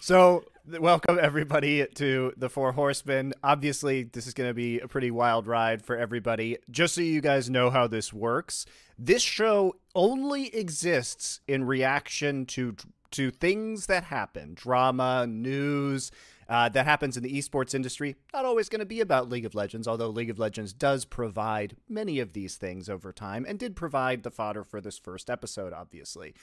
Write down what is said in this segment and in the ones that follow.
so welcome everybody to the Four Horsemen. Obviously, this is going to be a pretty wild ride for everybody. Just so you guys know how this works, this show only exists in reaction to to things that happen, drama, news. Uh, that happens in the esports industry. Not always going to be about League of Legends, although League of Legends does provide many of these things over time and did provide the fodder for this first episode, obviously.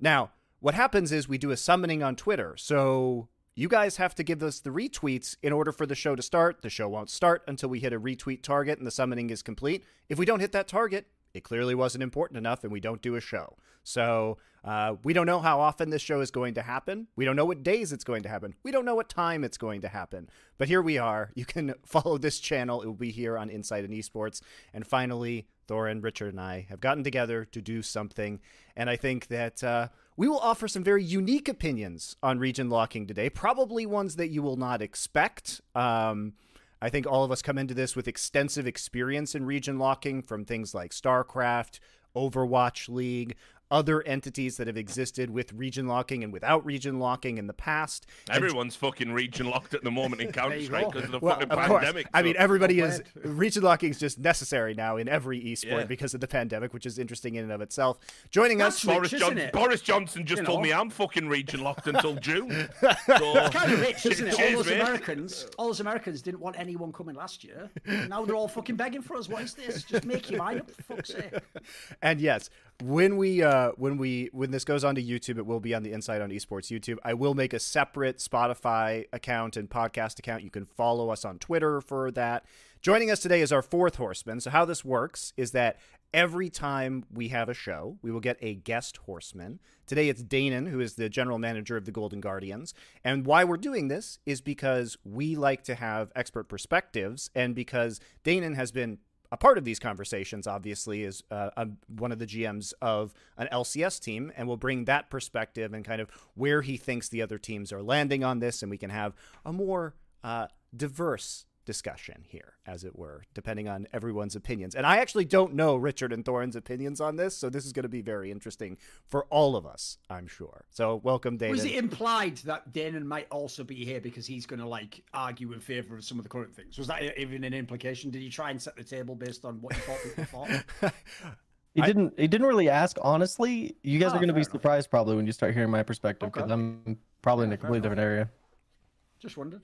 Now, what happens is we do a summoning on Twitter. So you guys have to give us the retweets in order for the show to start. The show won't start until we hit a retweet target and the summoning is complete. If we don't hit that target, it clearly wasn't important enough and we don't do a show. So uh, we don't know how often this show is going to happen. We don't know what days it's going to happen. We don't know what time it's going to happen. But here we are. You can follow this channel. It will be here on Insight and Esports. And finally, Thorin, Richard, and I have gotten together to do something. And I think that uh, we will offer some very unique opinions on region locking today, probably ones that you will not expect. Um, I think all of us come into this with extensive experience in region locking from things like StarCraft, Overwatch League, other entities that have existed with region locking and without region locking in the past. Everyone's and, fucking region locked at the moment in Counter Strike because of the well, fucking of pandemic. So. I mean, everybody is region locking is just necessary now in every esport yeah. because of the pandemic, which is interesting in and of itself. Joining That's us, Boris, rich, John- Boris Johnson just you told know. me I'm fucking region locked until June. so, it's kind of rich, isn't it? All those Americans, all those Americans didn't want anyone coming last year. Now they're all fucking begging for us. What is this? Just make your mind up, for fuck's sake. And yes, when we uh, when we when this goes onto YouTube, it will be on the Insight on Esports YouTube. I will make a separate Spotify account and podcast account. You can follow us on Twitter for that. Joining us today is our fourth horseman. So how this works is that every time we have a show, we will get a guest horseman. Today it's Danan, who is the general manager of the Golden Guardians. And why we're doing this is because we like to have expert perspectives and because Danan has been a part of these conversations, obviously, is uh, a, one of the GMs of an LCS team, and we'll bring that perspective and kind of where he thinks the other teams are landing on this, and we can have a more uh, diverse discussion here, as it were, depending on everyone's opinions. And I actually don't know Richard and Thorin's opinions on this, so this is going to be very interesting for all of us, I'm sure. So welcome, Danan. Was it implied that Danan might also be here because he's going to like argue in favor of some of the current things? Was that even an implication? Did he try and set the table based on what you thought people thought? He didn't. He didn't really ask. Honestly, you guys oh, are going to be enough. surprised probably when you start hearing my perspective because okay. I'm probably yeah, in a completely different area. Just wondered.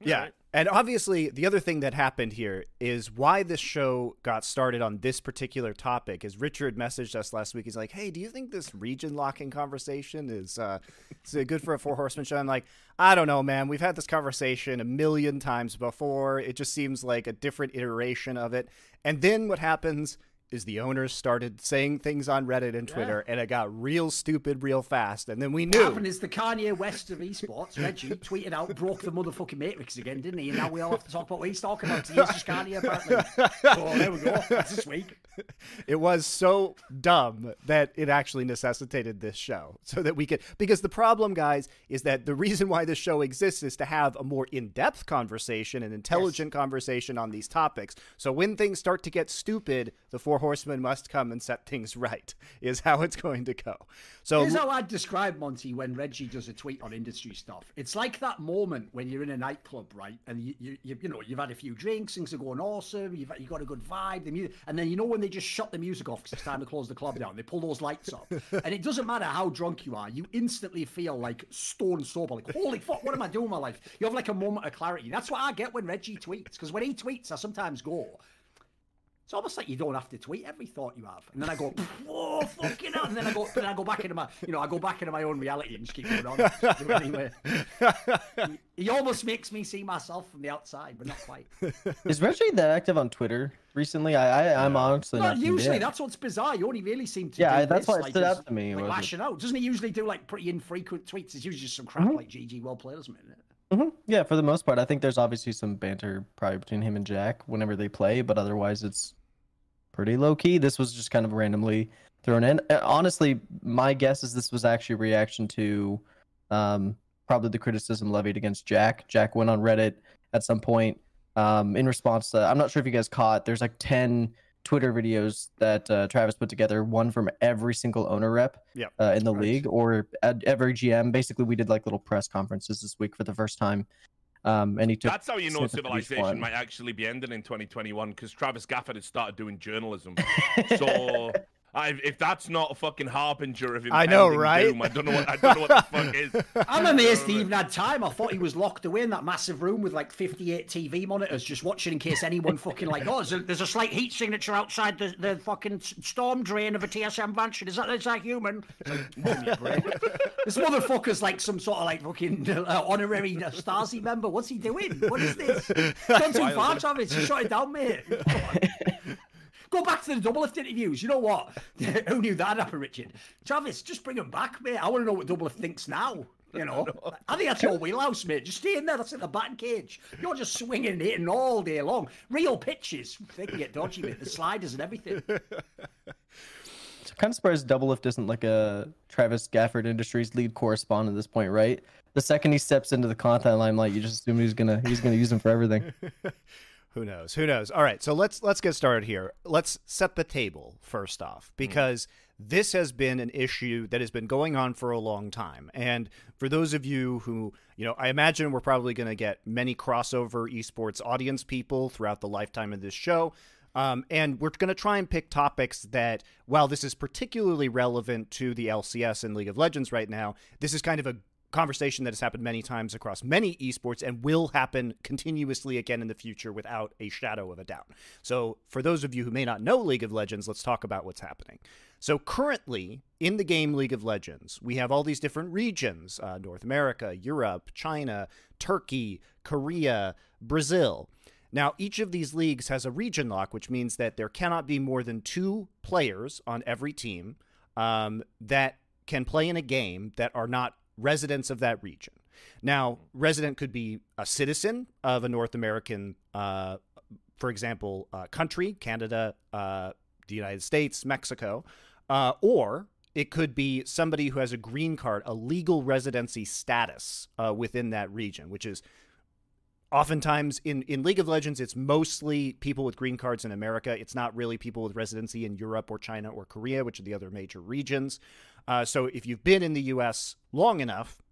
Yeah. Right. And obviously, the other thing that happened here is why this show got started on this particular topic. Is Richard messaged us last week? He's like, "Hey, do you think this region locking conversation is uh, is it good for a four horseman show?" I'm like, "I don't know, man. We've had this conversation a million times before. It just seems like a different iteration of it." And then what happens is the owners started saying things on Reddit and Twitter, yeah. and it got real stupid real fast. And then we knew. What happened is the Kanye West of esports, Reggie, tweeted out, broke the motherfucking Matrix again, didn't he? And now we all have to talk about what he's talking about. He's just Kanye, apparently. So oh, there we go. That's this week. It was so dumb that it actually necessitated this show so that we could. Because the problem, guys, is that the reason why this show exists is to have a more in depth conversation, an intelligent yes. conversation on these topics. So when things start to get stupid, the four horsemen must come and set things right, is how it's going to go. So here's how I'd describe Monte when Reggie does a tweet on industry stuff. It's like that moment when you're in a nightclub, right, and you you, you, you know you've had a few drinks, things are going awesome, you've you got a good vibe, the music, and then you know when they just shut the music off because it's time to close the club down, they pull those lights up, and it doesn't matter how drunk you are, you instantly feel like stone sober, like holy fuck, what am I doing with my life? You have like a moment of clarity. That's what I get when Reggie tweets because when he tweets, I sometimes go. It's almost like you don't have to tweet every thought you have, and then I go, "Whoa, fucking hell!" And then I go, then I go back into my, you know, I go back into my own reality and just keep going on. anyway, he, he, almost makes me see myself from the outside, but not quite. Is Reggie that active on Twitter recently? I, I am honestly not. Usually, that's what's bizarre. You only really seem to. Yeah, that's why it like, stood out to me. Like lashing out. Doesn't he usually do like pretty infrequent tweets? It's usually just some crap mm-hmm. like GG well played, isn't it? Mm-hmm. Yeah, for the most part, I think there's obviously some banter probably between him and Jack whenever they play, but otherwise it's pretty low key. This was just kind of randomly thrown in. Uh, honestly, my guess is this was actually a reaction to um, probably the criticism levied against Jack. Jack went on Reddit at some point um, in response to. I'm not sure if you guys caught. There's like ten Twitter videos that uh, Travis put together, one from every single owner rep Yep. uh, in the Right. league, or at every GM. Basically, we did like little press conferences this week for the first time. Um, and he took That's how you know snippets of each civilization might actually be ending in 2021 because Travis Gafford has started doing journalism. so I, if that's not a fucking harbinger of him, I know, right? doom, I don't know what I don't know what the fuck is. I'm amazed he even had time. I thought he was locked away in that massive room with like 58 TV monitors, just watching in case anyone fucking like, oh, there's a, there's a slight heat signature outside the, the fucking storm drain of a TSM mansion. Is that is that human? It's like, give me a this motherfucker's like some sort of like fucking uh, honorary Stasi member. What's he doing? What is this? Gone too far, Travis. Shut it down, mate. Go back to the Doublelift interviews. You know what? Who knew that'd happen, Richard? Travis, just bring him back, mate. I want to know what Doublelift thinks now. You know, I think that's your wheelhouse, mate. Just stay in there. That's in the batting cage. You're just swinging and hitting all day long. Real pitches, they can get dodgy, mate. The sliders and everything. So kind of surprised Doublelift isn't like a Travis Gafford Industries lead correspondent at this point, right? The second he steps into the content limelight, you just assume he's gonna he's gonna use him for everything. Who knows? Who knows? All right, so let's let's get started here. Let's set the table first off because this has been an issue that has been going on for a long time. And for those of you who, you know, I imagine we're probably going to get many crossover esports audience people throughout the lifetime of this show. Um, and we're going to try and pick topics that, while this is particularly relevant to the LCS and League of Legends right now, this is kind of a conversation that has happened many times across many esports and will happen continuously again in the future without a shadow of a doubt. So, for those of you who may not know League of Legends, let's talk about what's happening. So, currently in the game League of Legends, we have all these different regions uh, North America, Europe, China, Turkey, Korea, Brazil. Now, each of these leagues has a region lock, which means that there cannot be more than two players on every team um, that can play in a game that are not residents of that region. Now, resident could be a citizen of a North American, uh, for example, uh, country, Canada, uh, the United States, Mexico, uh, or it could be somebody who has a green card, a legal residency status uh, within that region, which is oftentimes in, in League of Legends, it's mostly people with green cards in America. It's not really people with residency in Europe or China or Korea, which are the other major regions. Uh, so if you've been in the U.S. long enough,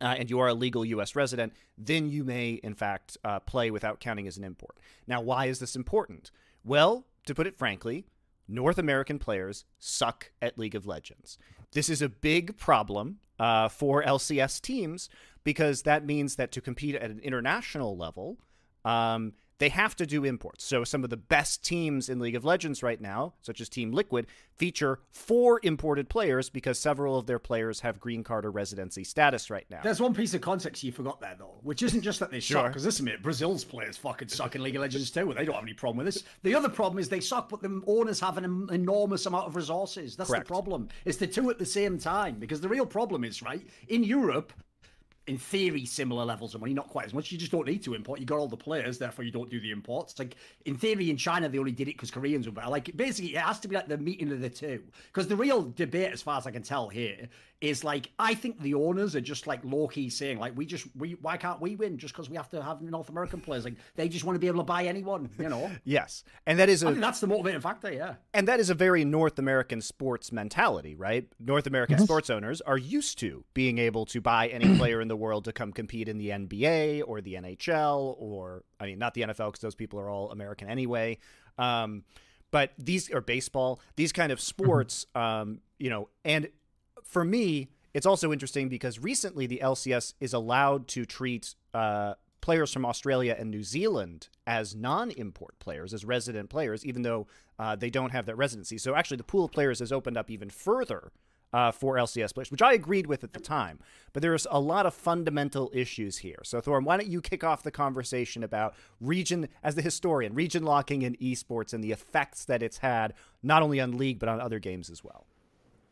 uh, and you are a legal U.S. resident, then you may, in fact, uh, play without counting as an import. Now, why is this important? Well, to put it frankly, North American players suck at League of Legends. This is a big problem uh, for LCS teams because that means that to compete at an international level, um, they have to do imports. So some of the best teams in League of Legends right now, such as Team Liquid, feature four imported players because several of their players have green card or residency status right now. There's one piece of context you forgot there, though, which isn't just that they suck. Because listen, mate, Brazil's players fucking suck in League of Legends too. They don't have any problem with this. The other problem is they suck, but the owners have an enormous amount of resources. That's Correct. the problem. It's the two at the same time. Because the real problem is, right, in Europe, in theory, similar levels of money, not quite as much. You just don't need to import. You got all the players, therefore you don't do the imports. Like in theory, in China they only did it because Koreans were better. Like basically, it has to be like the meeting of the two. Because the real debate, as far as I can tell here, is like I think the owners are just like low key saying like we just we why can't we win just because we have to have North American players? Like they just want to be able to buy anyone, you know. Yes, and that is I a think that's the motivating factor. Yeah. and that is a very North American sports mentality, right? North American mm-hmm. sports owners are used to being able to buy any player in the world to come compete in the NBA or the NHL or I mean not the NFL because those people are all American anyway. Um, but these are baseball, these kind of sports, um, you know, and for me, it's also interesting because recently the LCS is allowed to treat uh, players from Australia and New Zealand as non-import players, as resident players, even though uh, they don't have that residency. So actually, the pool of players has opened up even further uh, for LCS players, which I agreed with at the time. But there's a lot of fundamental issues here. So Thorin, why don't you kick off the conversation about region as the historian, region locking in esports and the effects that it's had not only on League but on other games as well.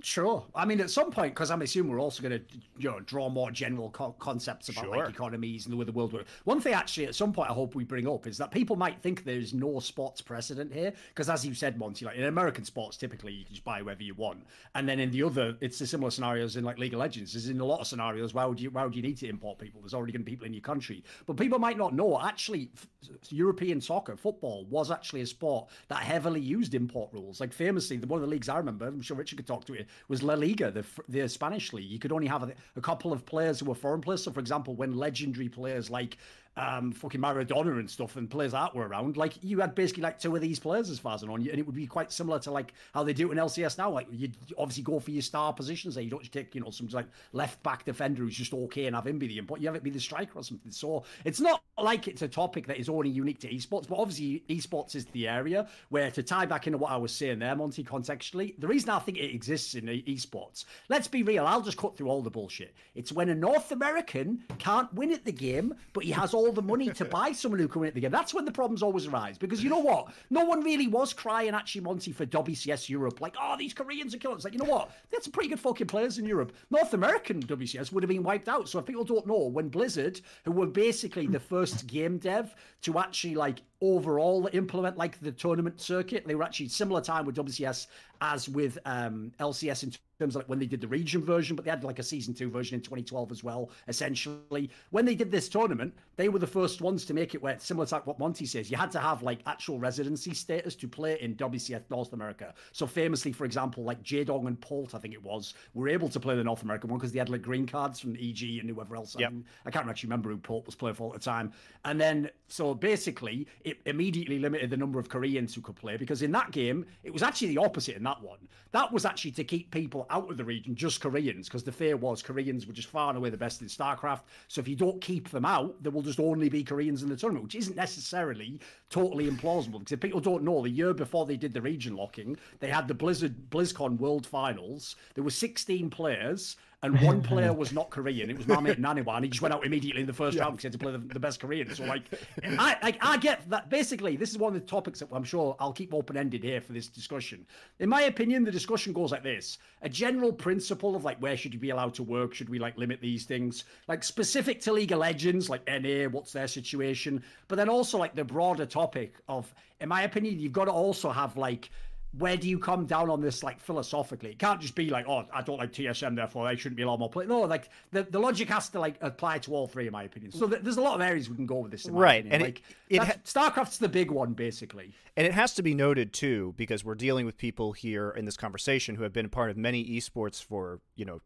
Sure. I mean, at some point, because I'm assuming we're also going to, you know, draw more general co- concepts about Sure. like economies and the way the world works. One thing, actually, at some point, I hope we bring up is that people might think there's no sports precedent here, because as you said, Monte, like in American sports, typically you can just buy whoever you want, and then in the other, it's the similar scenarios in like League of Legends. Is in a lot of scenarios, why would you why would you need to import people? There's already going to be people in your country, but people might not know. Actually, f- European soccer, football, was actually a sport that heavily used import rules. Like famously, the one of the leagues I remember, I'm sure Richard could talk to it, was La Liga, the the Spanish league. You could only have a, a couple of players who were foreign players. So, for example, when legendary players like um, fucking Maradona and stuff and players that were around, like you had basically like two of these players as far as I know, and it would be quite similar to like how they do it in LCS now. Like you obviously go for your star positions there. You don't just take you know some like left back defender who's just okay and have him be the import. You have it be the striker or something. So it's not like it's a topic that is only unique to esports, but obviously esports is the area where to tie back into what I was saying there, Monte, contextually, the reason I think it exists in esports. Let's be real. I'll just cut through all the bullshit. It's when a North American can't win at the game, but he has all the money to buy someone who can win at the game. That's when the problems always arise. Because you know what? No one really was crying actually, Monte, for WCS Europe. Like, oh, these Koreans are killing. It's like, you know what? That's some pretty good fucking players in Europe. North American WCS would have been wiped out. So if people don't know, when Blizzard, who were basically the first game dev to actually like overall implement like the tournament circuit, they were actually similar time with WCS as with um, LCS in terms of like when they did the region version, but they had like a season two version in 2012 as well. Essentially, when they did this tournament, they were the first ones to make it where similar to what Monte says, you had to have like actual residency status to play in WCS North America. So famously, for example, like Jaedong and Polt, I think it was, were able to play the North American one because they had like green cards from EG and whoever else. Yep. I, mean, I can't actually remember who Polt was playing for at the time. And then, so basically, it immediately limited the number of Koreans who could play because in that game, it was actually the opposite in that one. That was actually to keep people out of the region, just Koreans, because the fear was Koreans were just far and away the best in StarCraft. So if you don't keep them out, there will just only be Koreans in the tournament, which isn't necessarily totally implausible. Because if people don't know, the year before they did the region locking, they had the Blizzard BlizzCon World Finals. There were 16 players. And one player was not Korean. It was my mate Naniwa, and he just went out immediately in the first round because he had to play the, the best Korean. So like, I like I get that. Basically, this is one of the topics that I'm sure I'll keep open ended here for this discussion. In my opinion, the discussion goes like this: a general principle of like where should you be allowed to work? Should we like limit these things? Like specific to League of Legends, like NA, what's their situation? But then also like the broader topic of, in my opinion, you've got to also have like where do you come down on this like philosophically? It can't just be like, oh, I don't like TSM, therefore they shouldn't be a lot more play. No, like the, the logic has to like apply to all three, in my opinion. So th- there's a lot of areas we can go with this. In Right, opinion. and like it that's- StarCraft's the big one, basically. And it has to be noted too, because we're dealing with people here in this conversation who have been a part of many esports for you know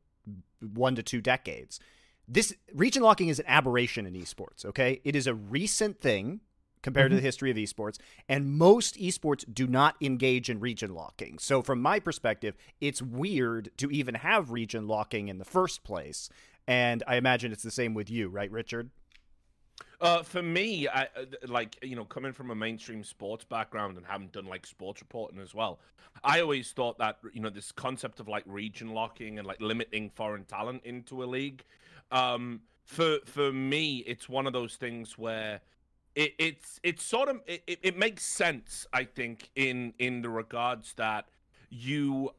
one to two decades. This region locking is an aberration in esports. Okay, it is a recent thing compared to the history of esports, and most esports do not engage in region locking. So, from my perspective, it's weird to even have region locking in the first place. And I imagine it's the same with you, right, Richard? Uh, for me, I, uh, like you know, coming from a mainstream sports background and having done like sports reporting as well, I always thought that you know this concept of like region locking and like limiting foreign talent into a league, um, for for me, it's one of those things where it, it's it's sort of it, it- makes sense, I think, in in the regards that you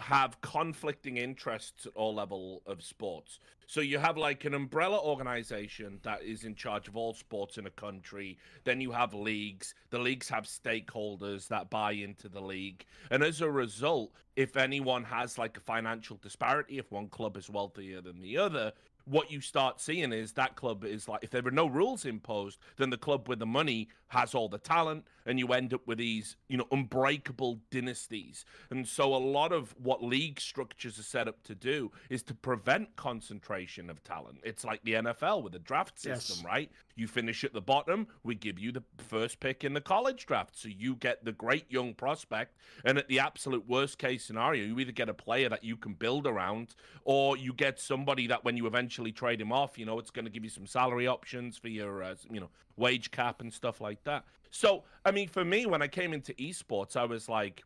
have conflicting interests at all level of sports. So you have like an umbrella organization that is in charge of all sports in a country. Then you have leagues. The leagues have stakeholders that buy into the league. And as a result, if anyone has like a financial disparity, if one club is wealthier than the other, what you start seeing is that club is like if there were no rules imposed, then the club with the money has all the talent, and you end up with these, you know, unbreakable dynasties. And so a lot of what league structures are set up to do is to prevent concentration of talent. It's like the NFL with the draft system, Yes. right? You finish at the bottom, we give you the first pick in the college draft. So you get the great young prospect. And at the absolute worst case scenario, you either get a player that you can build around or you get somebody that when you eventually trade him off, you know, it's going to give you some salary options for your, uh, you know, wage cap and stuff like that. So, I mean, for me, when I came into esports, I was like,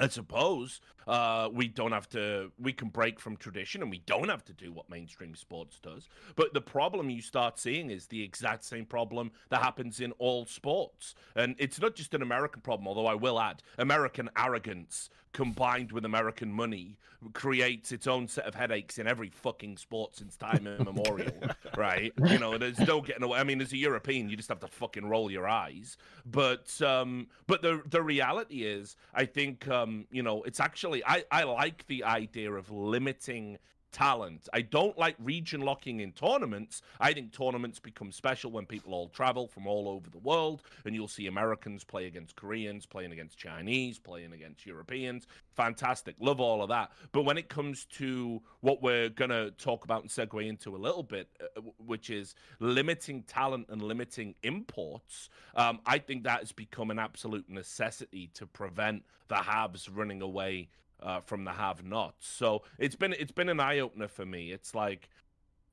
I suppose uh, we don't have to, we can break from tradition and we don't have to do what mainstream sports does. But the problem you start seeing is the exact same problem that happens in all sports. And it's not just an American problem, although I will add American arrogance combined with American money creates its own set of headaches in every fucking sport since time immemorial, right? You know, there's no getting away. I mean, as a European, you just have to fucking roll your eyes. But um, but the the reality is, I think um, Um, you know, it's actually I I like the idea of limiting talent. I don't like region locking in tournaments. I think tournaments become special when people all travel from all over the world, and you'll see Americans play against Koreans, playing against Chinese, playing against Europeans. Fantastic. Love all of that. But when it comes to what we're going to talk about and segue into a little bit, uh, which is limiting talent and limiting imports, um, I think that has become an absolute necessity to prevent the Habs running away uh, from the have-nots. So it's been it's been an eye opener for me. It's like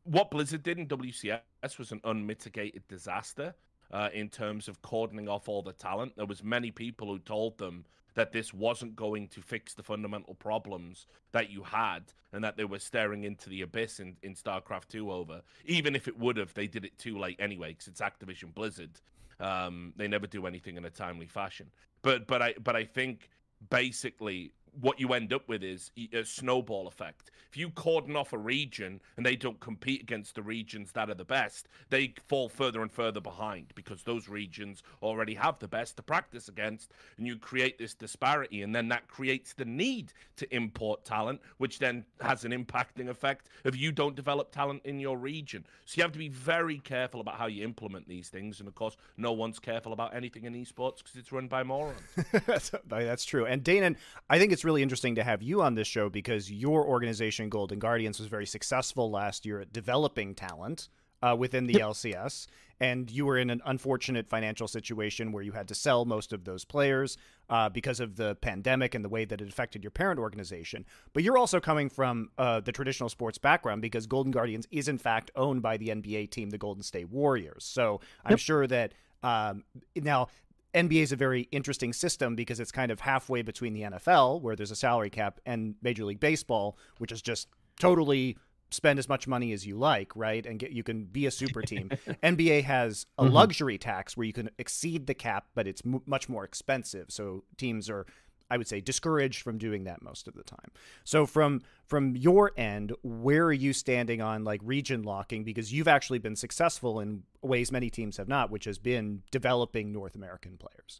what Blizzard did in WCS was an unmitigated disaster uh, in terms of cordoning off all the talent. There was many people who told them that this wasn't going to fix the fundamental problems that you had and that they were staring into the abyss in, in StarCraft 2 over. Even if it would have, they did it too late anyway because it's Activision Blizzard. Um, they never do anything in a timely fashion. But but I but I think basically what you end up with is a snowball effect. If you cordon off a region and they don't compete against the regions that are the best, they fall further and further behind because those regions already have the best to practice against, and you create this disparity, and then that creates the need to import talent, which then has an impacting effect if you don't develop talent in your region. So you have to be very careful about how you implement these things, and of course, no one's careful about anything in esports because it's run by morons. That's true. And Danan, I think it's really interesting to have you on this show because your organization, Golden Guardians, was very successful last year at developing talent uh, within the yep. LCS. And you were in an unfortunate financial situation where you had to sell most of those players uh, because of the pandemic and the way that it affected your parent organization. But you're also coming from uh, the traditional sports background because Golden Guardians is, in fact, owned by the NBA team, the Golden State Warriors. So I'm yep. sure that um, now NBA is a very interesting system because it's kind of halfway between the NFL, where there's a salary cap, and Major League Baseball, which is just totally spend as much money as you like, right? And get you can be a super team. NBA has a mm-hmm. luxury tax where you can exceed the cap, but it's m- much more expensive. So teams are I would say discouraged from doing that most of the time. So from from your end, where are you standing on like region locking because you've actually been successful in ways many teams have not, which has been developing North American players.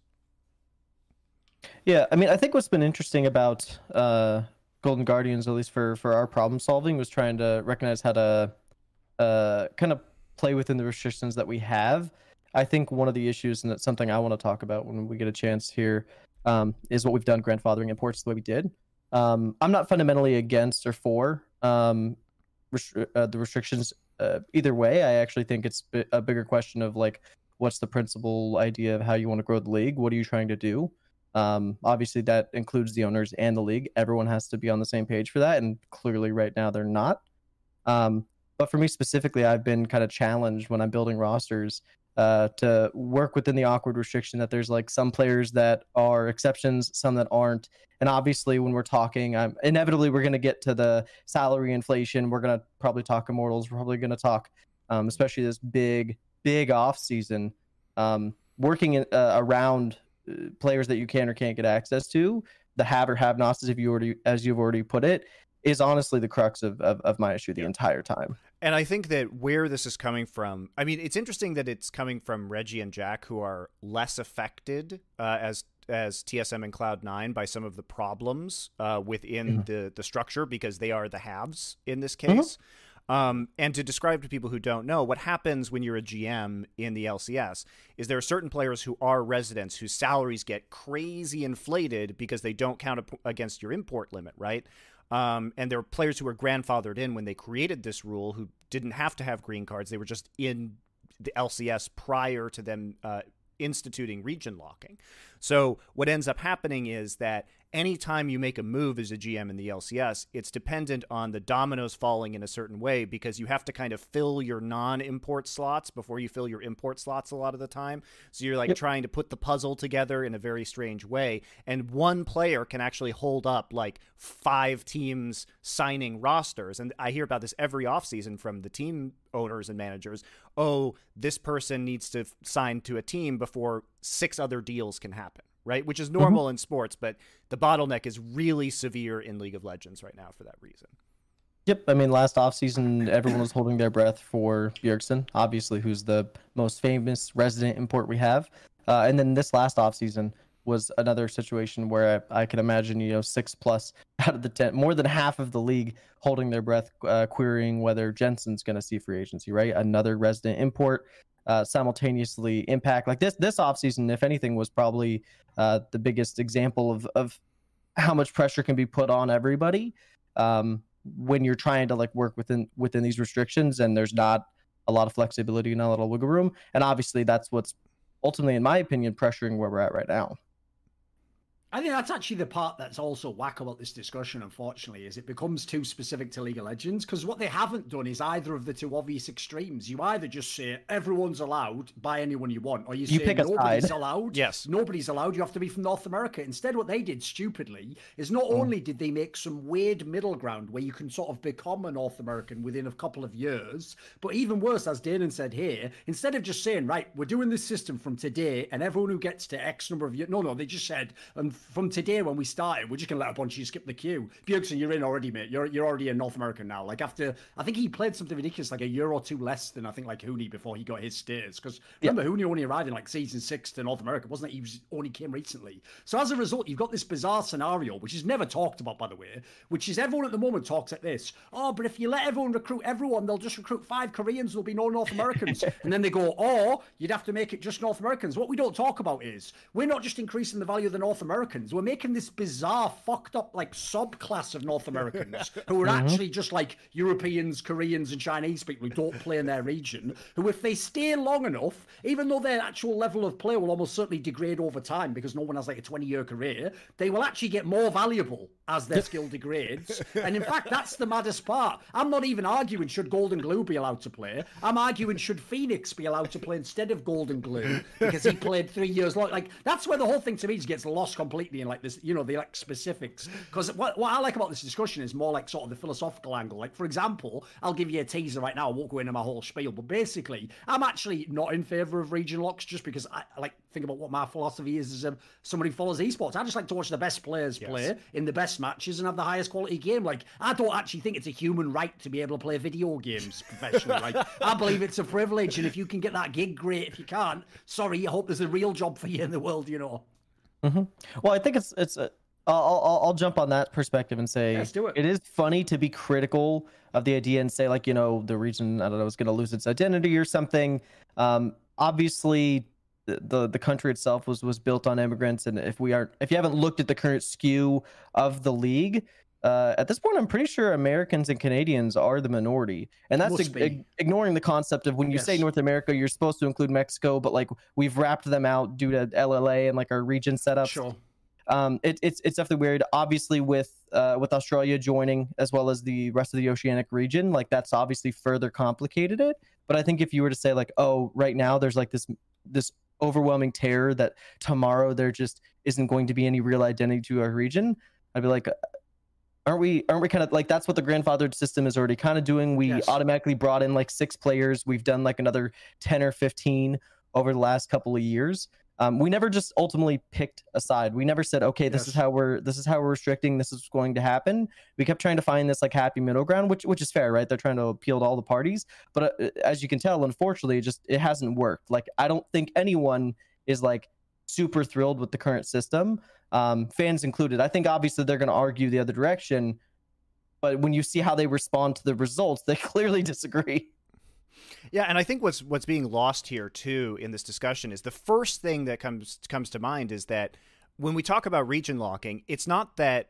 Yeah, I mean, I think what's been interesting about uh, Golden Guardians, at least for for our problem solving, was trying to recognize how to uh, kind of play within the restrictions that we have. I think one of the issues, and it's something I want to talk about when we get a chance here, um, is what we've done grandfathering imports the way we did. Um, I'm not fundamentally against or for um, restri- uh, the restrictions uh, either way. I actually think it's a bigger question of like, what's the principal idea of how you want to grow the league? What are you trying to do? Um, obviously, that includes the owners and the league. Everyone has to be on the same page for that, and clearly, right now, they're not. Um, but for me specifically, I've been kind of challenged when I'm building rosters uh, to work within the awkward restriction that there's like some players that are exceptions, some that aren't. And obviously, when we're talking, um, inevitably we're going to get to the salary inflation. We're going to probably talk immortals. We're probably going to talk, um, especially this big, big off season, um, working in, uh, around uh, players that you can or can't get access to. The have or have nots, if you already, as you've already put it, is honestly the crux of, of, of my issue the entire time. And I think that where this is coming from, I mean, it's interesting that it's coming from Reggie and Jack, who are less affected uh, as as TSM and Cloud Nine by some of the problems uh, within mm-hmm. the the structure because they are the haves in this mm-hmm. case. Mm-hmm. Um, and to describe to people who don't know, what happens when you're a GM in the LCS is there are certain players who are residents whose salaries get crazy inflated because they don't count against your import limit, right? Um, and there were players who were grandfathered in when they created this rule who didn't have to have green cards. They were just in the LCS prior to them uh, instituting region locking. So what ends up happening is that anytime you make a move as a GM in the LCS, it's dependent on the dominoes falling in a certain way because you have to kind of fill your non-import slots before you fill your import slots a lot of the time. So you're like yep. trying to put the puzzle together in a very strange way, and one player can actually hold up like five teams signing rosters. And I hear about this every offseason from the team owners and managers. Oh, this person needs to sign to a team before six other deals can happen right? Which is mm-hmm. normal mm-hmm. in sports, but the bottleneck is really severe in League of Legends right now for that reason. Yep, I mean last offseason everyone was holding their breath for Bjergsen, obviously who's the most famous resident import we have. Uh, and then this last offseason was another situation where I, I can imagine, you know, six plus out of the ten, more than half of the league holding their breath, uh, querying whether Jensen's going to see free agency, right? Another resident import uh, simultaneously impact. Like this this offseason if anything was probably uh, the biggest example of, of how much pressure can be put on everybody um, when you're trying to like work within within these restrictions and there's not a lot of flexibility and a of wiggle room. And obviously that's what's ultimately in my opinion pressuring where we're at right now I think that's actually the part that's also whack about this discussion, unfortunately, is it becomes too specific to League of Legends. Because what they haven't done is either of the two obvious extremes. You either just say everyone's allowed, buy anyone you want, or you, you say pick nobody's side. allowed. Yes. Nobody's allowed. You have to be from North America. Instead, what they did stupidly is not mm. only did they make some weird middle ground where you can sort of become a North American within a couple of years, but even worse, as Danan said here, instead of just saying, right, we're doing this system from today, and everyone who gets to X number of years, no, no, they just said, and from today when we started, we're just gonna let a bunch of you skip the queue. Bjergsen, you're in already, mate. You're you're already a North American now. Like after, I think he played something ridiculous, like a year or two less than I think like Huni before he got his status. Because remember, yeah. Huni only arrived in like season six to North America, wasn't it? He was, only came recently. So as a result, you've got this bizarre scenario, which is never talked about, by the way, which is everyone at the moment talks like this. Oh, but if you let everyone recruit everyone, they'll just recruit five Koreans. There'll be no North Americans, and then they go, or you'd have to make it just North Americans. What we don't talk about is we're not just increasing the value of the North Americans. We're making this bizarre fucked up like subclass of North Americans who are mm-hmm. actually just like Europeans, Koreans, and Chinese people who don't play in their region. Who, if they stay long enough, even though their actual level of play will almost certainly degrade over time because no one has like a 20 year career, they will actually get more valuable as their skill degrades. And in fact, that's the maddest part. I'm not even arguing should Golden Glue be allowed to play. I'm arguing should Phoenix be allowed to play instead of Golden Glue because he played three years long. Like that's where the whole thing to me gets lost completely in like this, you know, the like specifics. Because what, what I like about this discussion is more like sort of the philosophical angle. Like, for example, I'll give you a teaser right now. I won't go into my whole spiel, but basically, I'm actually not in favor of region locks just because I, I like think about what my philosophy is as a, somebody who follows esports. I just like to watch the best players yes. play in the best matches and have the highest quality game. Like, I don't actually think it's a human right to be able to play video games professionally. like, I believe it's a privilege, and if you can get that gig, great. If you can't, sorry. I hope there's a real job for you in the world. You know. Mm-hmm. Well, I think it's it's a, I'll, I'll, I'll jump on that perspective and say Let's do it. it is funny to be critical of the idea and say like you know the region I don't know is going to lose its identity or something. Um, obviously, the, the the country itself was was built on immigrants, and if we aren't if you haven't looked at the current skew of the league. Uh, at this point, I'm pretty sure Americans and Canadians are the minority, and that's ig- ignoring the concept of when you yes. say North America, you're supposed to include Mexico, but like we've wrapped them out due to LLA and like our region setup. Sure um, it, it's it's definitely weird. Obviously, with uh, with Australia joining as well as the rest of the oceanic region, like that's obviously further complicated it. But I think if you were to say like, oh, right now there's like this this overwhelming terror that tomorrow there just isn't going to be any real identity to our region, I'd be like, aren't we aren't we kind of like that's what the grandfathered system is already kind of doing? We yes. automatically brought in like six players. We've done like another ten or fifteen over the last couple of years. Um, we never just ultimately picked a side. We never said, okay, this yes. is how we're this is how we're restricting. This is going to happen. We kept trying to find this like happy middle ground, which which is fair, right? They're trying to appeal to all the parties, but uh, as you can tell, unfortunately, it just it hasn't worked. Like I don't think anyone is like super thrilled with the current system, um, fans included. I think obviously they're going to argue the other direction, but when you see how they respond to the results, they clearly disagree. Yeah, and I think what's what's being lost here too in this discussion is the first thing that comes comes to mind is that when we talk about region locking, it's not that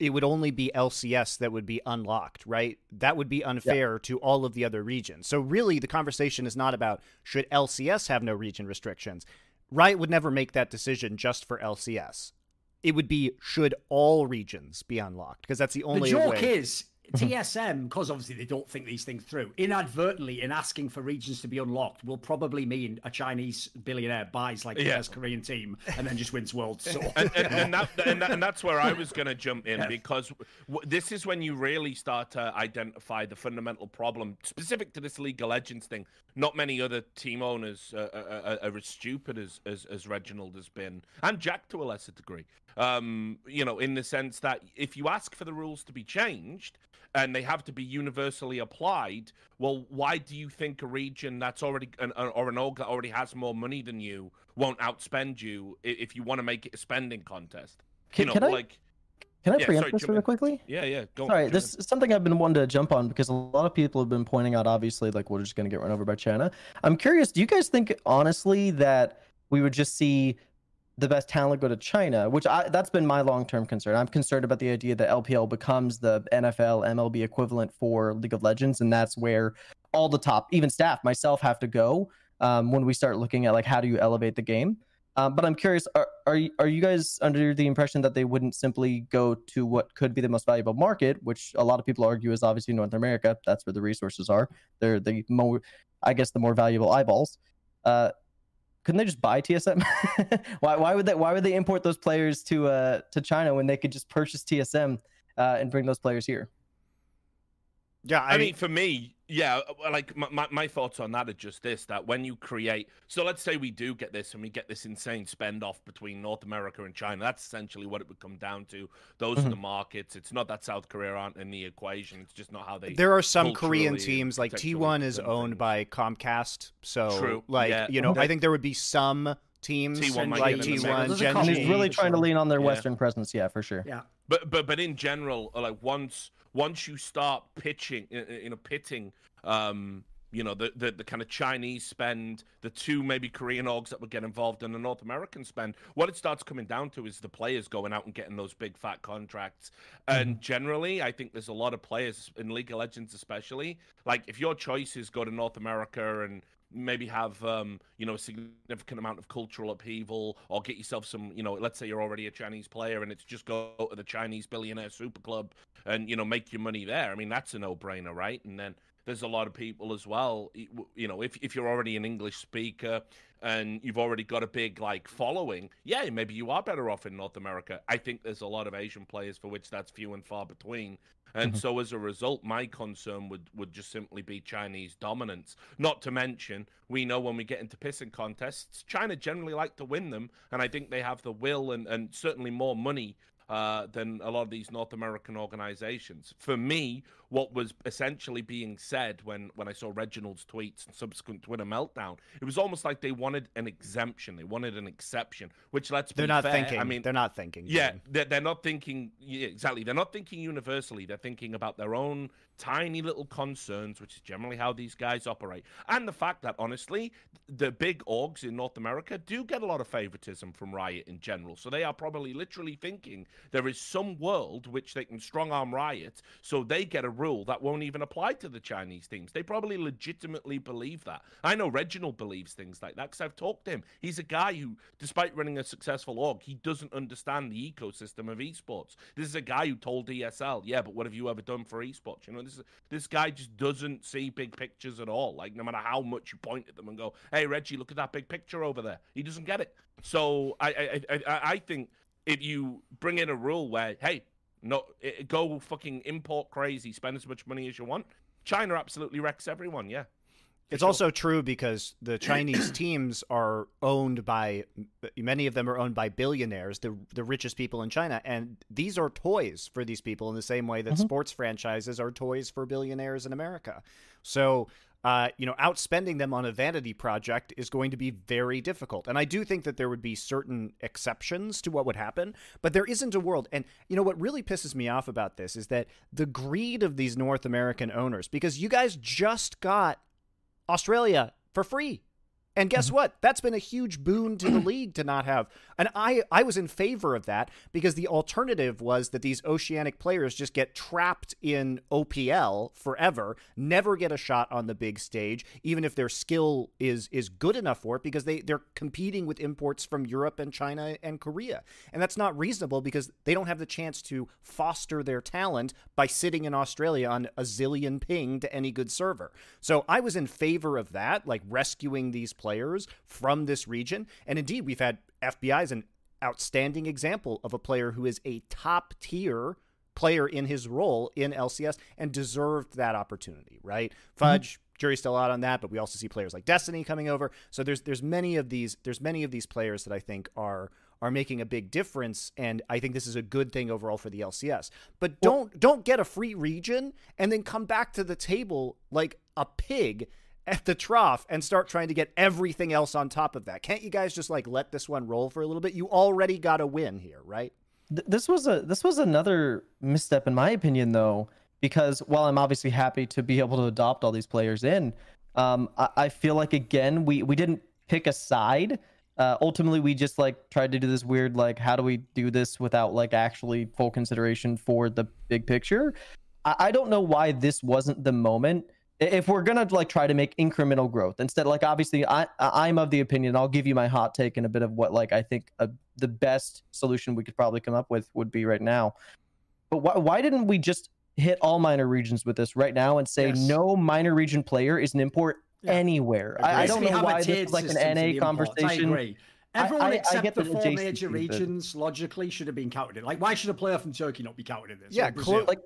it would only be LCS that would be unlocked, right? That would be unfair yeah. to all of the other regions. So really the conversation is not about should LCS have no region restrictions. Riot would never make that decision just for LCS. it would be should all regions be unlocked because that's the only way. the joke way. is TSM, because obviously they don't think these things through, inadvertently in asking for regions to be unlocked will probably mean a Chinese billionaire buys like the Yeah. best Korean team and then just wins world. So and, and, and, that, and, that- and that's where I was going to jump in because w- this is when you really start to identify the fundamental problem specific to this League of Legends thing. Not many other team owners uh, are, are, are as stupid as, as as Reginald has been, and Jack to a lesser degree. Um, you know, in the sense that if you ask for the rules to be changed and they have to be universally applied, well, why do you think a region that's already an, or an org that already has more money than you won't outspend you if you want to make it a spending contest? Can, you know, I like can I yeah, preempt sorry, this really quickly? yeah, yeah. Go Sorry, jump this is something I've been wanting to jump on because a lot of people have been pointing out, obviously, like we're just going to get run over by China. I'm curious, do you guys think, honestly, that we would just see the best talent go to China? Which I, that's been my long term concern. I'm concerned about the idea that LPL becomes the NFL, MLB equivalent for League of Legends, and that's where all the top, even staff, myself, have to go um, when we start looking at like how do you elevate the game. Um, but I'm curious, are are you, are you guys under the impression that they wouldn't simply go to what could be the most valuable market, which a lot of people argue is obviously North America? That's where the resources are. They're the more, I guess, the more valuable eyeballs. Uh, couldn't they just buy TSM? why why would they why would they import those players to uh to China when they could just purchase TSM uh, and bring those players here? Yeah, I, mean, for me, yeah, uh, like my, my, my thoughts on that are just this: that when you create, so let's say we do get this and we get this insane spend off between North America and China. That's essentially what it would come down to. Those are the markets. It's not that South Korea aren't in the equation. It's just not how they. there are some Korean teams like T1 is owned things. by Comcast, so True, like yeah. you know, Okay. I think there would be some teams T1 might like get in the mix. T1, There's a Gen G. he's really trying to lean on their Yeah. Western presence, yeah, for sure. yeah. But but but in general, uh, like once once you start pitching, you know, pitting, um, you know, the, the the kind of Chinese spend, the two maybe Korean orgs that would get involved in the North American spend, what it starts coming down to is the players going out and getting those big fat contracts. And generally, I think there's a lot of players in League of Legends, especially, like if your choice is go to North America and maybe have um, you know a significant amount of cultural upheaval or get yourself some you know let's say you're already a chinese player and it's just go to the chinese billionaire super club and you know make your money there. I mean that's a no-brainer right? And then there's a lot of people as well you know if, if you're already an english speaker and you've already got a big like following yeah maybe you are better off in north america. I think there's a lot of asian players for which that's few and far between. And mm-hmm. so as a result, my concern would, would just simply be Chinese dominance. Not to mention, we know when we get into pissing contests, China generally like to win them, and I think they have the will and, and certainly more money uh, than a lot of these North American organizations. For me, what was essentially being said when, when I saw Reginald's tweets and subsequent Twitter meltdown, it was almost like they wanted an exemption. They wanted an exception, which let's They're be not fair, thinking. I mean, they're not thinking. yeah, they're, they're not thinking yeah, exactly. They're not thinking universally. They're thinking about their own tiny little concerns, which is generally how these guys operate. And the fact that honestly, the big orgs in North America do get a lot of favoritism from Riot in general. So they are probably literally thinking there is some world which they can strong arm Riot, so they get a rule that won't even apply to the Chinese teams. They probably legitimately believe that. I know Reginald believes things like that because I've talked to him. He's a guy who, despite running a successful org, he doesn't understand the ecosystem of esports. This is a guy who told ESL, "Yeah, but what have you ever done for esports?" You know, this this guy just doesn't see big pictures at all. Like no matter how much you point at them and go, "Hey, Reggie, look at that big picture over there," he doesn't get it. So I I I, I think if you bring in a rule where, hey, no, go fucking import crazy, spend as much money as you want. China absolutely wrecks everyone. Yeah. It's sure. also true because the Chinese teams are owned by many of them are owned by billionaires, the the richest people in China, and these are toys for these people in the same way that sports franchises are toys for billionaires in America. So, uh, you know, outspending them on a vanity project is going to be very difficult. And I do think that there would be certain exceptions to what would happen, but there isn't a world. And you know what really pisses me off about this is that the greed of these North American owners, because you guys just got Australia for free. And guess Mm-hmm. what? That's been a huge boon to the league to not have. And I I was in favor of that because the alternative was that these oceanic players just get trapped in OPL forever, never get a shot on the big stage, even if their skill is is good enough for it because they they're competing with imports from Europe and China and Korea. And that's not reasonable because they don't have the chance to foster their talent by sitting in Australia on a zillion ping to any good server. So I was in favor of that, like rescuing these players from this region. And indeed, we've had FBI is an outstanding example of a player who is a top tier player in his role in LCS and deserved that opportunity, right? Mm-hmm. Fudge, jury's still out on that, but we also see players like Destiny coming over. So there's there's many of these there's many of these players that I think are are making a big difference and I think this is a good thing overall for the LCS. But don't don't get a free region and then come back to the table like a pig at the trough and start trying to get everything else on top of that. Can't you guys just like let this one roll for a little bit? You already got a win here, right? This was a this was another misstep in my opinion though because while i'm obviously happy to be able to adopt all these players in um, I, I feel like again we we didn't pick a side uh, ultimately we just like tried to do this weird like how do we do this without like actually full consideration for the big picture I, I don't know why this wasn't the moment if we're gonna like try to make incremental growth instead like obviously i I- i'm of the opinion i'll give you my hot take and a bit of what like i think a, the best solution we could probably come up with would be right now but why, why didn't we just hit all minor regions with this right now and say Yes. no minor region player is an import Yeah. anywhere I, I don't know why this is like an the NA imports. I conversation agree. I- Everyone I- I except get the the four major regions logically should have been counted in. Like, why should a player from Turkey not be counted in this? Yeah, Or Brazil? clo- like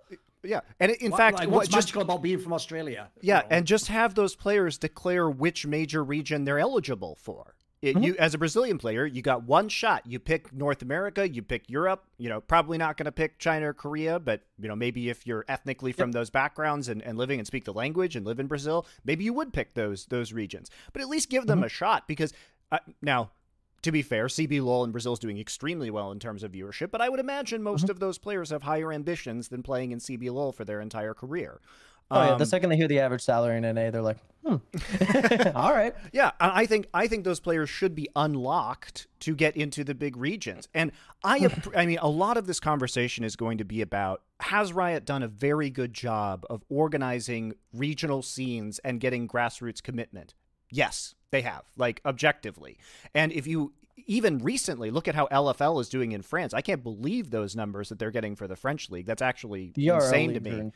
yeah. And in Why- fact, like, what what's just magical about being from Australia? you Yeah, know? and just have those players declare which major region they're eligible for. It, You, as a Brazilian player, you got one shot. You pick North America, you pick Europe. You know, probably not going to pick China or Korea, but you know, maybe if you're ethnically from those backgrounds and, and living and speak the language and live in Brazil, maybe you would pick those those regions. But at least give them a shot because uh, now. To be fair, CB LOL in Brazil is doing extremely well in terms of viewership, but I would imagine most of those players have higher ambitions than playing in CB LOL for their entire career. oh yeah Um, the second they hear the average salary in NA they're like hmm all right Yeah, I think I think those players should be unlocked to get into the big regions. And I I mean a lot of this conversation is going to be about has Riot done a very good job of organizing regional scenes and getting grassroots commitment? Yes, they have, like objectively. And if you even recently look at how LFL is doing in France, I can't believe those numbers that they're getting for the French league. That's actually DRL insane to me.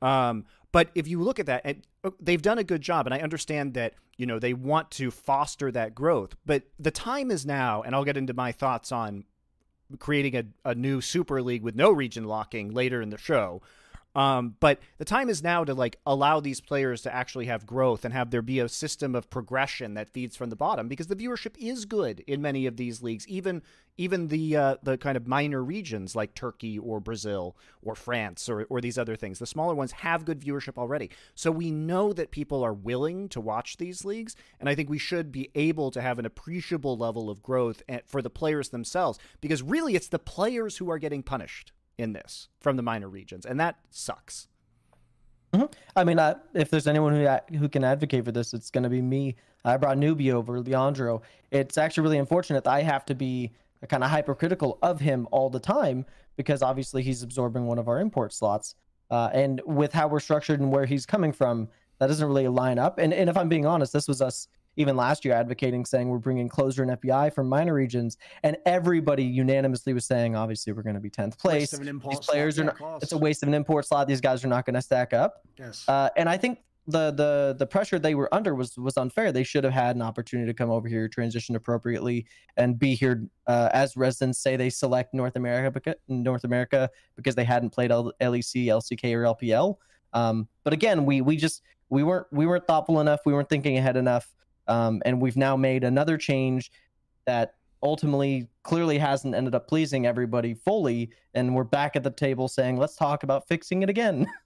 Um, but if you look at that, and uh, they've done a good job, and I understand that you know they want to foster that growth. But the time is now, and I'll get into my thoughts on creating a, a new super league with no region locking later in the show. Um, but the time is now to like allow these players to actually have growth and have there be a system of progression that feeds from the bottom because the viewership is good in many of these leagues, even even the uh, the kind of minor regions like Turkey or Brazil or France or or these other things. The smaller ones have good viewership already, so we know that people are willing to watch these leagues, and I think we should be able to have an appreciable level of growth eh, for the players themselves because really it's the players who are getting punished in this from the minor regions, and that sucks. I mean, I, if there's anyone who who can advocate for this, it's going to be me. I brought Newbie over, Leandro. It's actually really unfortunate that I have to be kind of hypercritical of him all the time because obviously he's absorbing one of our import slots. Uh, and with how we're structured and where he's coming from, that doesn't really line up. And and if I'm being honest, this was us even last year advocating saying we're bringing closer and FBI from minor regions, and everybody unanimously was saying obviously we're going to be 10th place. Waste of an import These players slot, are not. It's a waste of an import slot. These guys are not going to stack up. Yes. Uh, and I think the the the pressure they were under was was unfair. They should have had an opportunity to come over here, transition appropriately, and be here uh, as residents. Say they select North America because North America because they hadn't played L- LEC, LCK, or LPL. Um, but again, we we just we weren't we weren't thoughtful enough. We weren't thinking ahead enough. Um, and we've now made another change that ultimately clearly hasn't ended up pleasing everybody fully. And we're back at the table saying, let's talk about fixing it again.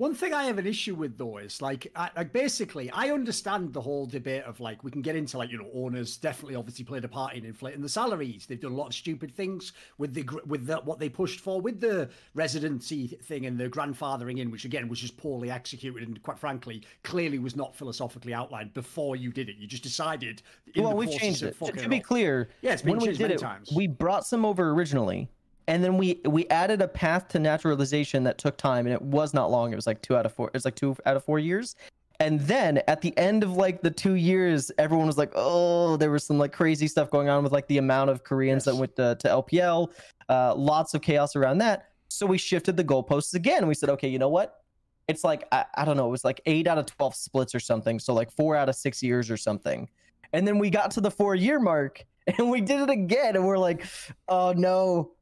One thing I have an issue with though is like, I, like basically, I understand the whole debate of like we can get into like you know owners definitely obviously played a part in inflating the salaries. They've done a lot of stupid things with the with the, what they pushed for with the residency thing and the grandfathering in, which again was just poorly executed and quite frankly clearly was not philosophically outlined before you did it. You just decided. well, we've changed it. To, to be clear, yeah, when we did it, times. we brought some over originally and then we we added a path to naturalization that took time and it was not long. It was like two out of four it's like two out of four years. And then at the end of like the two years everyone was like oh there was some like crazy stuff going on with like the amount of koreans yes. that went to, to lpl uh, lots of chaos around that. So we shifted the goalposts again. We said okay you know what? It's like I, I don't know it was like eight out of 12 splits or something so like four out of six years or something. And then we got to the four year mark and we did it again and we're like oh no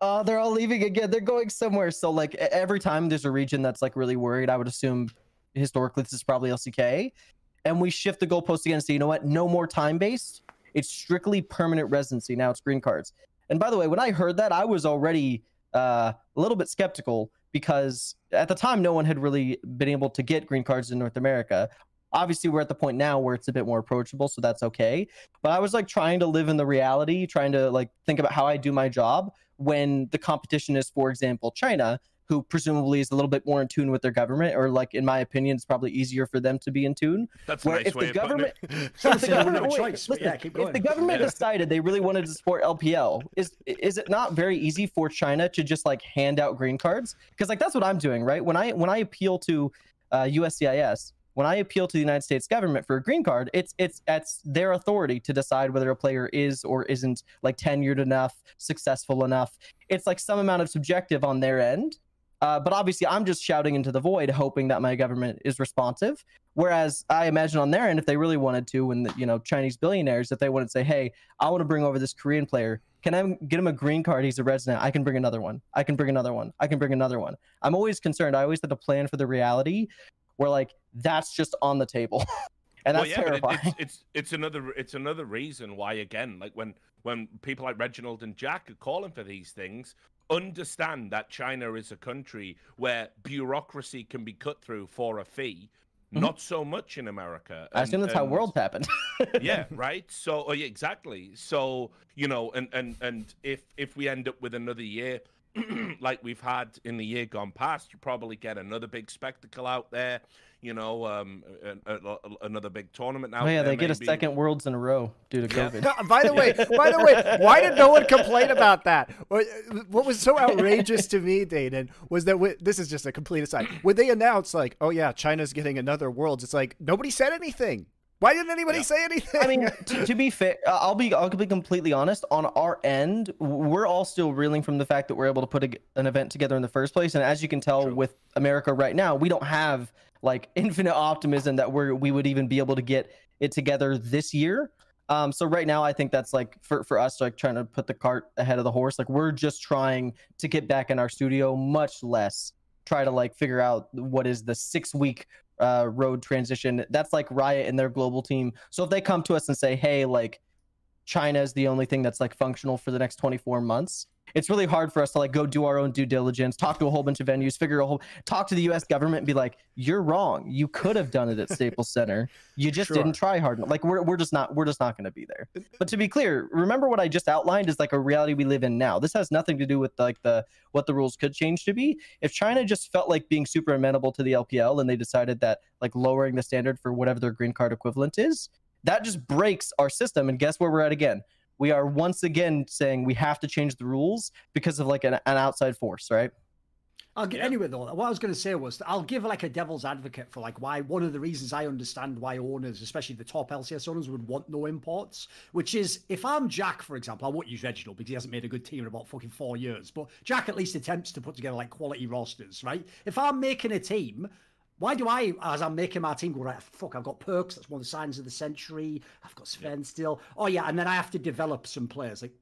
uh, they're all leaving again. They're going somewhere. So like every time there's a region that's like really worried, I would assume historically this is probably LCK, and we shift the goalpost again. So you know what? No more time based. It's strictly permanent residency. Now it's green cards. And by the way, when I heard that, I was already uh, a little bit skeptical because at the time no one had really been able to get green cards in North America. Obviously, we're at the point now where it's a bit more approachable, so that's okay. But I was like trying to live in the reality, trying to like think about how I do my job when the competition is, for example, China, who presumably is a little bit more in tune with their government, or like in my opinion, it's probably easier for them to be in tune. That's where nice if the government, if the government, wait, listen, yeah, if the government decided they really wanted to support LPL, is is it not very easy for China to just like hand out green cards? Because like that's what I'm doing, right? When I when I appeal to uh, USCIS, when I appeal to the United States government for a green card, it's it's it's their authority to decide whether a player is or isn't like tenured enough, successful enough. It's like some amount of subjective on their end. Uh, but obviously, I'm just shouting into the void, hoping that my government is responsive. Whereas I imagine on their end, if they really wanted to, when the, you know Chinese billionaires, if they wanted to say, "Hey, I want to bring over this Korean player," can I get him a green card? He's a resident. I can bring another one. I can bring another one. I can bring another one. I'm always concerned. I always have to plan for the reality where like that's just on the table. and that's well, yeah, terrifying. It, it's, it's it's another it's another reason why again, like when when people like Reginald and Jack are calling for these things, understand that China is a country where bureaucracy can be cut through for a fee. Mm-hmm. Not so much in America. I assume that's and, how world happened. yeah, right. So oh, yeah, exactly. So you know, and and and if if we end up with another year like we've had in the year gone past, you probably get another big spectacle out there. You know, um, a, a, a, another big tournament now. Oh yeah, they get a second worlds in a row due to COVID. Yeah. by the way, by the way, why did no one complain about that? What was so outrageous to me, Danan, was that we, this is just a complete aside. When they announced like, oh yeah, China's getting another worlds, it's like nobody said anything. Why didn't anybody yeah. say anything? I mean, to, to, be fair, I'll be I'll be completely honest. On our end, we're all still reeling from the fact that we're able to put a, an event together in the first place. And as you can tell, True. with America right now, we don't have like infinite optimism that we're we would even be able to get it together this year. Um, so right now, I think that's like for for us, like trying to put the cart ahead of the horse. Like we're just trying to get back in our studio, much less try to like figure out what is the six week uh, road transition. That's like Riot and their global team. So if they come to us and say, hey, like China is the only thing that's like functional for the next 24 months, it's really hard for us to like go do our own due diligence, talk to a whole bunch of venues, figure a whole, talk to the U.S. government, and be like, "You're wrong. You could have done it at Staples Center. You just sure. didn't try hard enough." Like we're we're just not we're just not going to be there. But to be clear, remember what I just outlined is like a reality we live in now. This has nothing to do with like the what the rules could change to be. If China just felt like being super amenable to the LPL and they decided that like lowering the standard for whatever their green card equivalent is, that just breaks our system. And guess where we're at again? We are once again saying we have to change the rules because of like an, an outside force, right? I'll get, yeah. anyway though. What I was going to say was I'll give like a devil's advocate for like why one of the reasons I understand why owners, especially the top LCS owners, would want no imports. Which is if I'm Jack, for example, I won't use Reginald because he hasn't made a good team in about fucking four years. But Jack at least attempts to put together like quality rosters, right? If I'm making a team why do I, as I'm making my team, go right? Fuck, I've got Perkz. That's one of the signs of the century. I've got Sven still. Oh yeah, and then I have to develop some players. Like,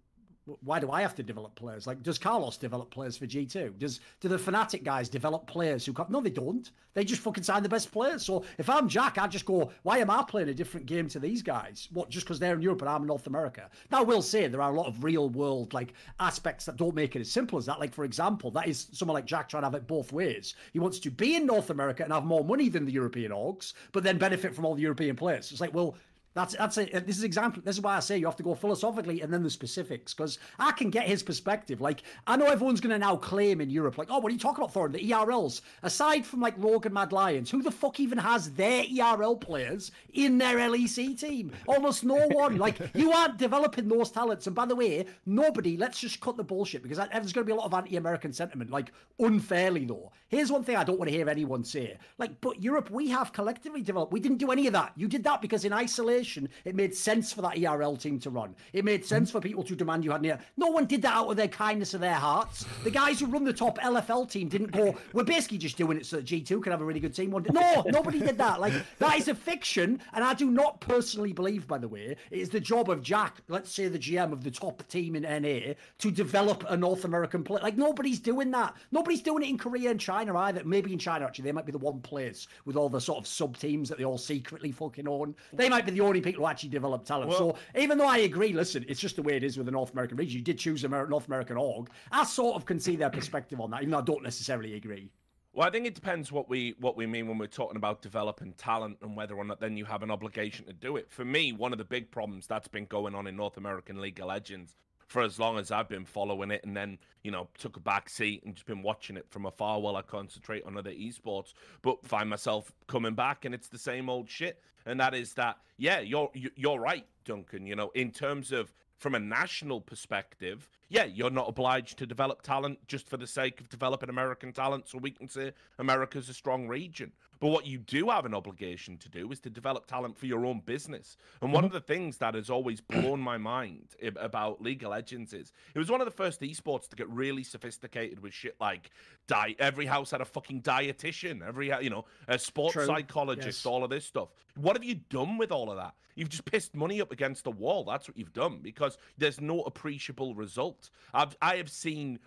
why do I have to develop players? Like, does Carlos develop players for G2? Does do the Fnatic guys develop players who come? No, they don't. They just fucking sign the best players. So if I'm Jack, I just go, why am I playing a different game to these guys? What, just because they're in Europe and I'm in North America? Now, I will say there are a lot of real world like aspects that don't make it as simple as that. Like, for example, that is someone like Jack trying to have it both ways. He wants to be in North America and have more money than the European orgs, but then benefit from all the European players. It's like, well, that's that's a, uh, this is example. This is why I say you have to go philosophically and then the specifics because I can get his perspective. Like I know everyone's going to now claim in Europe, like, oh, what are you talking about, Thorin? The ERLs. Aside from like Rogue and Mad Lions, who the fuck even has their ERL players in their LEC team? Almost no one. like you aren't developing those talents. And by the way, nobody. Let's just cut the bullshit because there's going to be a lot of anti-American sentiment, like unfairly though. Here's one thing I don't want to hear anyone say. Like, but Europe, we have collectively developed. We didn't do any of that. You did that because in isolation it made sense for that ERL team to run. It made sense for people to demand you had an No one did that out of their kindness of their hearts. The guys who run the top LFL team didn't go, we're basically just doing it so that G2 can have a really good team one day. No, nobody did that. Like, that is a fiction. And I do not personally believe, by the way, it is the job of Jack, let's say the GM of the top team in NA, to develop a North American player. Like, nobody's doing that. Nobody's doing it in Korea and China either. Maybe in China, actually, they might be the one place with all the sort of sub teams that they all secretly fucking own. They might be the only only people who actually develop talent. Well, so even though I agree, listen, it's just the way it is with the North American region. You did choose a North American org. I sort of can see their perspective on that, even though I don't necessarily agree. Well, I think it depends what we what we mean when we're talking about developing talent and whether or not then you have an obligation to do it. For me, one of the big problems that's been going on in North American League of Legends for as long as I've been following it, and then you know took a back seat and just been watching it from afar while I concentrate on other esports, but find myself coming back and it's the same old shit and that is that yeah, you're you're right, Duncan. You know, in terms of from a national perspective, yeah, you're not obliged to develop talent just for the sake of developing American talent so we can say America's a strong region. But what you do have an obligation to do is to develop talent for your own business. And one mm-hmm. of the things that has always blown my mind about League of Legends is it was one of the first esports to get really sophisticated with shit like diet. Every house had a fucking dietitian, every you know a sports True. psychologist, yes. all of this stuff. What have you done with all of that? You've just pissed money up against the wall. That's what you've done because there's no appreciable result. I've I have seen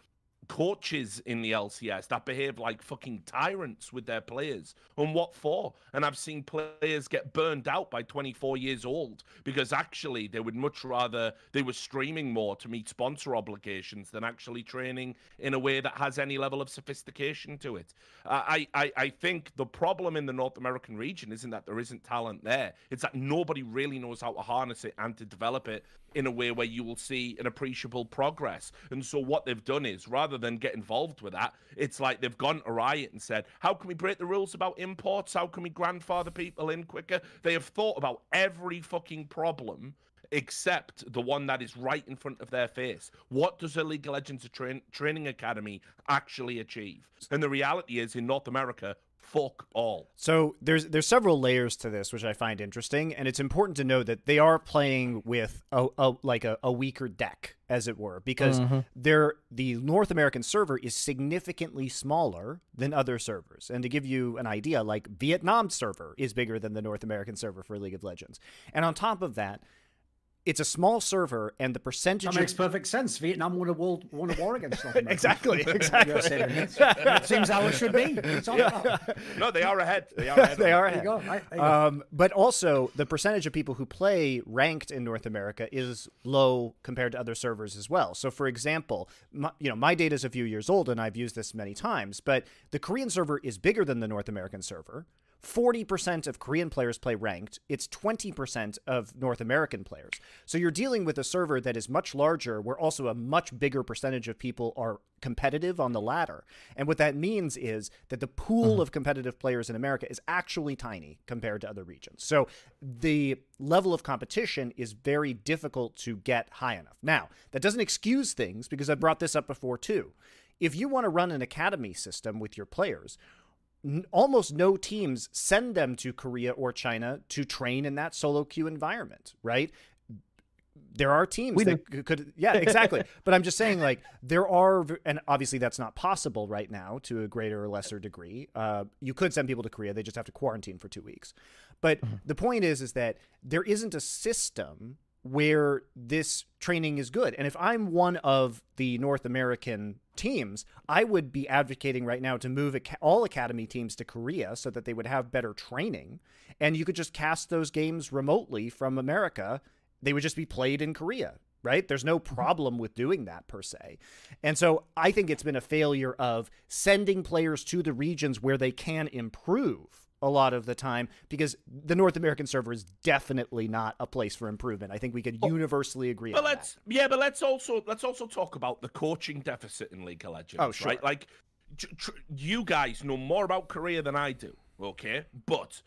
coaches in the LCS that behave like fucking tyrants with their players. And what for? And I've seen players get burned out by 24 years old because actually they would much rather they were streaming more to meet sponsor obligations than actually training in a way that has any level of sophistication to it. I, I, I think the problem in the North American region isn't that there isn't talent there. It's that nobody really knows how to harness it and to develop it in a way where you will see an appreciable progress. And so what they've done is rather than get involved with that, it's like they've gone to riot and said, How can we break the rules about imports? How can we grandfather people in quicker? They have thought about every fucking problem except the one that is right in front of their face. What does of Legends train- Training Academy actually achieve? And the reality is, in North America, fuck all. So there's there's several layers to this, which I find interesting, and it's important to know that they are playing with a, a like a, a, weaker deck, as it were, because mm-hmm. they're the North American server is significantly smaller than other servers. And to give you an idea, like Vietnam server is bigger than the North American server for League of Legends, and on top of that it's a small server, and the percentage that makes of... perfect sense. Vietnam won a world won a war against North America. exactly, exactly. it seems how it should be. Yeah. No, they are ahead. They are ahead. they are ahead. Um, but also, the percentage of people who play ranked in North America is low compared to other servers as well. So, for example, my, you know, my data is a few years old, and I've used this many times. But the Korean server is bigger than the North American server. 40% of Korean players play ranked. It's 20% of North American players. So you're dealing with a server that is much larger, where also a much bigger percentage of people are competitive on the ladder. And what that means is that the pool mm-hmm. of competitive players in America is actually tiny compared to other regions. So the level of competition is very difficult to get high enough. Now, that doesn't excuse things because I brought this up before too. If you want to run an academy system with your players, almost no teams send them to Korea or China to train in that solo queue environment, right? There are teams we that do. could, yeah, exactly. but I'm just saying, like, there are, and obviously that's not possible right now to a greater or lesser degree. Uh, you could send people to Korea; they just have to quarantine for two weeks. But mm-hmm. the point is, is that there isn't a system where this training is good. And if I'm one of the North American teams, I would be advocating right now to move all academy teams to Korea so that they would have better training and you could just cast those games remotely from America. They would just be played in Korea, right? There's no mm-hmm. problem with doing that per se. And so I think it's been a failure of sending players to the regions where they can improve a lot of the time because the North American server is definitely not a place for improvement. I think we could oh, universally agree. But let's that. yeah, but let's also let's also talk about the coaching deficit in League of Legends. Oh, sure. Right, like tr- tr- you guys know more about Korea than I do. Okay, but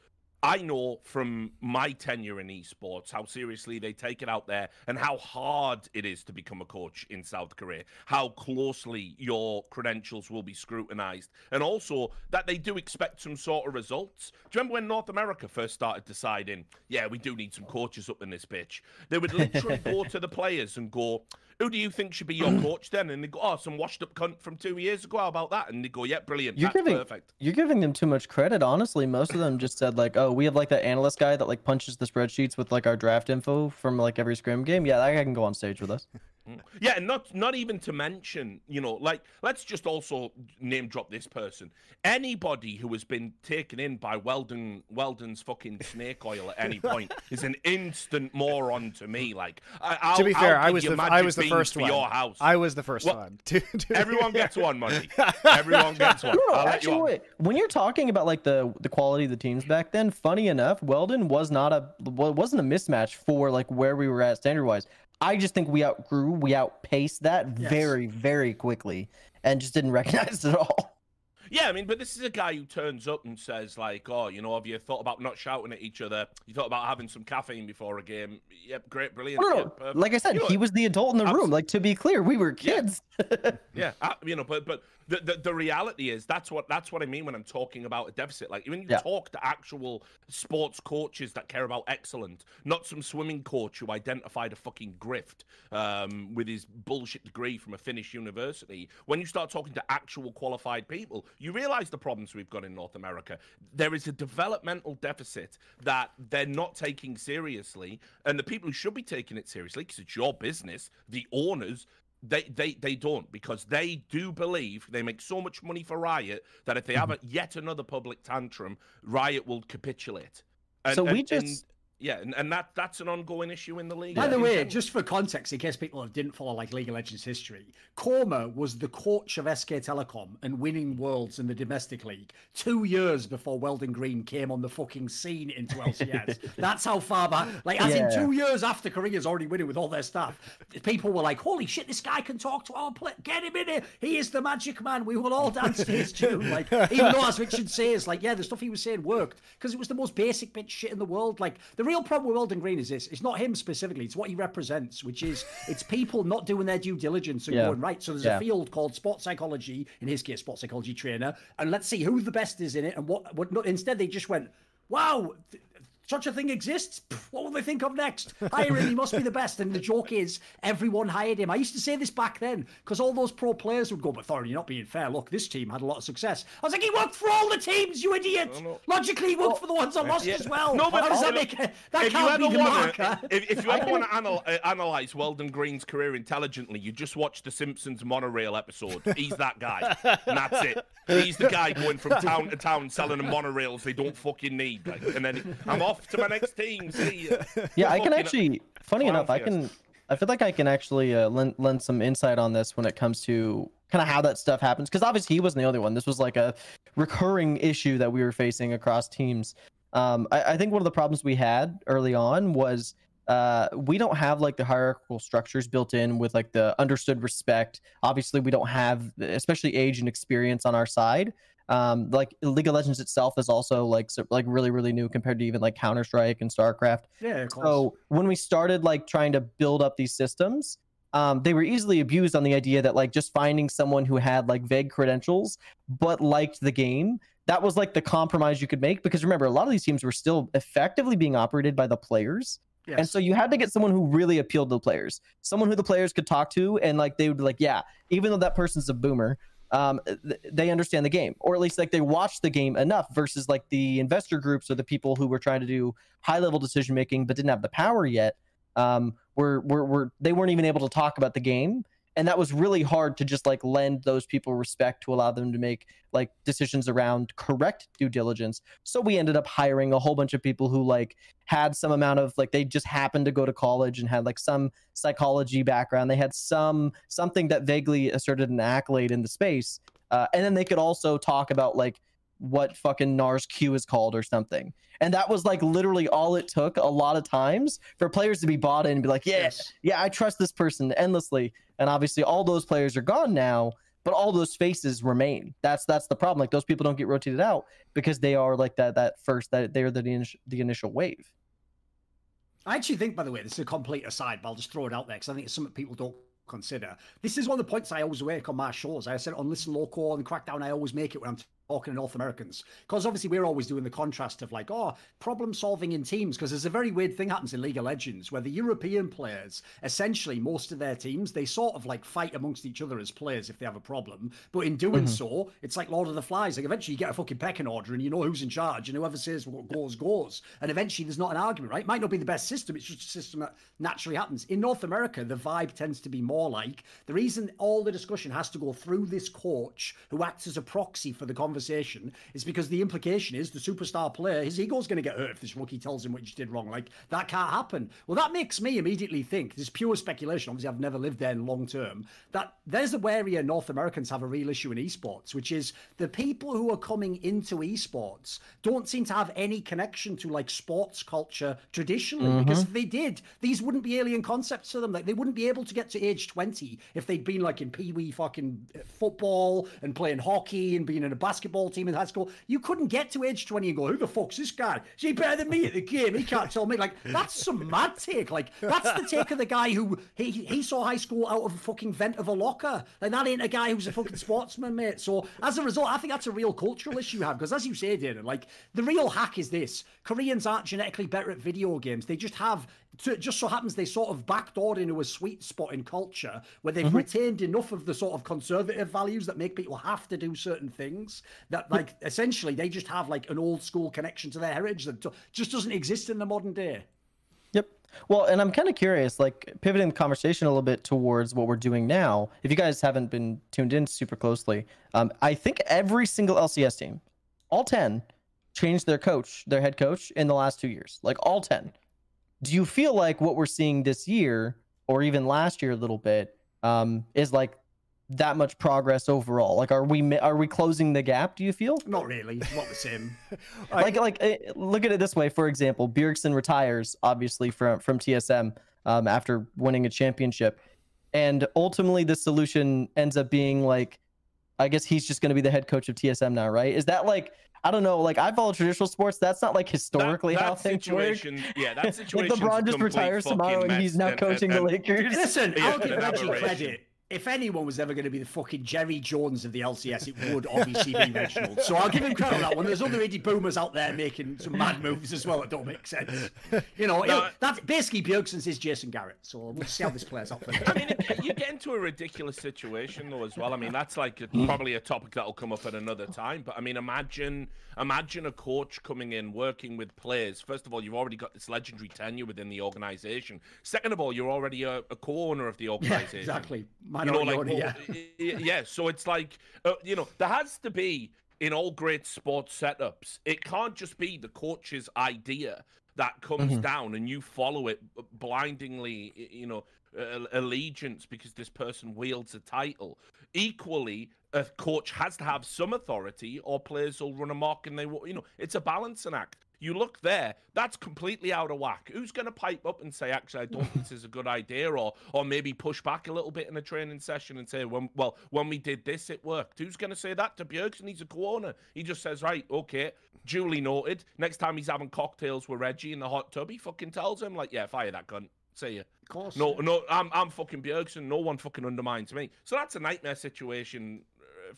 I know from my tenure in esports how seriously they take it out there and how hard it is to become a coach in South Korea, how closely your credentials will be scrutinized, and also that they do expect some sort of results. Do you remember when North America first started deciding, yeah, we do need some coaches up in this bitch? They would literally go to the players and go, who do you think should be your coach then? And they go, oh, some washed up cunt from two years ago. How about that? And they go, yeah, brilliant. You're That's giving, perfect. You're giving them too much credit. Honestly, most of them just said like, oh, we have like that analyst guy that like punches the spreadsheets with like our draft info from like every scrim game. Yeah, that guy can go on stage with us. Mm. Yeah, and not not even to mention, you know, like let's just also name drop this person. Anybody who has been taken in by Weldon Weldon's fucking snake oil at any point is an instant moron to me. Like, I'll, to be fair, I was the I was the first one. Your house. I was the first well, one. everyone gets one, money. Everyone gets one. No, no, actually, you wait. When you're talking about like the the quality of the teams back then, funny enough, Weldon was not a wasn't a mismatch for like where we were at standard wise. I just think we outgrew, we outpaced that yes. very, very quickly, and just didn't recognize it at all. Yeah, I mean, but this is a guy who turns up and says like, "Oh, you know, have you thought about not shouting at each other? You thought about having some caffeine before a game? Yep, great, brilliant. No, no. like I said, you know, he was the adult in the room. Like to be clear, we were kids. Yeah, yeah uh, you know, but but the, the, the reality is that's what that's what I mean when I'm talking about a deficit. Like when you yeah. talk to actual sports coaches that care about excellence, not some swimming coach who identified a fucking grift um, with his bullshit degree from a Finnish university. When you start talking to actual qualified people, you realize the problems we've got in North America. There is a developmental deficit that they're not taking seriously, and the people who should be taking it seriously, because it's your business, the owners, they, they they don't because they do believe they make so much money for Riot that if they have mm-hmm. a, yet another public tantrum, Riot will capitulate. And, so we and, just yeah, and, and that that's an ongoing issue in the league. By the way, just for context, in case people didn't follow like League of Legends history, kkOma was the coach of SK Telecom and winning worlds in the domestic league two years before Weldon Green came on the fucking scene into LCS. that's how far back, like as yeah. in two years after Korea's already winning with all their stuff, people were like, "Holy shit, this guy can talk to our play. Get him in here. He is the magic man. We will all dance to his tune." Like even though as Richard says, like yeah, the stuff he was saying worked because it was the most basic bitch shit in the world. Like the real problem with Weldon Green is this: it's not him specifically; it's what he represents, which is it's people not doing their due diligence and yeah. going right. So there's yeah. a field called sports psychology, in his case, sports psychology trainer, and let's see who the best is in it and what. what not, instead, they just went, "Wow, such a thing exists. What will they think of next? Hire him. He must be the best. And the joke is, everyone hired him. I used to say this back then because all those pro players would go, but Thorin, you're not being fair. Look, this team had a lot of success. I was like, he worked for all the teams, you idiot. No, no. Logically, he worked for the ones that lost yeah. as well. No, but How does that make That can't be the wanna, marker. If, if you ever want to anal- uh, analyze Weldon Green's career intelligently, you just watch the Simpsons monorail episode. He's that guy. and that's it. He's the guy going from town to town selling them monorails they don't fucking need. Like, and then I'm off to my next team. Yeah, I can actually. Funny enough, I can. I feel like I can actually uh, lend lend some insight on this when it comes to kind of how that stuff happens. Because obviously he wasn't the only one. This was like a recurring issue that we were facing across teams. Um, I, I think one of the problems we had early on was uh, we don't have like the hierarchical structures built in with like the understood respect. Obviously, we don't have, especially age and experience on our side. Um, like League of Legends itself is also like so, like really really new compared to even like Counter Strike and StarCraft. Yeah. So when we started like trying to build up these systems, um, they were easily abused on the idea that like just finding someone who had like vague credentials but liked the game that was like the compromise you could make because remember a lot of these teams were still effectively being operated by the players Yes. And so you had to get someone who really appealed to the players, someone who the players could talk to, and like they would be like, yeah, even though that person's a boomer, um, th- they understand the game, or at least like they watch the game enough. Versus like the investor groups or the people who were trying to do high level decision making but didn't have the power yet. Um, were were, were they weren't even able to talk about the game and that was really hard to just like lend those people respect to allow them to make like decisions around correct due diligence. So we ended up hiring a whole bunch of people who like had some amount of like they just happened to go to college and had like some psychology background. They had some something that vaguely asserted an accolade in the space uh, and then they could also talk about like what fucking Gnar's Q is called or something. And that was like literally all it took a lot of times for players to be bought in and be like, yeah, Yes. yeah, I trust this person endlessly. And obviously all those players are gone now, but all those faces remain. That's that's the problem. Like those people don't get rotated out because they are like that that first that they're the initial, the initial wave. I actually think, by the way, this is a complete aside, but I'll just throw it out there because I think it's something people don't consider. This is one of the points I always make on my shows. I said on Listen Local and Crackdown, I always make it when I'm talking to North Americans. Because obviously we're always doing the contrast of like, oh, problem solving in teams. Because there's a very weird thing happens in League of Legends where the European players, essentially most of their teams, they sort of like fight amongst each other as players if they have a problem. But in doing mm-hmm. so, it's like Lord of the Flies. Like eventually you get a fucking pecking order and you know who's in charge and whoever says what goes, goes. And eventually there's not an argument, right? It might not be the best system, it's just a system that naturally happens. In North America, the vibe tends to be more like the reason all the discussion has to go through this coach who acts as a proxy for the conversation is because the implication is the superstar player, his ego's going to get hurt if this rookie tells him what you did wrong. Like, that can't happen. Well, that makes me immediately think, this is pure speculation, obviously I've never lived there in long term, that there's a area North Americans have a real issue in esports, which is the people who are coming into esports don't seem to have any connection to like sports culture traditionally, mm-hmm. because if they did, these wouldn't be alien concepts to them. Like, they wouldn't be able to get to age 20 if they'd been like in pee wee fucking uh, football and playing hockey and being in a basketball team in high school. You couldn't get to age 20 and go, who the fuck's this guy? Is he better than me at the game? He can't tell me. Like, that's some mad take. Like, that's the take of the guy who he, he saw high school out of a fucking vent of a locker. Like, that ain't a guy who's a fucking sportsman, mate. So, as a result, I think that's a real cultural issue you have. Because, as you say, Danan, like, the real hack is this Koreans aren't genetically better at video games. They just have it just so happens they sort of backdoor into a sweet spot in culture where they've retained enough of the sort of conservative values that make people have to do certain things that like essentially they just have like an old school connection to their heritage that just doesn't exist in the modern day Yep. Well, and I'm kind of curious, like pivoting the conversation a little bit towards what we're doing now. If you guys haven't been tuned in super closely, um, I think every single LCS team, all 10, changed their coach, their head coach in the last two years. Like all 10. Do you feel like what we're seeing this year, or even last year a little bit, um, is like that much progress overall? Like, are we are we closing the gap? Do you feel? not really it's not the same like like eh, look at it this way for example Bjergsen retires obviously from from TSM um, after winning a championship and ultimately the solution ends up being like I guess he's just going to be the head coach of TSM now right is that like I don't know like I follow traditional sports. That's not like historically that, how that things work. yeah, that like situation. LeBron just retires tomorrow and he's now coaching the Lakers. Listen Yeah, i'll give an reggie credit if anyone was ever going to be the fucking Jerry Jones of the LCS, it would obviously be Reginald. So I'll give him credit on that one. There's other indie boomers out there making some mad moves as well that don't make sense. You know, No, that's basically Bjergsen's is Jason Garrett. So we'll see how this plays out for I mean, you get into a ridiculous situation though as well. I mean, that's like a, probably a topic that'll come up at another time. But I mean, imagine imagine a coach coming in working with players. First of all, you've already got this legendary tenure within the organization. Second of all, you're already a, a co-owner of the Yeah, organization. exactly. You know, like, owner, yeah. yeah. So it's like, uh, you know, there has to be in all great sports setups. It can't just be the coach's idea that comes down and you follow it blindingly. You know, uh, allegiance because this person wields a title. Equally, a coach has to have some authority, or players will run amok and they will. You know, it's a balancing act. You look there, that's completely out of whack. Who's going to pipe up and say, actually, I don't think this is a good idea, or or maybe push back a little bit in a training session and say, when, well, when we did this, it worked. Who's going to say that to Bjergsen? He's a co-owner. He just says, right, okay, duly noted. Next time he's having cocktails with Reggie in the hot tub, he fucking tells him, like, yeah, fire that gun. See ya. Of course. No, no, I'm I'm fucking Bjergsen. No one fucking undermines me. So that's a nightmare situation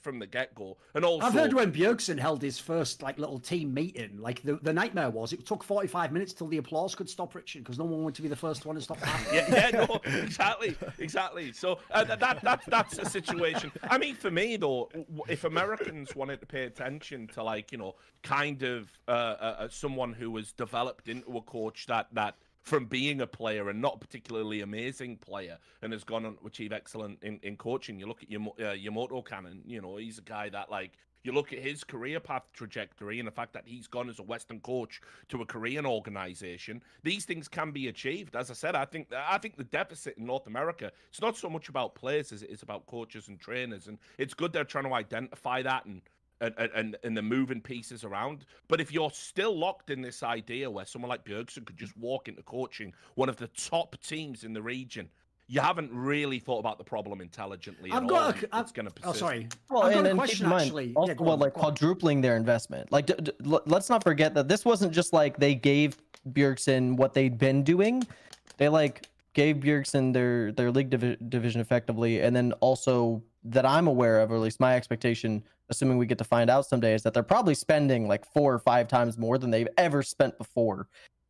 from the get go. And also, I've heard when Bjergsen held his first like little team meeting, like the, the nightmare was it took 45 minutes till the applause could stop Richard because no one wanted to be the first one to stop yeah, yeah, no, exactly, exactly. So uh, that, that that that's a situation. I mean, for me though, if Americans wanted to pay attention to like you know, kind of uh, uh, uh, someone who was developed into a coach that that from being a player and not particularly amazing player and has gone on to achieve excellent in, in coaching. You look at your uh, Yamato Cannon, you know, he's a guy that like you look at his career path trajectory and the fact that he's gone as a Western coach to a Korean organization. These things can be achieved. As I said, I think I think the deficit in North America it's not so much about players as it is about coaches and trainers, and it's good they're trying to identify that and and, and, and the moving pieces around. But if you're still locked in this idea where someone like Bjergsen could just walk into coaching one of the top teams in the region, you haven't really thought about the problem intelligently. I've got. A, it's going to oh, persist. Oh, sorry. Well, I've and, got a question mind, actually. Also, yeah, well, on, like quadrupling their investment. Like, d- d- let's not forget that this wasn't just like they gave Bjergsen what they'd been doing. They like gave Bjergsen their their league divi- division effectively, and then also that I'm aware of, or at least my expectation, assuming we get to find out someday, is that they're probably spending like four or five times more than they've ever spent before,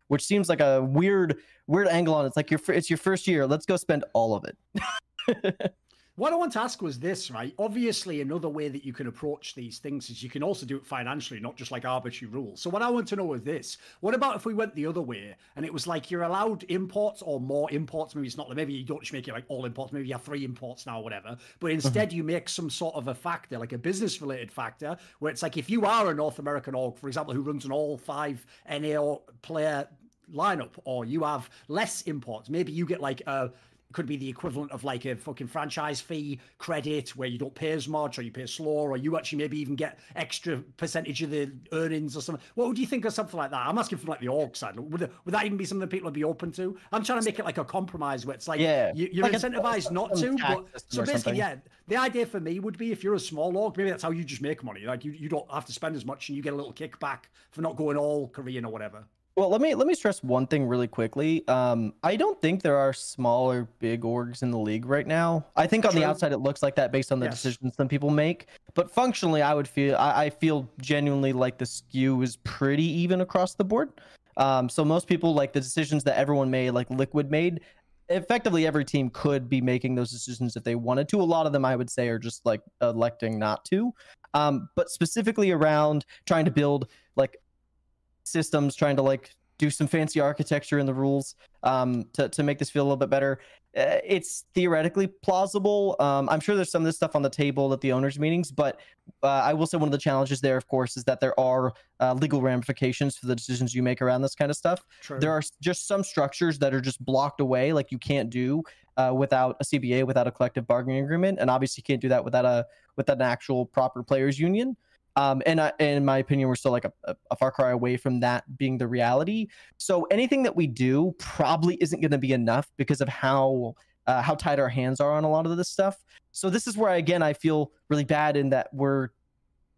which seems like a weird weird angle on it. It's like your it's your first year. Let's go spend all of it. What I want to ask was this, right? Obviously, another way that you can approach these things is you can also do it financially, not just like arbitrary rules. So, what I want to know is this what about if we went the other way and it was like you're allowed imports or more imports? Maybe it's not, maybe you don't just make it like all imports, maybe you have three imports now, or whatever. But instead, mm-hmm. you make some sort of a factor, like a business related factor, where it's like if you are a North American org, for example, who runs an all five NAO player lineup, or you have less imports, maybe you get like a could be the equivalent of like a fucking franchise fee credit where you don't pay as much or you pay slower or you actually maybe even get extra percentage of the earnings or something. What would you think of something like that? I'm asking from like the org side. Would, would that even be something people would be open to? I'm trying to make it like a compromise where it's like yeah, you, are like incentivized not to. But so basically, something. yeah, the idea for me would be if you're a small org, maybe that's how you just make money. Like you, you don't have to spend as much and you get a little kickback for not going all Korean or whatever. Well, let me let me stress one thing really quickly. Um, I don't think there are smaller big orgs in the league right now. I think on True. the outside it looks like that based on the yes. decisions some people make, but functionally, I would feel I, I, feel genuinely like the skew is pretty even across the board. Um, so most people like the decisions that everyone made, like Liquid made. Effectively, every team could be making those decisions if they wanted to. A lot of them, I would say, are just like electing not to. Um, but specifically around trying to build systems trying to like do some fancy architecture in the rules um, to, to make this feel a little bit better. Uh, it's theoretically plausible. Um, I'm sure there's some of this stuff on the table at the owners' meetings, but uh, I will say one of the challenges there, of course, is that there are uh, legal ramifications for the decisions you make around this kind of stuff. True. There are just some structures that are just blocked away, like you can't do uh, without a CBA, without a collective bargaining agreement, and obviously you can't do that without a without an actual proper players union. Um, and in my opinion, we're still like a, a, far cry away from that being the reality. So anything that we do probably isn't going to be enough because of how uh, how tight our hands are on a lot of this stuff. So this is where again I feel really bad in that we're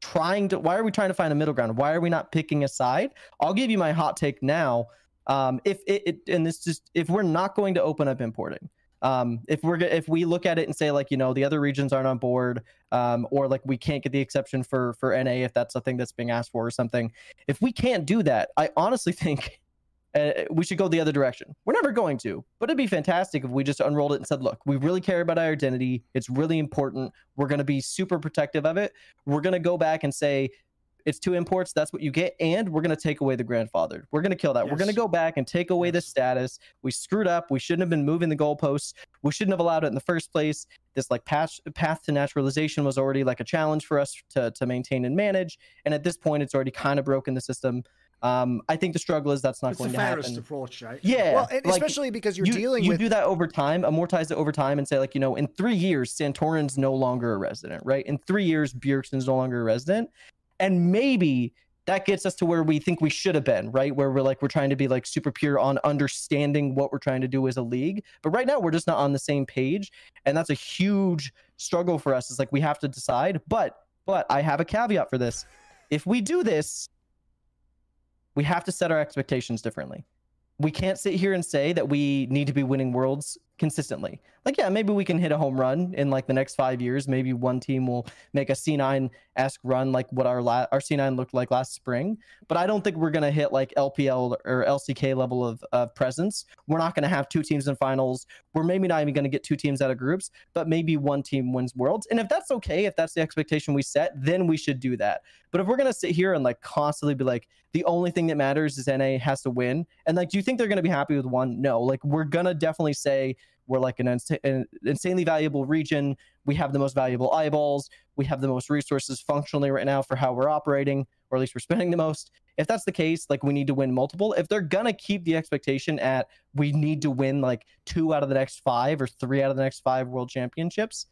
trying to. Why are we trying to find a middle ground? Why are we not picking a side? I'll give you my hot take now. Um, if it, it and this just if we're not going to open up importing, um, if we're if we look at it and say like you know the other regions aren't on board um, or like we can't get the exception for for NA if that's a thing that's being asked for or something if we can't do that I honestly think uh, we should go the other direction. We're never going to but it'd be fantastic if we just unrolled it and said look we really care about our identity. It's really important. We're going to be super protective of it. We're going to go back and say it's two imports. That's what you get. And we're going to take away the grandfather. We're going to kill that. Yes. We're going to go back and take away yes. the status. We screwed up. We shouldn't have been moving the goalposts. We shouldn't have allowed it in the first place. This like path, path to naturalization was already like a challenge for us to, to maintain and manage. And at this point, it's already kind of broken the system. Um, I think the struggle is that's not it's going the to happen. approach, right? Yeah, well, like, especially because you're you, dealing you with do that over time, amortize it over time, and say like you know, in three years, Santorin's no longer a resident, right? In three years, Bjergsen's no longer a resident, and maybe that gets us to where we think we should have been, right? Where we're like, we're trying to be like super pure on understanding what we're trying to do as a league. But right now, we're just not on the same page. And that's a huge struggle for us. It's like we have to decide. But, but I have a caveat for this. If we do this, we have to set our expectations differently. We can't sit here and say that we need to be winning worlds consistently. Like, yeah, maybe we can hit a home run in like the next five years. Maybe one team will make a C9 esque run like what our la- our C9 looked like last spring. But I don't think we're gonna hit like LPL or LCK level of, of presence. We're not gonna have two teams in finals. We're maybe not even gonna get two teams out of groups, but maybe one team wins worlds. And if that's okay, if that's the expectation we set, then we should do that. But if we're gonna sit here and like constantly be like, the only thing that matters is NA has to win, and like, do you think they're gonna be happy with one? No. Like, we're gonna definitely say we're like an, ins- an insanely valuable region. We have the most valuable eyeballs. We have the most resources functionally right now for how we're operating, or at least we're spending the most. If that's the case, like we need to win multiple. If they're gonna keep the expectation at we need to win like two out of the next five or three out of the next five world championships,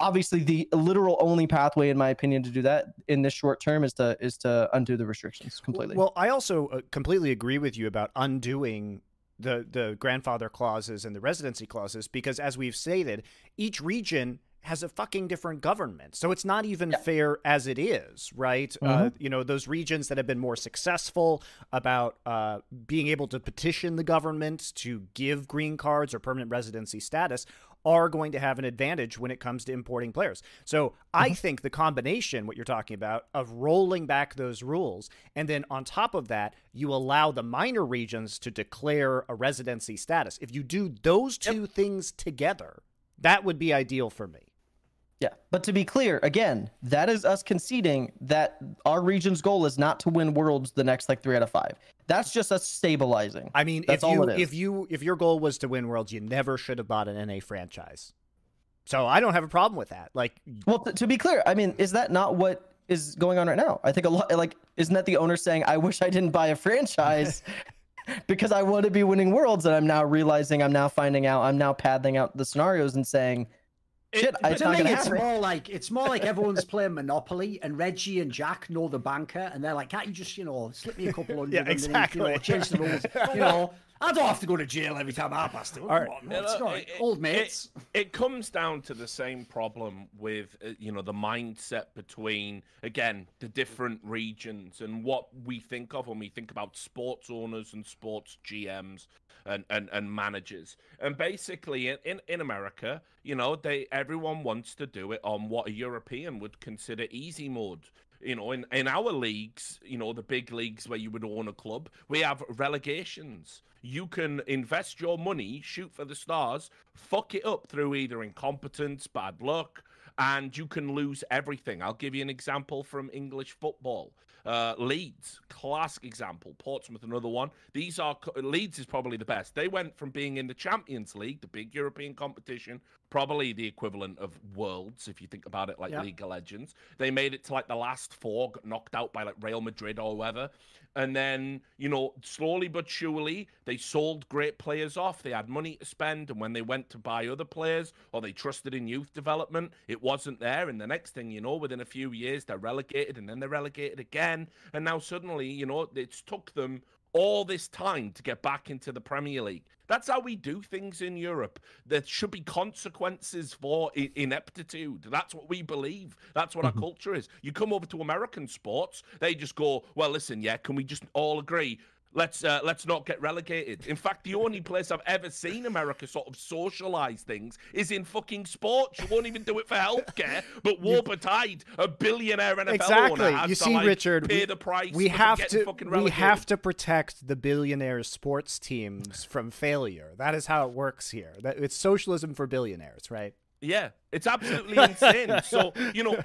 obviously the literal only pathway, in my opinion, to do that in this short term is to is to undo the restrictions completely. Well, I also uh, completely agree with you about undoing the the grandfather clauses and the residency clauses because as we've stated, each region has a fucking different government. So it's not even Yeah. fair as it is, right? Uh, you know, those regions that have been more successful about uh, being able to petition the government to give green cards or permanent residency status are going to have an advantage when it comes to importing players. So I think the combination, what you're talking about, of rolling back those rules, and then on top of that, you allow the minor regions to declare a residency status. If you do those two things together, that would be ideal for me. Yeah, but to be clear, again, that is us conceding that our region's goal is not to win worlds the next like three out of five. That's just us stabilizing. I mean, That's if you all it is. if you if your goal was to win worlds, you never should have bought an NA franchise. So I don't have a problem with that. Like Well, to be clear, I mean, is that not what is going on right now? I think a lot like isn't that the owner saying, "I wish I didn't buy a franchise." Because I want to be winning worlds, and I'm now realizing, I'm now finding out, I'm now padding out the scenarios and saying, "Shit, it, it's not gonna it's happen." more like it's more like everyone's playing Monopoly, and Reggie and Jack know the banker, and they're like, "Can't you just, you know, slip me a couple hundred Yeah, underneath, you know, change the rules, you know? I don't have to go to jail every time I pass through. All Come right. on, Yeah, it's look, not it- it- old mates." It, it comes down to the same problem with uh, you know the mindset between again the different regions and what we think of when we think about sports owners and sports GMs and and, and managers. And basically in, in in America, you know, they everyone wants to do it on what a European would consider easy mode. You know, in, in our leagues, you know, the big leagues where you would own a club, we have relegations. You can invest your money, shoot for the stars, fuck it up through either incompetence, bad luck, and you can lose everything. I'll give you an example from English football. Uh, Leeds, classic example. Portsmouth, another one. These are Leeds is probably the best. They went from being in the Champions League, the big European competition, probably the equivalent of Worlds, if you think about it like Yeah. League of Legends. They made it to like the last four, got knocked out by like Real Madrid or whoever. And then, you know, slowly but surely, they sold great players off. They had money to spend. And when they went to buy other players or they trusted in youth development, it wasn't there. And the next thing you know, within a few years, they're relegated and then they're relegated again. And now suddenly, you know, it's took them all this time to get back into the Premier League. That's how we do things in Europe. There should be consequences for ineptitude. That's what we believe. That's what our mm-hmm. culture is. You come over to American sports, they just go, "Well, listen, yeah, can we just all agree Let's uh, let's not get relegated. In fact, the only place I've ever seen America sort of socialize things is in fucking sports. You won't even do it for healthcare. But Warper Tide, a billionaire NFL exactly. owner, You to, see, like, Richard, pay we, the price. we have to we have to protect the billionaire sports teams from failure. That is how it works here. That it's socialism for billionaires, right? Yeah, it's absolutely insane. So you know,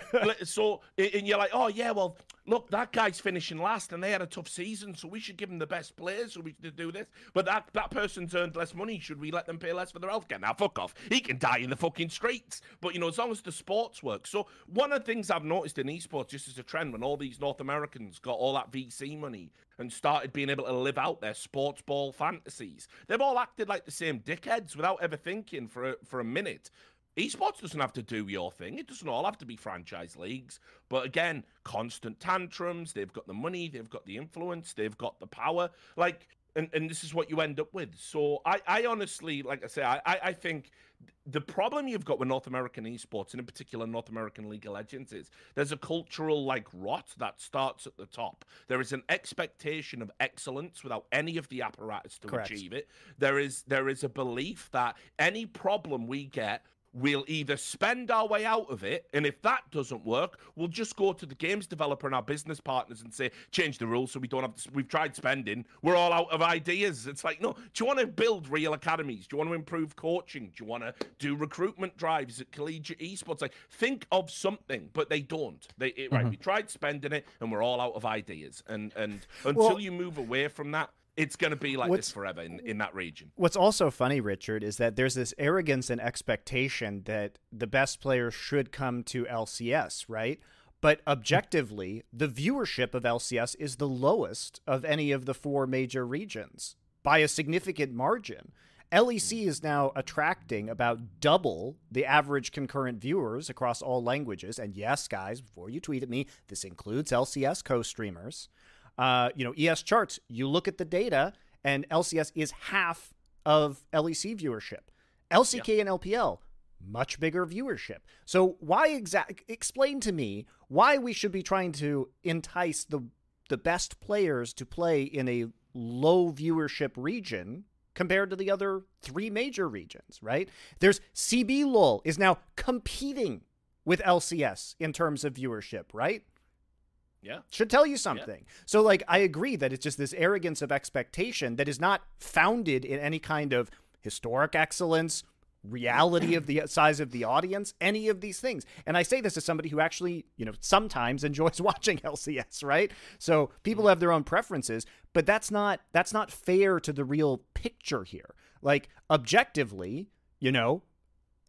so and you're like, oh yeah, well, look, that guy's finishing last, and they had a tough season, so we should give them the best players, so we should do this. But that that person's earned less money. Should we let them pay less for their healthcare? Now, fuck off. He can die in the fucking streets. But you know, as long as the sports work. So one of the things I've noticed in esports, just as a trend, when all these North Americans got all that VC money and started being able to live out their sports ball fantasies, they've all acted like the same dickheads without ever thinking for a, for a minute. Esports doesn't have to do your thing. It doesn't all have to be franchise leagues. But again, constant tantrums. They've got the money. They've got the influence. They've got the power. Like, and, and this is what you end up with. So I, I honestly, like I say, I, I, think the problem you've got with North American esports, and in particular North American League of Legends, is there's a cultural like rot that starts at the top. There is an expectation of excellence without any of the apparatus to Correct. achieve it. There is there is a belief that any problem we get we'll either spend our way out of it, and if that doesn't work, we'll just go to the games developer and our business partners and say, change the rules so we don't have to, we've tried spending, we're all out of ideas. It's like, no, do you want to build real academies? Do you want to improve coaching? Do you want to do recruitment drives at collegiate esports? Like, think of something, but they don't. They it, right, mm-hmm. we tried spending it, and we're all out of ideas. And and until Well- you move away from that, it's going to be like What's- this forever in, in that region. What's also funny, Richard, is that there's this arrogance and expectation that the best players should come to LCS, right? But hmm. objectively, the viewership of LCS is the lowest of any of the four major regions by a significant margin. LEC hmm. is now attracting about double the average concurrent viewers across all languages. And yes, guys, before you tweet at me, this includes LCS co streamers. Uh, you know, ES charts, you look at the data, and LCS is half of LEC viewership. LCK and LPL, much bigger viewership. So why exact explain to me why we should be trying to entice the the best players to play in a low viewership region compared to the other three major regions, right? There's CB LOL is now competing with LCS in terms of viewership, right? Yeah. should tell you something. So, like, I agree that it's just this arrogance of expectation that is not founded in any kind of historic excellence, reality of the size of the audience, any of these things. And I say this as somebody who actually, you know, sometimes enjoys watching LCS, right? So people mm-hmm. have their own preferences, but that's not that's not fair to the real picture here. Like objectively, you know,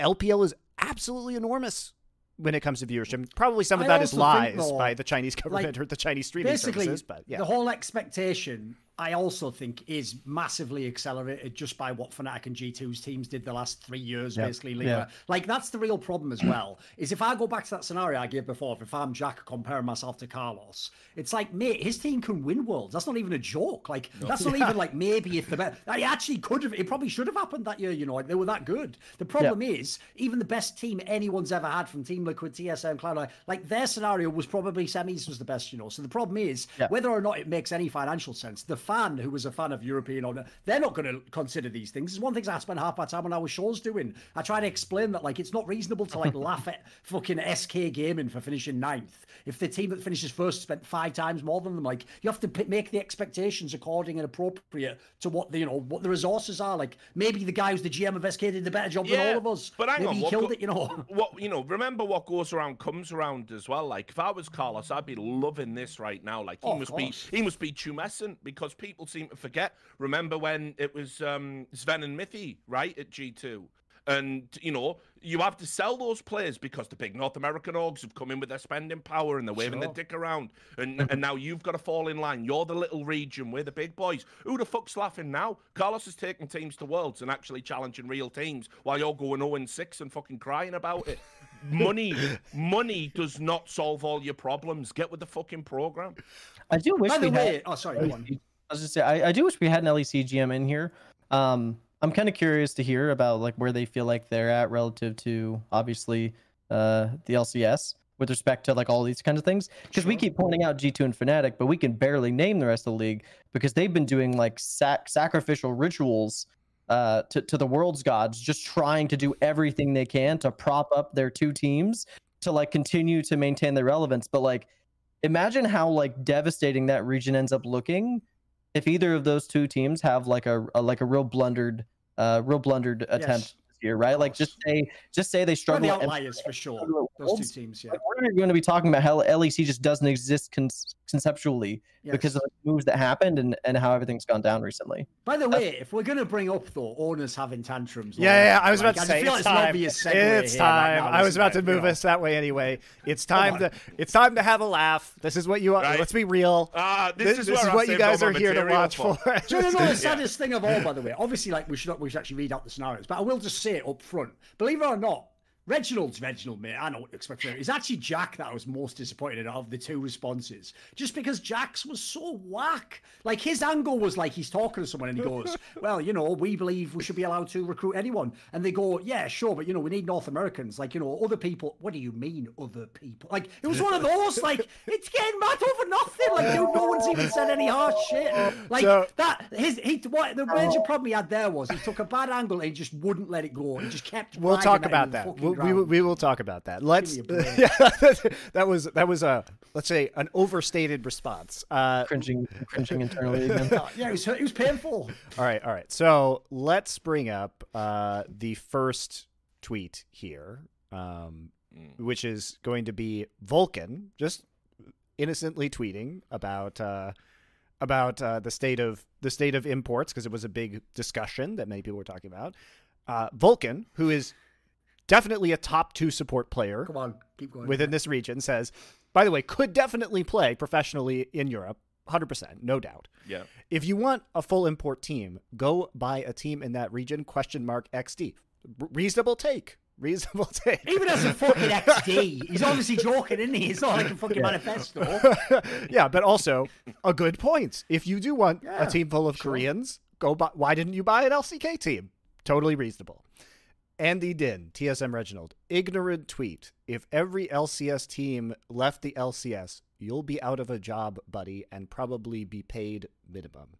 LPL is absolutely enormous when it comes to viewership. Probably some of I that is lies though, by the Chinese government or the Chinese streaming services, but yeah. the whole expectation, I also think, is massively accelerated just by what Fnatic and G2's teams did the last three years, Yeah. basically. Yeah. Liga. Like, that's the real problem as well. is if I go back to that scenario I gave before, if I'm Jack comparing myself to Carlos, it's like, mate, his team can win worlds. That's not even a joke. Like, that's not even like maybe if the best. It actually could have, it probably should have happened that year, you know, like they were that good. The problem is, even the best team anyone's ever had from Team Liquid, TSM, Cloud9, like their scenario was probably semis was the best, you know. So the problem is, Yeah. whether or not it makes any financial sense, the fan who was a fan of European honor, they're not going to consider these things. It's one thing I spent half my time on our shows doing. I try to explain that like it's not reasonable to like laugh at fucking SK Gaming for finishing ninth. If the team that finishes first spent five times more than them, like you have to p- make the expectations according and appropriate to what the you know what the resources are. Like maybe the guy who's the GM of SK did the better job than all of us. But hang maybe on, he killed it, you know. What you know, remember what goes around comes around as well. Like if I was Carlos, I'd be loving this right now. Like he Oh, must be he must be tumescent because people seem to forget. Remember when it was um Zven and Mithy, right, at G two? And you know, you have to sell those players because the big North American orgs have come in with their spending power and they're waving their dick around. And and now you've got to fall in line. You're the little region, we're the big boys. Who the fuck's laughing now? Carlos is taking teams to worlds and actually challenging real teams while you're going 0 and 6 and fucking crying about it. money, money does not solve all your problems. Get with the fucking program. I do wish By the we way, had. oh sorry, go on. I was just say I, I do wish we had an LEC GM in here. Um, I'm kind of curious to hear about like where they feel like they're at relative to obviously uh the LCS with respect to like all these kinds of things. Because we keep pointing out G2 and Fnatic, but we can barely name the rest of the league because they've been doing like sac- sacrificial rituals uh to, to the world's gods just trying to do everything they can to prop up their two teams to like continue to maintain their relevance. But like imagine how like devastating that region ends up looking if either of those two teams have like a, a like a real blundered uh real blundered attempt Yes, year right like just say just say they One of struggle the and- outliers for sure. Those two teams, yeah. like, we're going to be talking about how LEC just doesn't exist con- conceptually because of the moves that happened and, and how everything's gone down recently. By the way, if we're going to bring up though owners having tantrums, Yeah, yeah, yeah, I was like, about to just say feel it's it's time. It's here right time. now, I was isn't about to move know? us that way anyway. It's time to it's time to have a laugh. This is what you want. Right. Let's be real. Ah, This, this, is, this where is I what you guys are here to watch for. Do you know the saddest thing of all, by the way? Obviously, like we should we should actually read out the scenarios, but I will just say it up front. Believe it or not, Reginald's Reginald, mate. I know what to expect from him. It's actually Jack that I was most disappointed in of the two responses. Just because Jack's was so whack. Like his angle was like he's talking to someone and he goes, Well, you know, we believe we should be allowed to recruit anyone. And they go, Yeah, sure, but you know, we need North Americans. Like, you know, other people. What do you mean, other people? Like, it was one of those, like, it's getting mad over nothing. Like, dude, no one's even said any harsh shit. Like So- that his he what the major oh. problem he had there was he took a bad angle and he just wouldn't let it go. He just kept We'll talk about that. We'll, we will, we will talk about that. Let's. me a break. Yeah, that was that was a let's say an overstated response. Uh, Cringing, cringing internally again. Yeah, it was it was painful. all right, all right. So let's bring up uh, the first tweet here, um, which is going to be Vulcan just innocently tweeting about uh, about uh, the state of the state of imports because it was a big discussion that many people were talking about. Uh, Vulcan, who is definitely a top two support player Come on, keep going. within this region, says, by the way, could definitely play professionally in Europe, hundred percent, no doubt. Yeah. If you want a full import team, go buy a team in that region. Question mark XD. R- reasonable take. Reasonable take. Even as a fucking XD, he's obviously joking, isn't he? It's not like a fucking manifesto. yeah, but also a good point. If you do want Yeah, a team full of sure. Koreans, go buy. Why didn't you buy an LCK team? Totally reasonable. Andy Dinh, TSM Reginald, ignorant tweet. If every LCS team left the LCS, you'll be out of a job, buddy, and probably be paid minimum.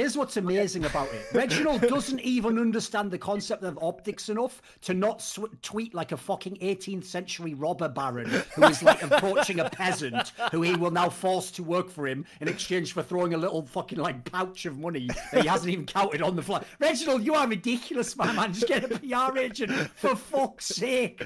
Here's what's amazing about it. Reginald doesn't even understand the concept of optics enough to not sw- tweet like a fucking 18th century robber baron who is like approaching a peasant who he will now force to work for him in exchange for throwing a little fucking like pouch of money that he hasn't even counted on the fly. Reginald, you are ridiculous, my man. Just get a PR agent for fuck's sake.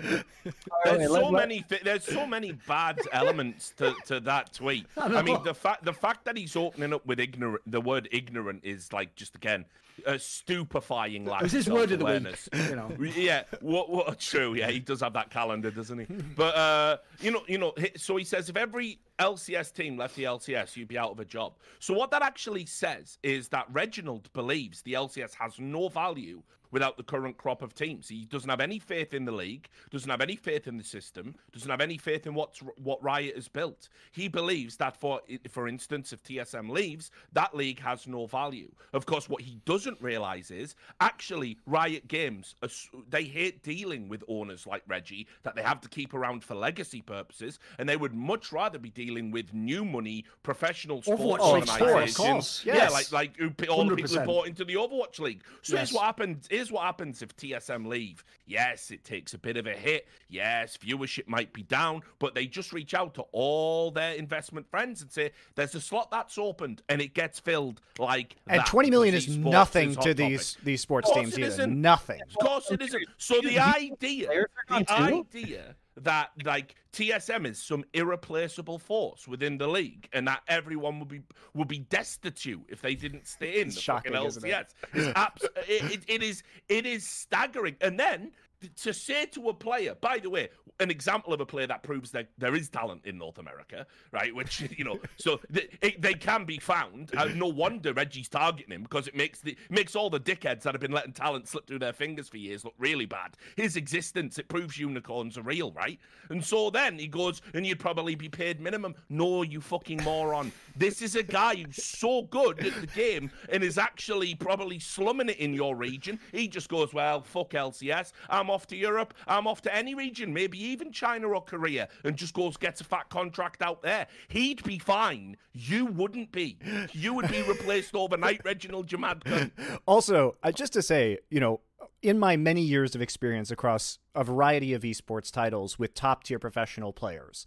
There's so let- let- many. Thi- there's so many bad elements to, to that tweet. I, mean, the fact the fact that he's opening up with ignorant, the word ignorant is like just again a stupefying lack. Was his of word of the week, self-awareness. you know. Yeah, what what true? Yeah, he does have that calendar, doesn't he? But uh, you know, you know. So he says if every LCS team left the LCS, you'd be out of a job. So what that actually says is that Reginald believes the LCS has no value without the current crop of teams. He doesn't have any faith in the league, doesn't have any faith in the system, doesn't have any faith in what's what Riot has built. He believes that for for instance, if TSM leaves, that league has no value. Of course, what he doesn't realize is actually Riot Games are they hate dealing with owners like Reggie that they have to keep around for legacy purposes, and they would much rather be dealing with new money professional sports Overwatch organizations. course, Yeah, yes. like like who, all the people who 100%. bought into the Overwatch League. So here's Yes. what happens. Here's what happens if TSM leave. Yes, it takes a bit of a hit. Yes, viewership might be down, but they just reach out to all their investment friends and say, "There's a slot that's opened, and it gets filled like And that twenty million is nothing is hot to topic." these these sports teams either. isn't. Nothing. Of course it isn't. So the idea, the idea that like TSM is some irreplaceable force within the league, and that everyone would be would be destitute if they didn't stay in It's the shocking, fucking isn't it? LCS. It's abs- it, it, it is it is staggering. And then to say to a player, by the way, an example of a player that proves that there is talent in North America, right? Which you know, so th- it, they can be found. Uh, no wonder Reggie's targeting him because it makes the makes all the dickheads that have been letting talent slip through their fingers for years look really bad. His existence it proves unicorns are real, right? And so then he goes, and you'd probably be paid minimum. No, you fucking moron. This is a guy who's so good at the game and is actually probably slumming it in your region. He just goes, well, fuck LCS. I'm off to Europe. I'm off to any region, maybe even China or Korea, and just goes gets a fat contract out there. He'd be fine. You wouldn't be. You would be replaced overnight, Reginald Jamadka. Also, uh, just to say, you know, in my many years of experience across a variety of esports titles with top tier professional players,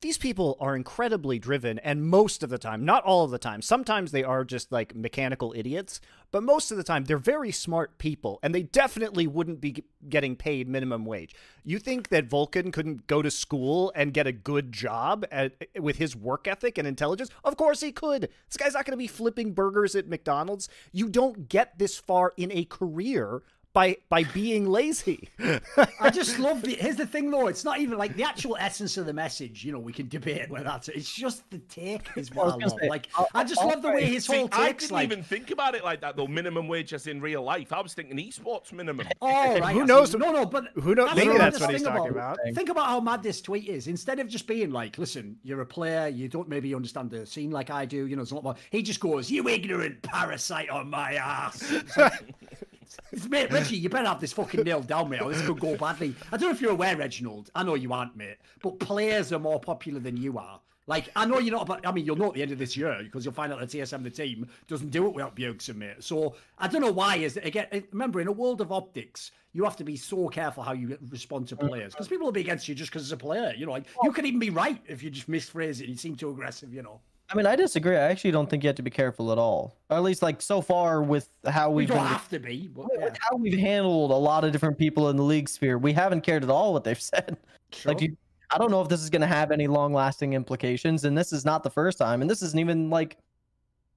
these people are incredibly driven, and most of the time, not all of the time, sometimes they are just like mechanical idiots, but most of the time, they're very smart people, and they definitely wouldn't be getting paid minimum wage. You think that Vulcan couldn't go to school and get a good job at, with his work ethic and intelligence? Of course he could. This guy's not going to be flipping burgers at McDonald's. You don't get this far in a career by by being lazy. I just love the. Here's the thing, though. It's not even like the actual essence of the message. You know, we can debate whether that's. It's just the take is what I, was gonna love. say, like, I'll- I just I'll love the way say- his See, whole I takes. didn't Like, even think about it like that though. Minimum wage as in real life. I was thinking esports minimum. oh, right. Who I see. knows- No, no, but who knows- Maybe maybe that's that's what he's talking about- about. Think about how mad this tweet is. Instead of just being like, "Listen, you're a player. You don't maybe understand the scene like I do." You know, it's a lot more. He just goes, "You ignorant parasite on my ass." It's like, It's- Mate, Reggie, you better have this fucking nailed down, mate, or this could go badly. I don't know if you're aware, Reginald. I know you aren't, mate, but players are more popular than you are. Like, I know you're not, but I mean, you'll know at the end of this year because you'll find out that TSM, the team, doesn't do it without Bjergsen, mate. So I don't know why. Is it, again, remember, in a world of optics, you have to be so careful how you respond to players because people will be against you just because it's a player. You know, like you could even be right if you just misphrase it. and You seem too aggressive. You know, I mean, I disagree. I actually don't think you have to be careful at all. Or at least, like so far with how we we've don't been, have to be. But yeah. with how we've handled a lot of different people in the league sphere, we haven't cared at all what they've said. Like, Sure. you, I don't know if this is going to have any long-lasting implications, and this is not the first time, and this isn't even like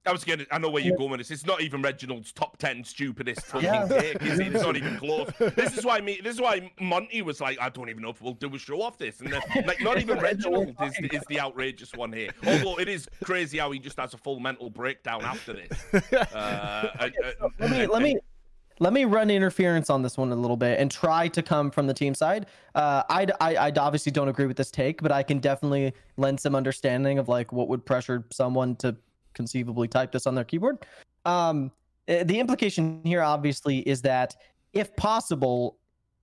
I was getting. I know where you're going with this. It's not even Reginald's top ten stupidest fucking Yeah. take. Is it? It's not even close. This is why me. This is why Monte was like, I don't even know if we'll do a show off this. And then, like, not even Reginald is, is the outrageous one here. Although it is crazy how he just has a full mental breakdown after this. Uh, let me let me let me run interference on this one a little bit and try to come from the team side. Uh, I I I obviously don't agree with this take, but I can definitely lend some understanding of like what would pressure someone to conceivably type this on their keyboard. Um, eh, the implication here obviously is that if possible,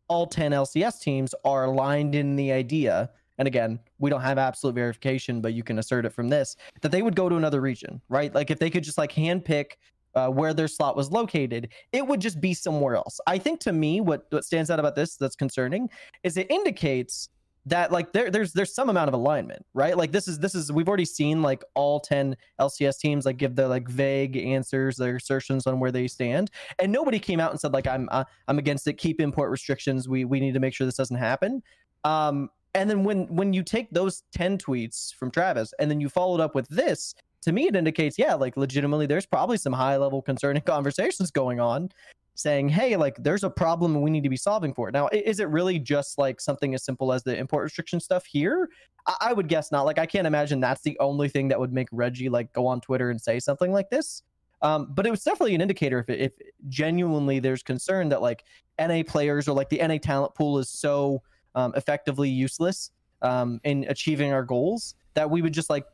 all 10 LCS teams are aligned in the idea. And again, we don't have absolute verification, but you can assert it from this that they would go to another region, right? Like if they could just like handpick uh, where their slot was located, it would just be somewhere else. I think to me, what what stands out about this that's concerning is it indicates that like there there's there's some amount of alignment, right? Like this is this is we've already seen like all 10 LCS teams like give their like vague answers, their assertions on where they stand, and nobody came out and said like I'm uh, I'm against it. Keep import restrictions. We we need to make sure this doesn't happen. Um, and then when when you take those 10 tweets from Travis and then you followed up with this, to me it indicates yeah like legitimately there's probably some high level concerning conversations going on saying hey like there's a problem and we need to be solving for. It now is it really just like something as simple as the import restriction stuff here? I, I would guess not. Like i can't imagine that's the only thing that would make reggie like go on twitter and say something like this. Um, but it was definitely an indicator if, if genuinely there's concern that like na players or like the na talent pool is so um, effectively useless um, in achieving our goals that we would just like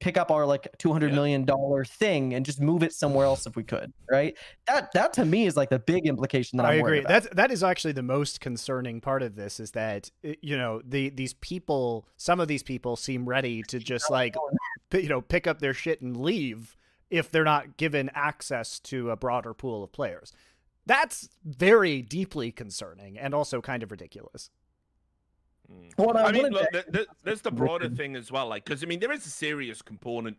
pick up our like two hundred Yeah. million dollar thing and just move it somewhere else if we could, right? That that to me is like the big implication that I I'm agree. worried about. That's that is actually the most concerning part of this is that uh, you know the these people, some of these people seem ready to just like you know pick up their shit and leave if they're not given access to a broader pool of players. That's very deeply concerning and also kind of ridiculous. What I I mean, look, th- there's the broader thing as well, like because I mean, there is a serious component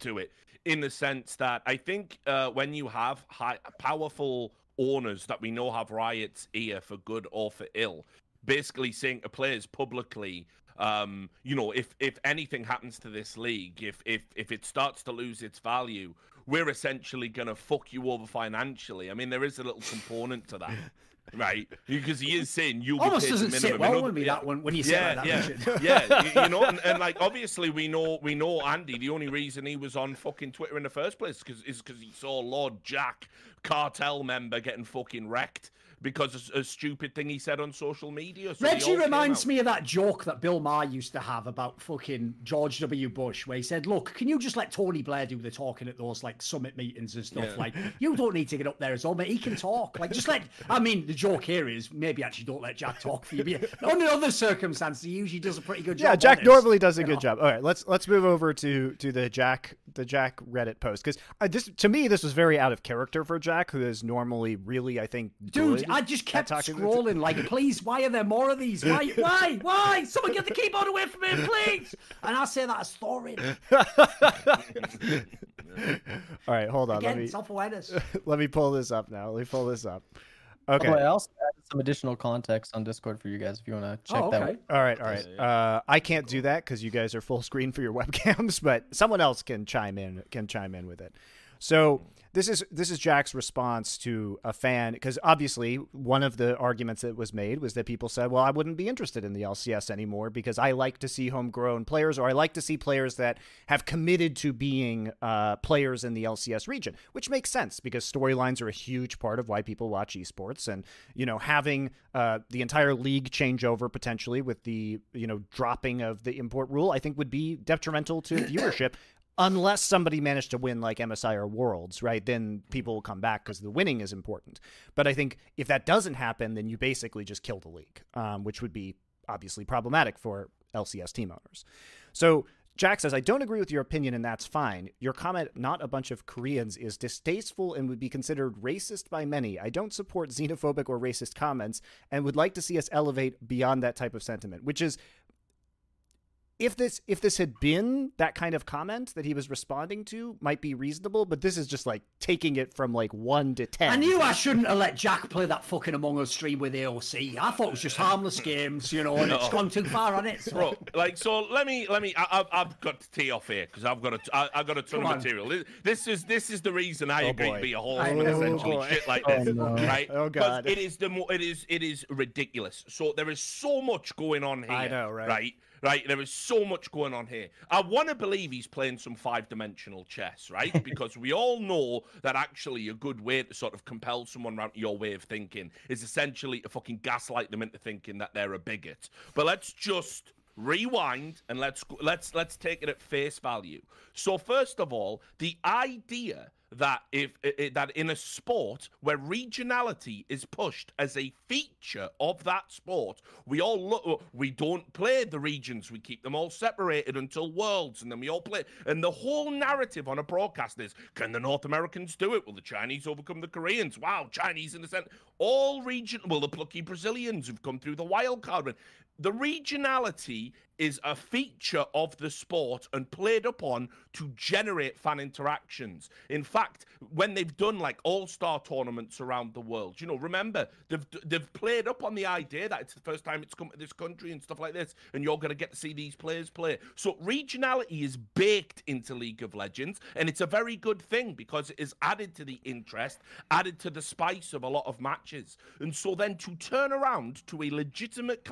to it in the sense that I think uh, when you have high, powerful owners that we know have riots here for good or for ill, basically saying to players publicly, um, you know, if if anything happens to this league, if if if it starts to lose its value, we're essentially gonna fuck you over financially. I mean, there is a little component to that. Right, because he is saying you'll Almost be paid doesn't sit minimum. well with me that one when you say Yeah, that. yeah, yeah. you, you know, and, and like obviously we know we know Andy. The only reason he was on fucking Twitter in the first place cause, is because he saw Lord Jack, cartel member, getting fucking wrecked because of a stupid thing he said on social media. So Reggie reminds me of that joke that Bill Maher used to have about fucking George W. Bush, where he said, "Look, can you just let Tony Blair do the talking at those like summit meetings and stuff? Yeah. Like, you don't need to get up there as well, but he can talk. Like, just let. I mean, the joke here is maybe actually don't let Jack talk for you. But under other circumstances, he usually does a pretty good job. Yeah, Jack normally does a you good know. job. All right, let's let's move over to to the Jack the Jack Reddit post because uh, this to me this was very out of character for Jack, who is normally really I think Dude, good I just kept scrolling like, please, why are there more of these? Why, why, why? Someone get the keyboard away from me, please! And I say that as Thorin. All right, hold on. Again, let me self-awareness. let me pull this up now. Let me pull this up. By the Okay. I also added some additional context on Discord for you guys if you want to check oh, that. okay. Out. All right, all right. Uh, I can't do that because you guys are full screen for your webcams, but someone else can chime in. Can chime in with it. So this is this is Jack's response to a fan because obviously one of the arguments that was made was that people said, "Well, I wouldn't be interested in the LCS anymore because I like to see homegrown players, or I like to see players that have committed to being uh, players in the LCS region," which makes sense because storylines are a huge part of why people watch esports, and you know having uh, the entire league change over potentially with the you know dropping of the import rule, I think would be detrimental to viewership unless somebody managed to win like MSI or Worlds, right? Then people will come back because the winning is important. But I think if that doesn't happen, then you basically just kill the league, um, which would be obviously problematic for LCS team owners. So Jack says, I don't agree with your opinion, and that's fine. Your comment, not a bunch of Koreans, is distasteful and would be considered racist by many. I don't support xenophobic or racist comments and would like to see us elevate beyond that type of sentiment, which is if this if this had been that kind of comment that he was responding to might be reasonable but this is just like taking it from like 1 to 10 I knew I shouldn't have let Jack play that fucking Among Us stream with AOC. I thought it was just harmless games, you know, and it's gone too far on it. So. Bro, like so, let me let me. I, I, have got to tee off here because I've got a I, I've got a ton Come of on. material. This, this is this is the reason I Oh, agree boy. to be a horseman. know. essentially, Oh, boy. shit like Oh, this, no. right? Oh, 'Cause God. it is the mo- it is it is ridiculous. So there is so much going on here. I know, right? Right. Right, there is so much going on here. I want to believe he's playing some five-dimensional chess, right? Because we all know that actually a good way to sort of compel someone around your way of thinking is essentially to fucking gaslight them into thinking that they're a bigot. But let's just rewind and let's go- let's let's take it at face value. So first of all, the idea that if that in a sport where regionality is pushed as a feature of that sport, we all look we don't play the regions, we keep them all separated until worlds, and then we all play. And the whole narrative on a broadcast is, can the North Americans do it? Will the Chinese overcome the Koreans? Wow, Chinese in the center. All region, well, the plucky Brazilians who've come through the wild card. The regionality is a feature of the sport and played upon to generate fan interactions. In fact, when they've done like all-star tournaments around the world, you know, remember they've they've played up on the idea that it's the first time it's come to this country and stuff like this, and you're going to get to see these players play. So regionality is baked into League of Legends, and it's a very good thing because it is added to the interest, added to the spice of a lot of matches. And so then to turn around to a legitimate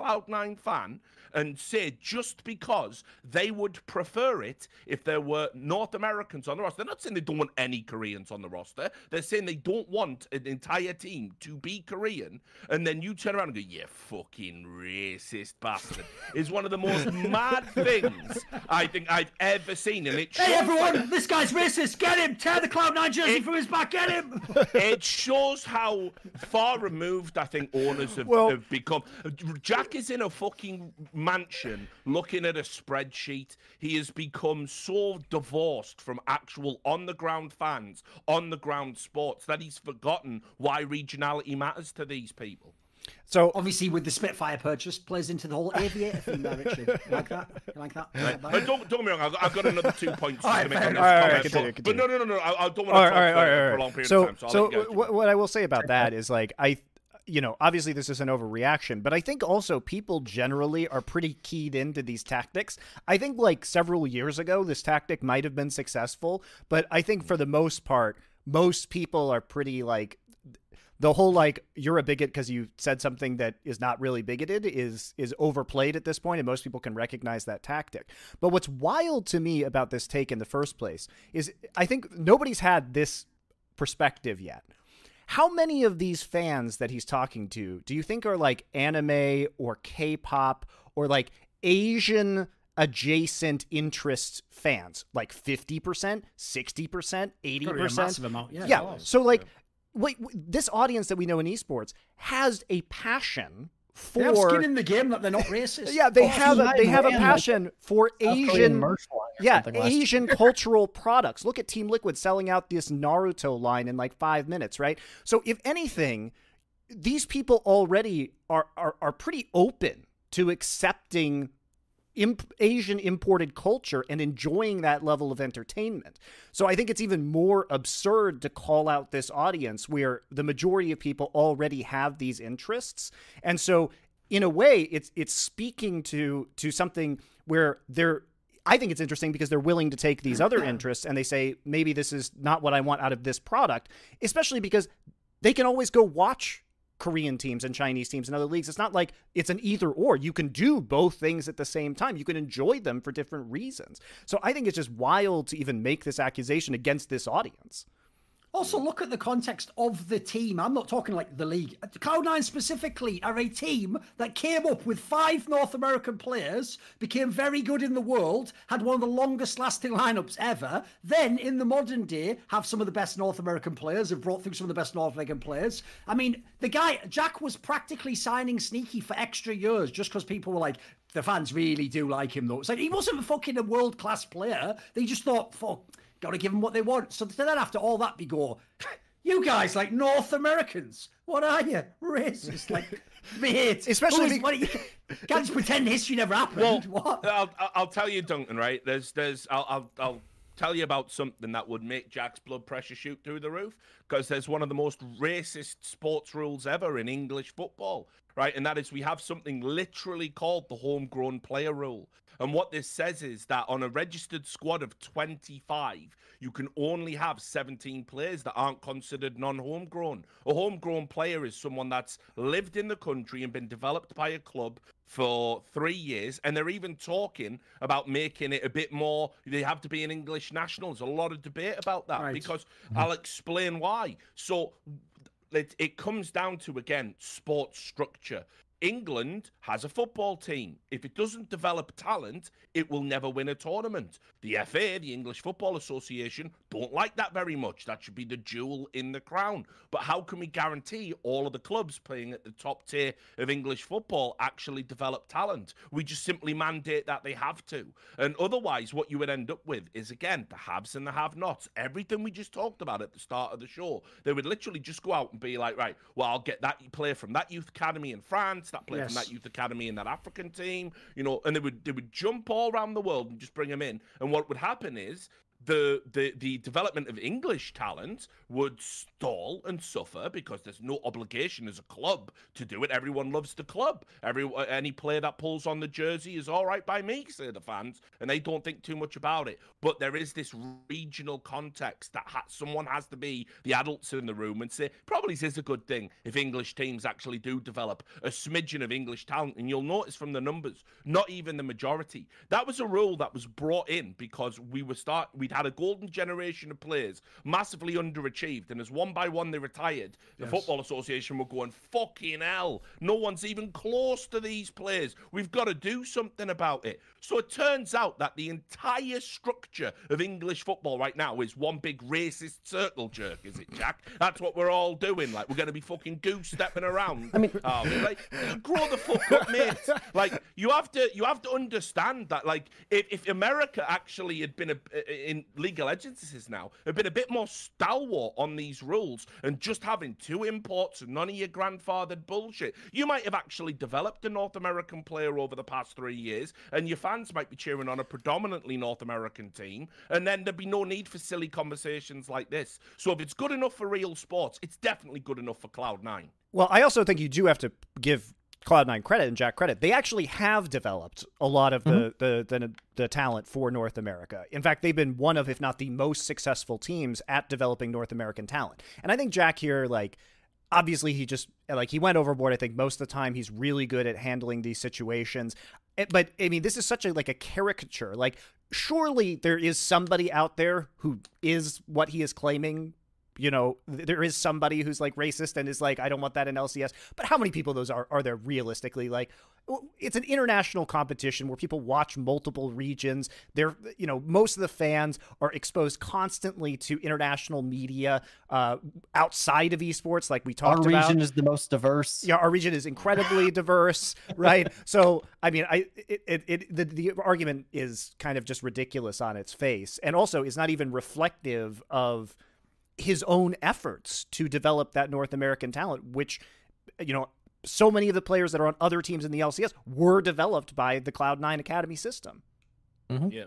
Cloud9 fan and say just because they would prefer it if there were North Americans on the roster. They're not saying they don't want any Koreans on the roster. They're saying they don't want an entire team to be Korean. And then you turn around and go, "You fucking racist bastard," is one of the most mad things I think I've ever seen. And it Hey shows- everyone, this guy's racist. Get him! Tear the Cloud9 jersey It- from his back. Get him! it shows how far removed I think owners have, Well- have become. Jack is in a fucking mansion looking at a spreadsheet. He has become so divorced from actual on the ground fans, on the ground sports, that he's forgotten why regionality matters to these people. so Obviously, with the Spitfire purchase, plays into the whole aviator thing there, Richard. You like that? You like that? You like that? Don't, don't get me wrong, I've got, I've got another two points All right, to make fair on this enough. All right, all right, comment, continue, but, continue. but no, no, no, no, I, I don't want all to right, talk all right, all for, right, for a long period So, of time. So, so let what, what I will say about that is like I, you know, obviously this is an overreaction, but I think also people generally are pretty keyed into these tactics. I think like several years ago, this tactic might have been successful, but I think for the most part, most people are pretty like the whole like you're a bigot because you said something that is not really bigoted is is overplayed at this point and most people can recognize that tactic but what's wild to me about this take in the first place is i think nobody's had this perspective yet how many of these fans that he's talking to do you think are like anime or k-pop or like asian adjacent interest fans? Like 50% 60% 80% massive amount, yeah, yeah. so like wait, wait, this audience that we know in esports has a passion They have skin for in the game that they're not racist. yeah they Oh, have a, I they have a ran, like, passion for asian merch line or yeah asian cultural products. Look at team liquid selling out this naruto line in like five minutes right? So if anything these people already are are, are pretty open to accepting imp- Asian imported culture and enjoying that level of entertainment. So I think it's even more absurd to call out this audience where the majority of people already have these interests. And so in a way it's it's speaking to to something where they're I think it's interesting because they're willing to take these other interests and they say maybe this is not what I want out of this product, especially because they can always go watch Korean teams and Chinese teams and other leagues. It's not like it's an either or. You can do both things at the same time. You can enjoy them for different reasons. So I think it's just wild to even make this accusation against this audience. Also, look at the context of the team. I'm not talking like the league. Cloud9 specifically are a team that came up with five North American players, became very good in the world, had one of the longest lasting lineups ever. Then, in the modern day, have some of the best North American players, have brought through some of the best North American players. I mean, the guy, Jack, was practically signing Sneaky for extra years just because people were like, the fans really do like him, though. It's like he wasn't fucking a world class player. They just thought, fuck Got to give them what they want. So then after all that, we go, you guys like North Americans. What are you? Racist, like mate. Especially what you, can't just pretend history never happened. Well, what? Uh, I'll, I'll tell you, Duncan. Right? There's there's I'll I'll, I'll tell you about something that would make Jack's blood pressure shoot through the roof because there's one of the most racist sports rules ever in English football, right? And that is we have something literally called the homegrown player rule. And what this says is that on a registered squad of 25, you can only have 17 players that aren't considered non homegrown. A homegrown player is someone that's lived in the country and been developed by a club for three years. And they're even talking about making it a bit more, they have to be an English national. There's a lot of debate about that right. because mm-hmm. I'll explain why. So, it, it comes down to again sports structure. England has a football team. If it doesn't develop talent, it will never win a tournament. The FA, the English Football Association, don't like that very much. That should be the jewel in the crown. But how can we guarantee all of the clubs playing at the top tier of English football actually develop talent? We just simply mandate that they have to. And otherwise, what you would end up with is, again, the haves and the have nots. Everything we just talked about at the start of the show. They would literally just go out and be like, right, well, I'll get that player from that youth academy in France, that player yes. from that youth academy in that African team, you know, and they would they would jump all around the world and just bring them in. And what would happen is the the the development of English talent would stall and suffer because there's no obligation as a club to do it. Everyone loves the club. Every any player that pulls on the jersey is all right by me, say the fans, and they don't think too much about it. But there is this regional context that ha- someone has to be the adults in the room and say probably this is a good thing if English teams actually do develop a smidgen of English talent. And you'll notice from the numbers, not even the majority. That was a rule that was brought in because we were start had a golden generation of players massively underachieved, and as one by one they retired, the yes. Football Association were going, fucking hell, no one's even close to these players. We've got to do something about it. So it turns out that the entire structure of English football right now is one big racist circle jerk, is it, Jack? That's what we're all doing. Like, we're going to be fucking goose stepping around. I mean, um, like, grow the fuck up, mate. Like, you have to, you have to understand that, like, if, if America actually had been a, in legal agencies now, have been a bit more stalwart on these rules and just having two imports and none of your grandfathered bullshit, you might have actually developed a North American player over the past three years, and your fans might be cheering on a predominantly North American team, and then there'd be no need for silly conversations like this. So if it's good enough for real sports, it's definitely good enough for Cloud9. Well, I also think you do have to give Cloud9 credit and Jack credit. They actually have developed a lot of the, mm-hmm. the, the the talent for North America. In fact, they've been one of, if not the most successful teams at developing North American talent. And I think Jack here, like, obviously he just like he went overboard. I think most of the time he's really good at handling these situations. Eh, but I mean, this is such a like a caricature. Like, surely there is somebody out there who is what he is claiming. You know, there is somebody who's like racist and is like, I don't want that in LCS. But how many people those are are there realistically? Like, it's an international competition where people watch multiple regions. They're, you know, most of the fans are exposed constantly to international media uh, outside of esports, like we talked about. Our region is the most diverse. Yeah, our region is incredibly diverse, right? So, I mean, I it, it, it the, the argument is kind of just ridiculous on its face, and also is not even reflective of his own efforts to develop that North American talent, which you know so many of the players that are on other teams in the LCS were developed by the Cloud9 Academy system. Mm-hmm. Yeah.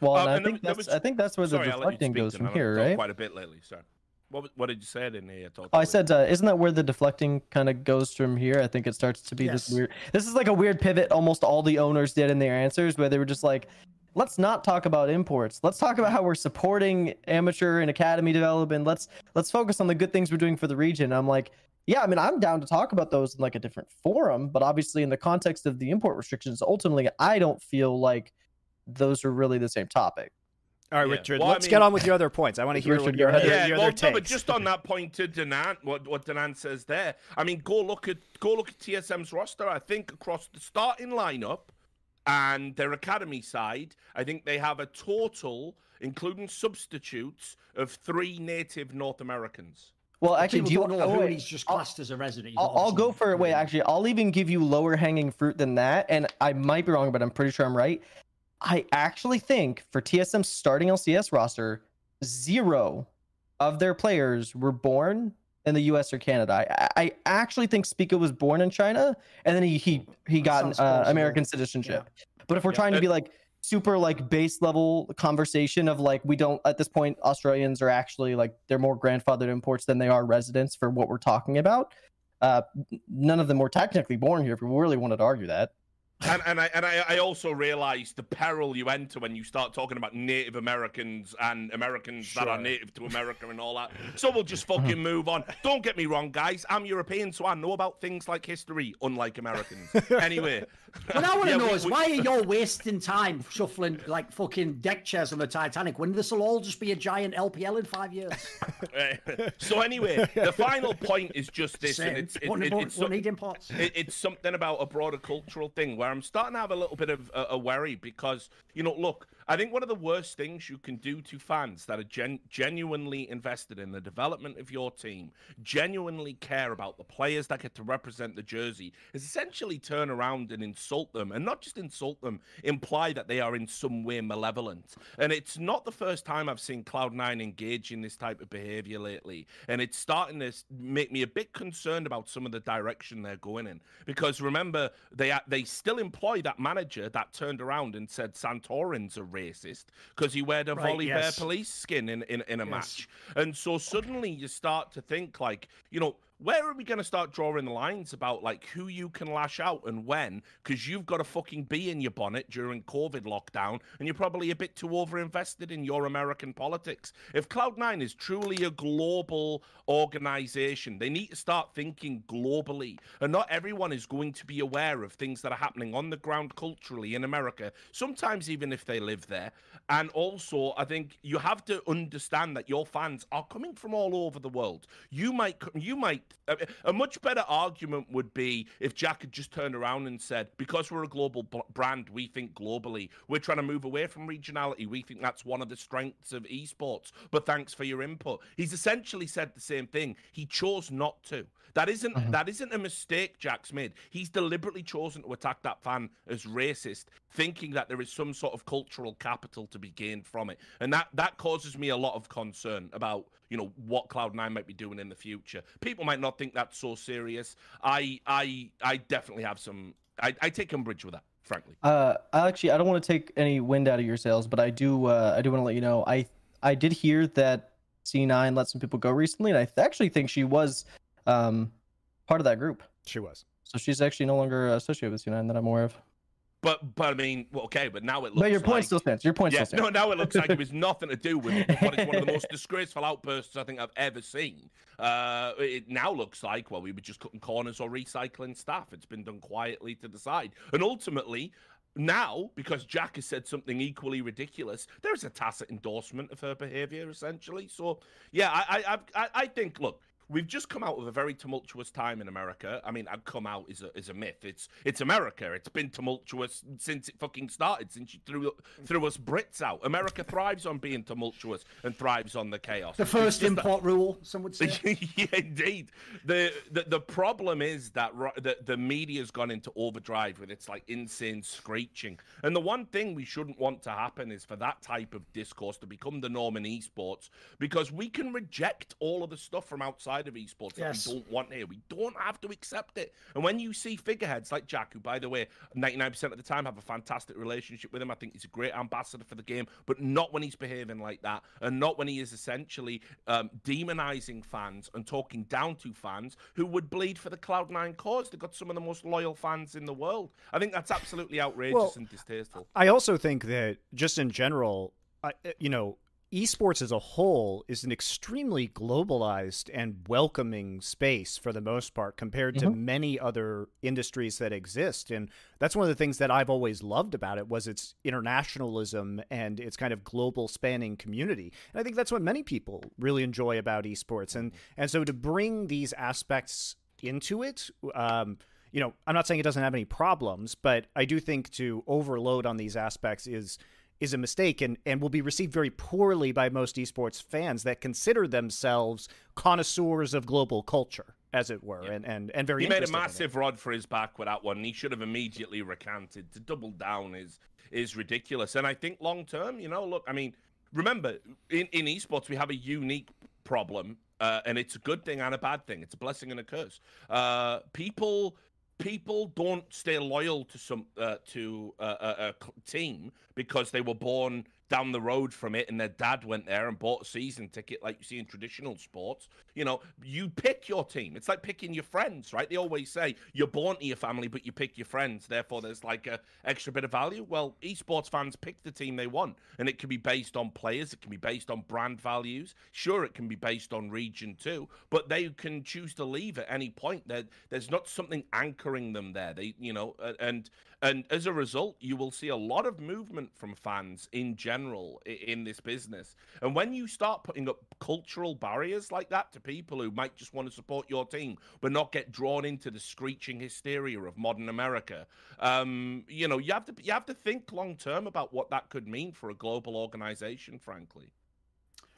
Well, um, I think that's was, I think that's where sorry, the deflecting goes from here, right? Quite a bit lately. Sorry. What, what did you say in here? Oh, I said, uh, isn't that where the deflecting kind of goes from here? I think it starts to be yes. this weird. This is like a weird pivot. Almost all the owners did in their answers, where they were just like, let's not talk about imports. Let's talk about how we're supporting amateur and academy development. Let's let's focus on the good things we're doing for the region. I'm like, yeah, I mean, I'm down to talk about those in like a different forum, but obviously in the context of the import restrictions, ultimately, I don't feel like those are really the same topic. All right, Yeah. Richard, Well, let's mean- get on with your other points. I want to hear Richard, your ahead. other, yeah, your well, other no, but just on that point to Danan, what what Danan says there. I mean, go look at go look at TSM's roster. I think across the starting lineup and their academy side, I think they have a total, including substitutes, of three native North Americans. Well, actually, do you don't know oh, who wait, he's just I'll- classed as a resident. I'll, I'll go for it. Wait, actually, I'll even give you lower hanging fruit than that, and I might be wrong, but I'm pretty sure I'm right. I actually think for TSM's starting LCS roster, zero of their players were born in the U.S. or Canada. I, I actually think Spica was born in China, and then he he he got uh. American citizenship. But if we're Yeah, trying to be like super like base level conversation of like we don't at this point Australians are actually like they're more grandfathered imports than they are residents for what we're talking about. Uh, none of them were technically born here. If we really wanted to argue that, and and I and I, I also realised the peril you enter when you start talking about Native Americans and Americans that are native to America and all that. So we'll just fucking move on. Don't get me wrong, guys. I'm European, so I know about things like history, unlike Americans. Anyway, What I want to Yeah, know we- is we- why are you wasting time shuffling like fucking deck chairs on the Titanic when this will all just be a giant LPL in five years? So anyway, the final point is just this, and it's it, Won't- it- it's won't some- it, it's something about a broader cultural thing where I'm starting to have a little bit of a, a worry because you know, look, I think one of the worst things you can do to fans that are gen- genuinely invested in the development of your team, genuinely care about the players that get to represent the jersey, is essentially turn around and insult them, and not just insult them, imply that they are in some way malevolent. And it's not the first time I've seen Cloud9 engage in this type of behavior lately, and it's starting to make me a bit concerned about some of the direction they're going in. Because remember, they they still employ that manager that turned around and said Santorin's are racist because he wear a Right, Volibear police skin in in, in a Yes. match, and so suddenly you start to think like you know where are we going to start drawing the lines about like who you can lash out and when? Because you've got a fucking bee in your bonnet during COVID lockdown, and you're probably a bit too overinvested in your American politics. If Cloud9 is truly a global organization, they need to start thinking globally. And not everyone is going to be aware of things that are happening on the ground culturally in America, sometimes even if they live there. And also, I think you have to understand that your fans are coming from all over the world. You might, you might, a, much better argument would be if Jack had just turned around and said, because we're a global b- brand, we think globally. We're trying to move away from regionality. We think that's one of the strengths of esports. But thanks for your input. He's essentially said the same thing. He chose not to. That isn't that isn't a mistake Jack's made. He's deliberately chosen to attack that fan as racist, thinking that there is some sort of cultural capital to be gained from it. And that that causes me a lot of concern about, you know, what Cloud9 might be doing in the future. People might not think that's so serious. I I I definitely have some I, I take umbrage with that, frankly. Uh, I actually, I don't want to take any wind out of your sails, but I do. Uh, I do want to let you know. I I did hear that C9 let some people go recently, and I th- actually think she was um, part of that group. She was. So she's actually no longer associated with C9 that I'm aware of. But but I mean, well, okay, but now it looks But your point like, still stands. Your point Yeah, still stands. no, now it looks like it was nothing to do with what is one of the most disgraceful outbursts I think I've ever seen. Uh, it now looks like, well, we were just cutting corners or recycling staff. It's been done quietly to the side. And ultimately, now, because Jack has said something equally ridiculous, there's a tacit endorsement of her behavior, essentially. So, yeah, I, I, I, I think, look, We've just come out of a very tumultuous time in America. I mean, I've come out is a is a myth. It's it's America. It's been tumultuous since it fucking started. Since you threw threw us Brits out. America thrives on being tumultuous and thrives on the chaos. The first that- import rule, some would say. yeah, indeed. The, the the problem is that the, the media's gone into overdrive with its like insane screeching. And the one thing we shouldn't want to happen is for that type of discourse to become the norm in esports because we can reject all of the stuff from outside of esports Yes. that we don't want here. We don't have to accept it. And when you see figureheads like Jack, who, by the way, 99% of the time have a fantastic relationship with him, I think he's a great ambassador for the game, but not when he's behaving like that, and not when he is essentially um, demonizing fans and talking down to fans who would bleed for the Cloud9 cause. They've got some of the most loyal fans in the world. I think that's absolutely outrageous Well, and distasteful. I also think that just in general, I, you know, esports as a whole is an extremely globalized and welcoming space for the most part compared to many other industries that exist. And that's one of the things that I've always loved about it was its internationalism and its kind of global spanning community. And I think that's what many people really enjoy about esports. And and so to bring these aspects into it um you know, I'm not saying it doesn't have any problems, but I do think to overload on these aspects is is a mistake and, and will be received very poorly by most esports fans that consider themselves connoisseurs of global culture, as it were, and, and, and very He made a interested in it. massive rod for his back with that one. He should have immediately recanted. To double down is is ridiculous. And I think long term, you know, look, I mean, remember in, in esports we have a unique problem, uh, and it's a good thing and a bad thing. It's a blessing and a curse. Uh, people people don't stay loyal to some uh, to uh, a, a team because they were born down the road from it and their dad went there and bought a season ticket like you see in traditional sports you know you pick your team. It's like picking your friends right? They always say you're born to your family but you pick your friends. Therefore there's like a extra bit of value. Well esports fans pick the team they want and it can be based on players it can be based on brand values. Sure it can be based on region too but they can choose to leave at any point. There there's not something anchoring them there. They you know and and as a result you will see a lot of movement from fans in general in this business. And when you start putting up cultural barriers like that to people who might just want to support your team but not get drawn into the screeching hysteria of modern america. Um you know you have to you have to think long term about what that could mean for a global organization frankly.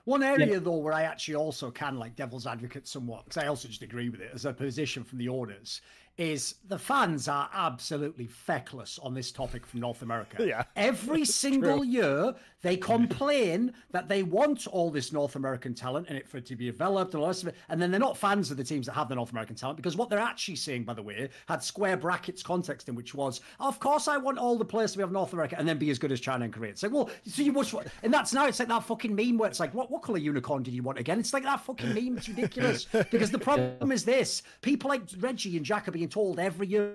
One area though where I actually also can like devil's advocate somewhat, because I also just agree with it as a position from the owners, is the fans are absolutely feckless on this topic from North America. Yeah. Every single year they complain that they want all this North American talent and it for it to be developed and all the rest of it. And then they're not fans of the teams that have the North American talent because what they're actually saying, by the way, had square brackets context in which was, of course I want all the players to be of North America and then be as good as China and Korea. It's like, well, so you watch what and that's now it's like that fucking meme where it's like, what what colour unicorn did you want again? It's like that fucking meme. It's ridiculous. because the problem is this people like Reggie and are being told every year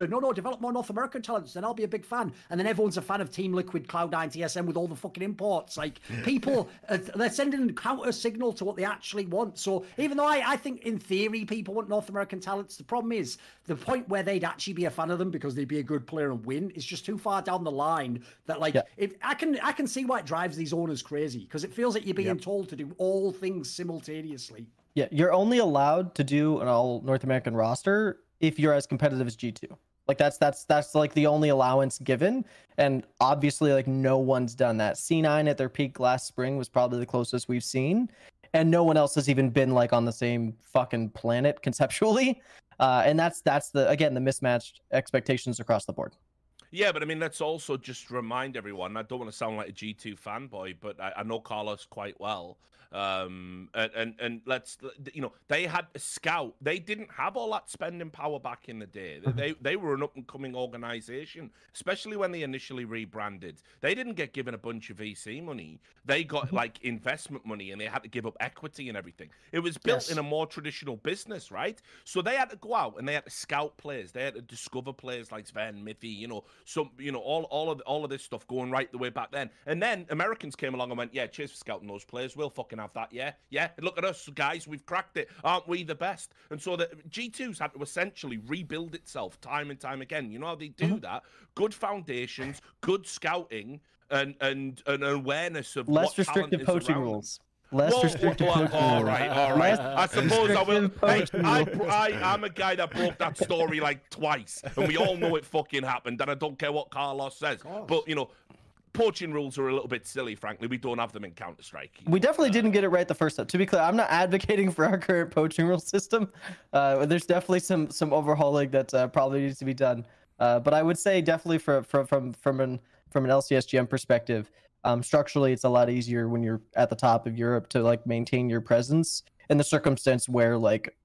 no, no, develop more North American talents, then I'll be a big fan. And then everyone's a fan of Team Liquid, Cloud9, TSM with all the fucking imports. Like, people, uh, they're sending a counter signal to what they actually want. So, even though I, I think in theory people want North American talents, the problem is the point where they'd actually be a fan of them because they'd be a good player and win is just too far down the line that, like, Yeah. if I can I can see why it drives these owners crazy because it feels like you're being told to do all things simultaneously. Yeah, you're only allowed to do an all North American roster if you're as competitive as G2. Like that's that's that's like the only allowance given. And obviously like no one's done that. C9 at their peak last spring was probably the closest we've seen. And no one else has even been like on the same fucking planet conceptually. Uh, and that's that's the again the mismatched expectations across the board. Yeah, but I mean, let's also just remind everyone. I don't want to sound like a G two fanboy, but I, I know Carlos quite well. Um, and, and and let's you know they had a scout. They didn't have all that spending power back in the day. They they were an up and coming organization, especially when they initially rebranded. They didn't get given a bunch of VC money. They got like investment money, and they had to give up equity and everything. It was built Yes. in a more traditional business, right? So they had to go out and they had to scout players. They had to discover players like Zven, Mithy, you know, some, you know, all all of all of this stuff going right the way back then. And then Americans came along and went, "Yeah, cheers for scouting those players. We'll fucking have that. Yeah, yeah. Look at us, guys. We've cracked it. Aren't we the best?" And so the G2's had to essentially rebuild itself time and time again. You know how they do mm-hmm. that? Good foundations, good scouting. And, and an awareness of Less what talent restrictive poaching rules. Less Whoa, restrictive whoa, poaching all right, all right. I suppose I will. restrictive Hey, poaching I, I'm a guy that broke that story like twice, and we all know it fucking happened. And I don't care what Carlos says, but you know, poaching rules are a little bit silly. Frankly, we don't have them in Counter Strike. We definitely didn't get it right the first time. To be clear, I'm not advocating for our current poaching rule system. Uh, there's definitely some some overhauling that uh, probably needs to be done. Uh, but I would say definitely for, for, from from an from an LCSGM perspective, Um, structurally, it's a lot easier when you're at the top of Europe to like maintain your presence in the circumstance where like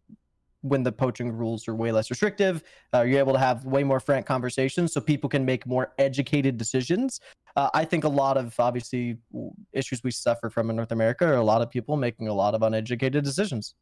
when the poaching rules are way less restrictive, uh, you're able to have way more frank conversations so people can make more educated decisions. Uh, I think a lot of obviously issues we suffer from in North America are a lot of people making a lot of uneducated decisions.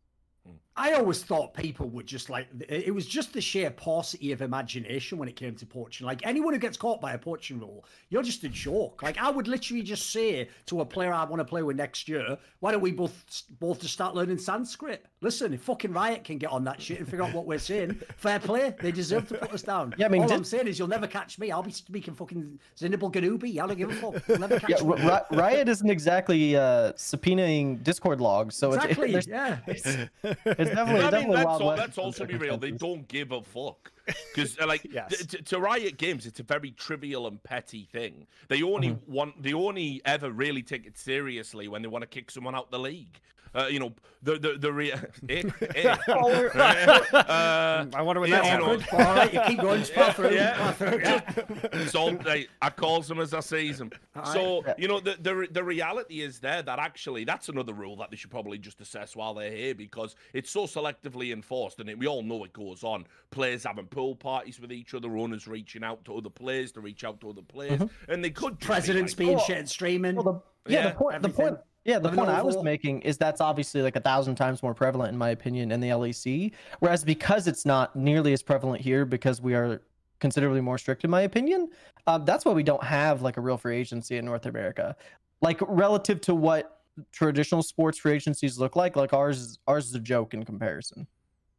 I always thought people would just like it was just the sheer paucity of imagination when it came to poaching. Like anyone who gets caught by a poaching rule, you're just a joke. Like I would literally just say to a player I want to play with next year, why don't we both both just start learning Sanskrit? Listen, if fucking Riot can get on that shit and figure out what we're saying, fair play. They deserve to put us down. Yeah, I mean, all did... I'm saying is you'll never catch me. I'll be speaking fucking Zinibal Ganubi. I don't give a fuck. You'll never catch yeah, me. R- Riot isn't exactly uh, subpoenaing Discord logs, so exactly, it's, yeah. It's, it's definitely, I mean, let's, all, let's also be real. They don't give a fuck. Because, uh, like, yes. to, to Riot Games, it's a very trivial and petty thing. They only mm-hmm. want, they only ever really take it seriously when they want to kick someone out the league. Uh, you know, the the the re- eh, eh. uh, I wonder what that's you know, All right, you keep going, spell through. Yeah, yeah. so like, I calls them as I sees them. So you know, the, the the reality is there that actually that's another rule that they should probably just assess while they're here because it's so selectively enforced, and it, we all know it goes on. Players having pool parties with each other, owners reaching out to other players to reach out to other players, mm-hmm. and they could presidents be like, being oh, shit streaming. Well, the, yeah, yeah, the point. The point yeah, the point I was making is that's obviously like a thousand times more prevalent, in my opinion, in the LEC. Whereas because it's not nearly as prevalent here, because we are considerably more strict, in my opinion, um, that's why we don't have like a real free agency in North America. Like relative to what traditional sports free agencies look like, like ours is ours is a joke in comparison.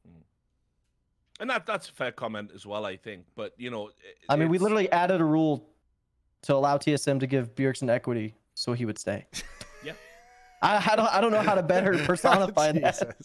Hmm. And that that's a fair comment as well, I think. But you know, I mean, we literally added a rule to allow TSM to give Bjergsen equity so he would stay. I, I don't I don't know how to better oh, personify that.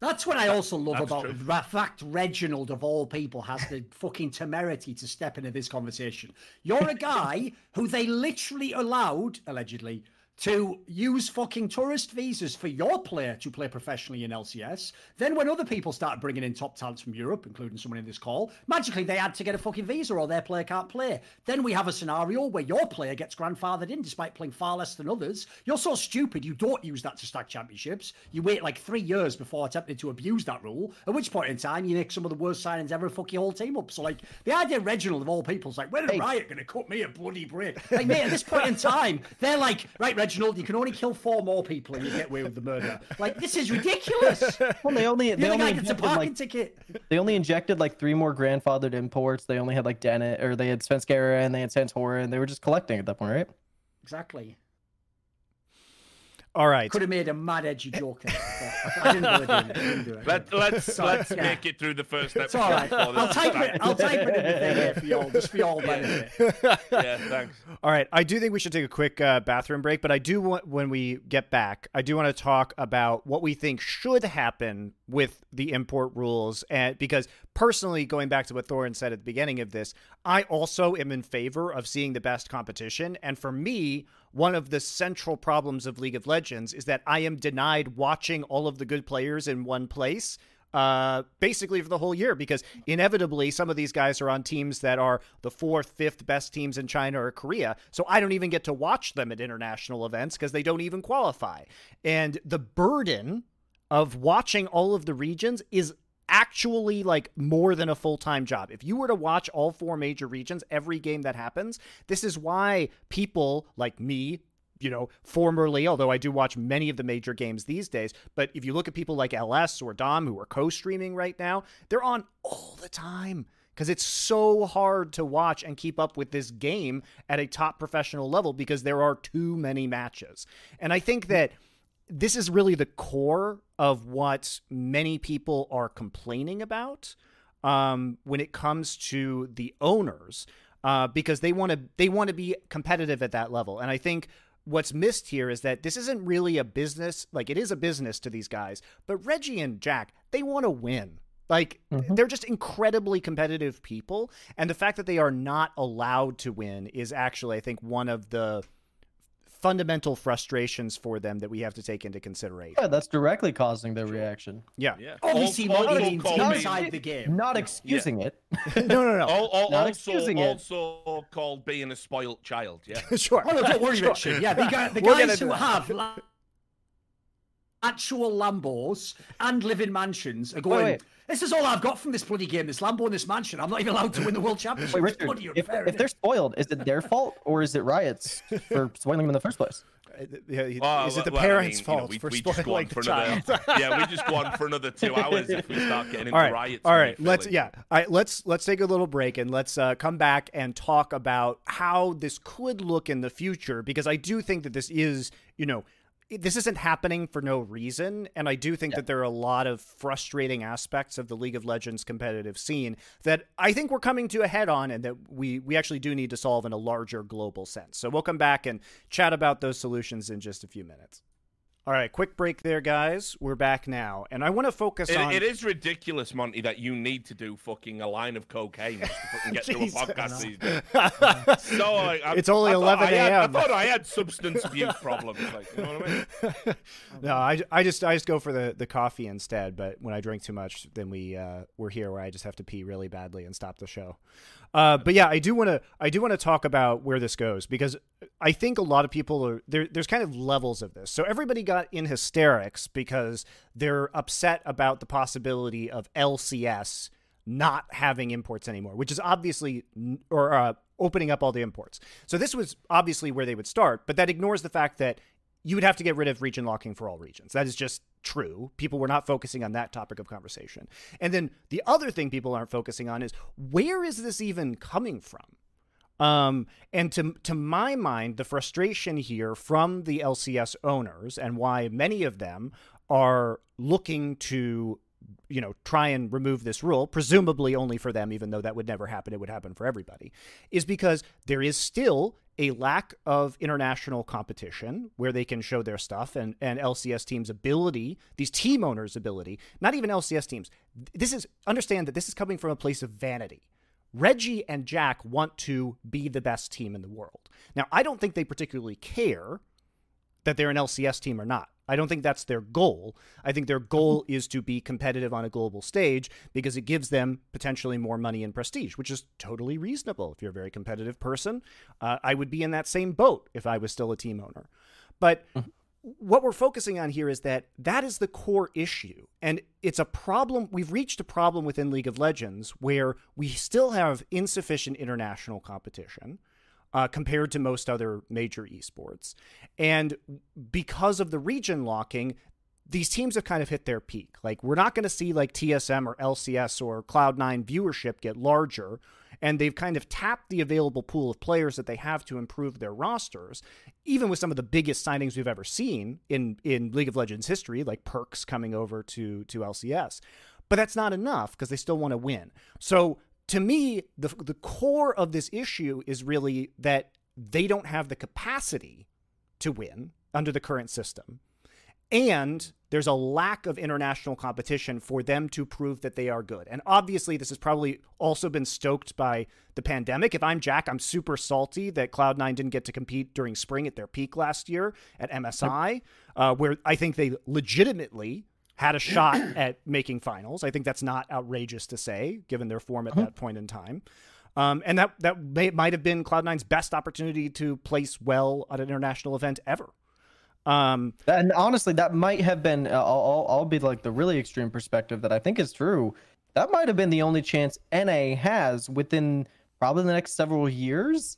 That's what I also love That's about true. the fact Reginald, of all people, has the fucking temerity to step into this conversation. You're a guy who they literally allowed, allegedly, to use fucking tourist visas for your player to play professionally in LCS. Then, when other people started bringing in top talents from Europe, including someone in this call, magically they had to get a fucking visa or their player can't play. Then we have a scenario where your player gets grandfathered in despite playing far less than others. You're so stupid, you don't use that to stack championships. You wait like three years before attempting to abuse that rule, at which point in time you make some of the worst signings ever fuck your whole team up. So, like, the idea Reginald, of all people, is like, when are hey. Riot going to cut me a bloody break? Like, mate, at this point in time, they're like, right, Reginald Reginald, you can only kill four more people and you get away with the murder. Like this is ridiculous. Well, they only they only gets a parking like, ticket. They only injected like three more grandfathered imports. They only had like Dennett or they had Svenskeren and they had Santorin and they were just collecting at that point, right? Exactly. All right. Could have made a mad edgy joke there. I didn't do it. I didn't do it. Let, let's so, let's yeah. make it through the first episode. It's all right. I'll type it. I'll type it in the thing here for y'all, just for y'all benefit. Yeah, thanks. All right. I do think we should take a quick uh, bathroom break, but I do want when we get back, I do want to talk about what we think should happen with the import rules, and because personally, going back to what Thorin said at the beginning of this, I also am in favor of seeing the best competition, and for me one of the central problems of League of Legends is that I am denied watching all of the good players in one place uh, basically for the whole year because inevitably some of these guys are on teams that are the fourth, fifth best teams in China or Korea. So I don't even get to watch them at international events because they don't even qualify. And the burden of watching all of the regions is actually like more than a full-time job. If you were to watch all four major regions every game that happens, this is why people like me, you know, formerly, although I do watch many of the major games these days, but if you look at people like LS or Dom who are co-streaming right now, they're on all the time because it's so hard to watch and keep up with this game at a top professional level because there are too many matches. And I think that this is really the core of what many people are complaining about um, when it comes to the owners, uh, because they want to they want to be competitive at that level. And I think what's missed here is that this isn't really a business. Like it is a business to these guys, but Reggie and Jack they want to win. Like mm-hmm. they're just incredibly competitive people, and the fact that they are not allowed to win is actually, I think, one of the fundamental frustrations for them that we have to take into consideration. Yeah, that's directly causing their reaction. Yeah. Yeah. Obviously, Al- Monte also means call inside the game. Not excusing it. no, no, no. al- al- Not also, excusing it. also called being a spoilt child. Yeah. sure. Oh, no, don't worry, Sure. Richard. Yeah, the, guy, the guys who that. have la- actual Lambos and live in mansions are going. wait. This is all I've got from this bloody game. This Lambo and this mansion. I'm not even allowed to win the world championship. Wait, Richard, bloody if, unfair, if they're spoiled, is it their fault or is it riots for spoiling them in the first place? Yeah, he- Oh, is it the well, I parents' mean, you know, fault we- for we spoiling on for the child? another, yeah, we just go on for another two hours if we start getting into all right, riots. all in right. Let's Philly. yeah. All right, let's let's take a little break and let's uh, come back and talk about how this could look in the future because I do think that this is you know it- this isn't happening for no reason and I do think that there are a lot of frustrating aspects of the League of Legends competitive scene that I think we're coming to a head on and that we we actually do need to solve in a larger global sense. So we'll come back and chat about those solutions in just a few minutes. All right, quick break there, guys. We're back now, and I want to focus It, on. it is ridiculous, Monte, that you need to do fucking a line of cocaine to fucking get through a podcast these days. So I, I, It's only I thought 11 I had- I thought I had substance abuse problems. Like, you know what I mean? no, I, I just I just go for the, the coffee instead. But when I drink too much, then we uh, we're here where I just have to pee really badly and stop the show. Uh, but yeah, I do want to I do want to talk about where this goes because I think a lot of people are there. There's kind of levels of this. So everybody got in hysterics because they're upset about the possibility of LCS not having imports anymore, which is obviously or uh, opening up all the imports. So this was obviously where they would start, but that ignores the fact that you would have to get rid of region locking for all regions. That is just true. People were not focusing on that topic of conversation. And then the other thing people aren't focusing on is where is this even coming from? Um, and to to my mind, the frustration here from the LCS owners and why many of them are looking to you know try and remove this rule presumably only for them even though that would never happen it would happen for everybody is because there is still a lack of international competition where they can show their stuff and and LCS teams ability these team owners ability not even LCS teams this is understand that this is coming from a place of vanity Reggie and Jack want to be the best team in the world. Now, I don't think they particularly care that they're an LCS team or not. I don't think that's their goal. I think their goal is to be competitive on a global stage because it gives them potentially more money and prestige, which is totally reasonable. If you're a very competitive person, uh, I would be in that same boat if I was still a team owner. But what we're focusing on here is that that is the core issue. And it's a problem. We've reached a problem within League of Legends where we still have insufficient international competition uh, compared to most other major esports. And because of the region locking, these teams have kind of hit their peak. Like, we're not going to see like TSM or LCS or Cloud9 viewership get larger. And they've kind of tapped the available pool of players that they have to improve their rosters, even with some of the biggest signings we've ever seen in, in League of Legends history, like Perkz coming over to, to LCS. But that's not enough because they still want to win. So to me, the, the core of this issue is really that they don't have the capacity to win under the current system. And there's a lack of international competition for them to prove that they are good. And obviously, this has probably also been stoked by the pandemic. If I'm Jack, I'm super salty that Cloud9 didn't get to compete during spring at their peak last year at MSI, uh, where I think they legitimately had a shot at making finals. I think that's not outrageous to say, given their form at that point in time. Um, and that that may, might have been Cloud9's best opportunity to place well at an international event ever. Um, And honestly, that might have been. Uh, I'll, I'll be like the really extreme perspective that I think is true. That might have been the only chance NA has within probably the next several years,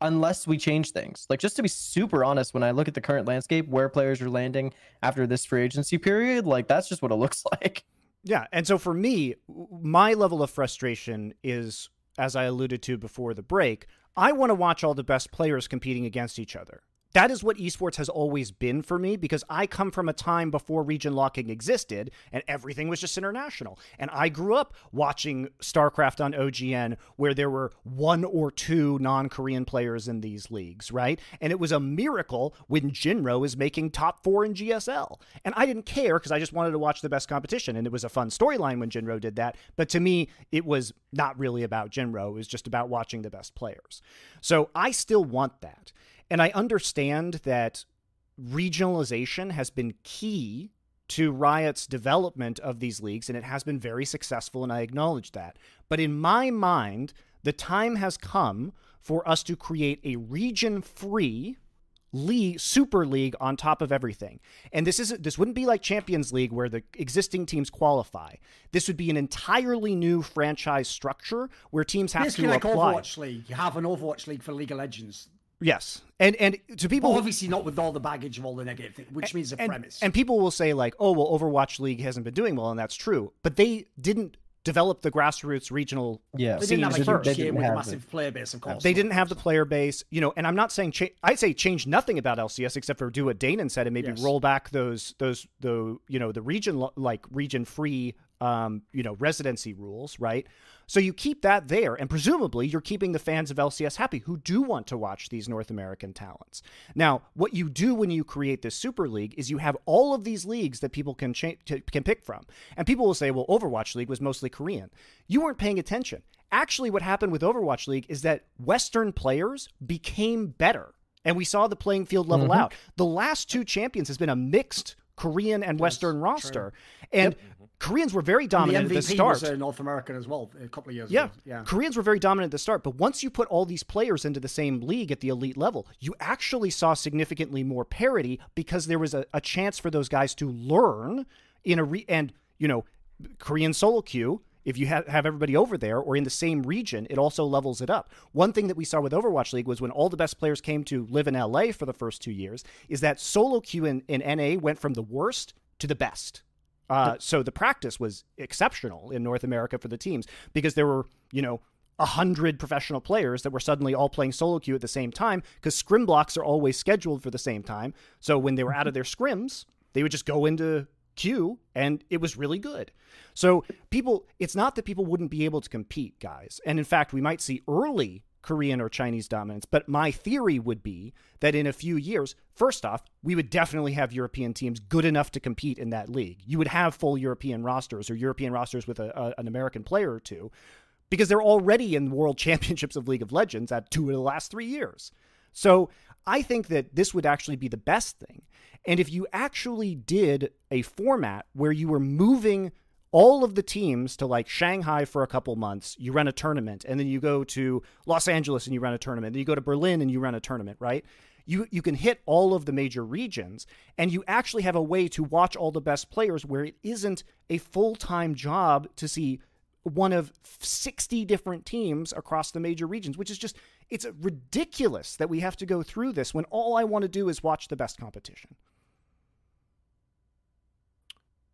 unless we change things. Like just to be super honest, when I look at the current landscape, where players are landing after this free agency period, like that's just what it looks like. Yeah, and so for me, my level of frustration is, as I alluded to before the break, I want to watch all the best players competing against each other. That is what esports has always been for me because I come from a time before region locking existed and everything was just international. And I grew up watching StarCraft on OGN where there were one or two non Korean players in these leagues, right? And it was a miracle when Jinro is making top four in GSL. And I didn't care because I just wanted to watch the best competition. And it was a fun storyline when Jinro did that. But to me, it was not really about Jinro, it was just about watching the best players. So I still want that. And I understand that regionalization has been key to Riot's development of these leagues, and it has been very successful, and I acknowledge that. But in my mind, the time has come for us to create a region free league super league on top of everything and this is this wouldn't be like champions league where the existing teams qualify this would be an entirely new franchise structure where teams have Basically to like apply Overwatch League. You have an Overwatch League for League of Legends. Yes and and to people But obviously not with all the baggage of all the negative things, which means the and, premise. and people will say like oh well overwatch league hasn't been doing well and that's true but they didn't develop the grassroots regional Yeah. they didn't have a scenes they didn't game with a have massive player base, of course. They didn't have the player base, you know, and I'm not saying cha- I'd say change nothing about LCS except for do what Danan said and maybe Yes. roll back those those the you know the region like region free um you know residency rules, right? So you keep that there, and presumably you're keeping the fans of LCS happy who do want to watch these North American talents. Now, what you do when you create this Super League is you have all of these leagues that people can cha- can pick from, and people will say, "Well, Overwatch League was mostly Korean." You weren't paying attention. Actually, what happened with Overwatch League is that Western players became better, and we saw the playing field level out. The last two champions has been a mixed Korean and Western roster, and Koreans were very the dominant at the start. was uh, North American as well a couple of years Yeah. ago. Yeah. Koreans were very dominant at the start, but once you put all these players into the same league at the elite level, you actually saw significantly more parity because there was a, a chance for those guys to learn in a re- and you know Korean solo queue. If you have, have everybody over there or in the same region, it also levels it up. One thing that we saw with Overwatch League was when all the best players came to live in LA for the first two years, is that solo queue in, in NA went from the worst to the best. Uh, so the practice was exceptional in North America for the teams because there were, you know, a hundred professional players that were suddenly all playing solo queue at the same time because scrim blocks are always scheduled for the same time. So when they were out of their scrims, they would just go into queue and it was really good. So people, it's not that people wouldn't be able to compete, guys. And in fact, we might see early Korean or Chinese dominance. But my theory would be that in a few years, first off, we would definitely have European teams good enough to compete in that league. You would have full European rosters or European rosters with a, a, an American player or two because they're already in world championships of League of Legends at two of the last three years. So I think that this would actually be the best thing. And if you actually did a format where you were moving all of the teams to like Shanghai for a couple months, you run a tournament, and then you go to Los Angeles and you run a tournament, then you go to Berlin and you run a tournament, right? You you can hit all of the major regions and you actually have a way to watch all the best players where it isn't a full-time job to see one of 60 different teams across the major regions, which is just it's ridiculous that we have to go through this when all I want to do is watch the best competition.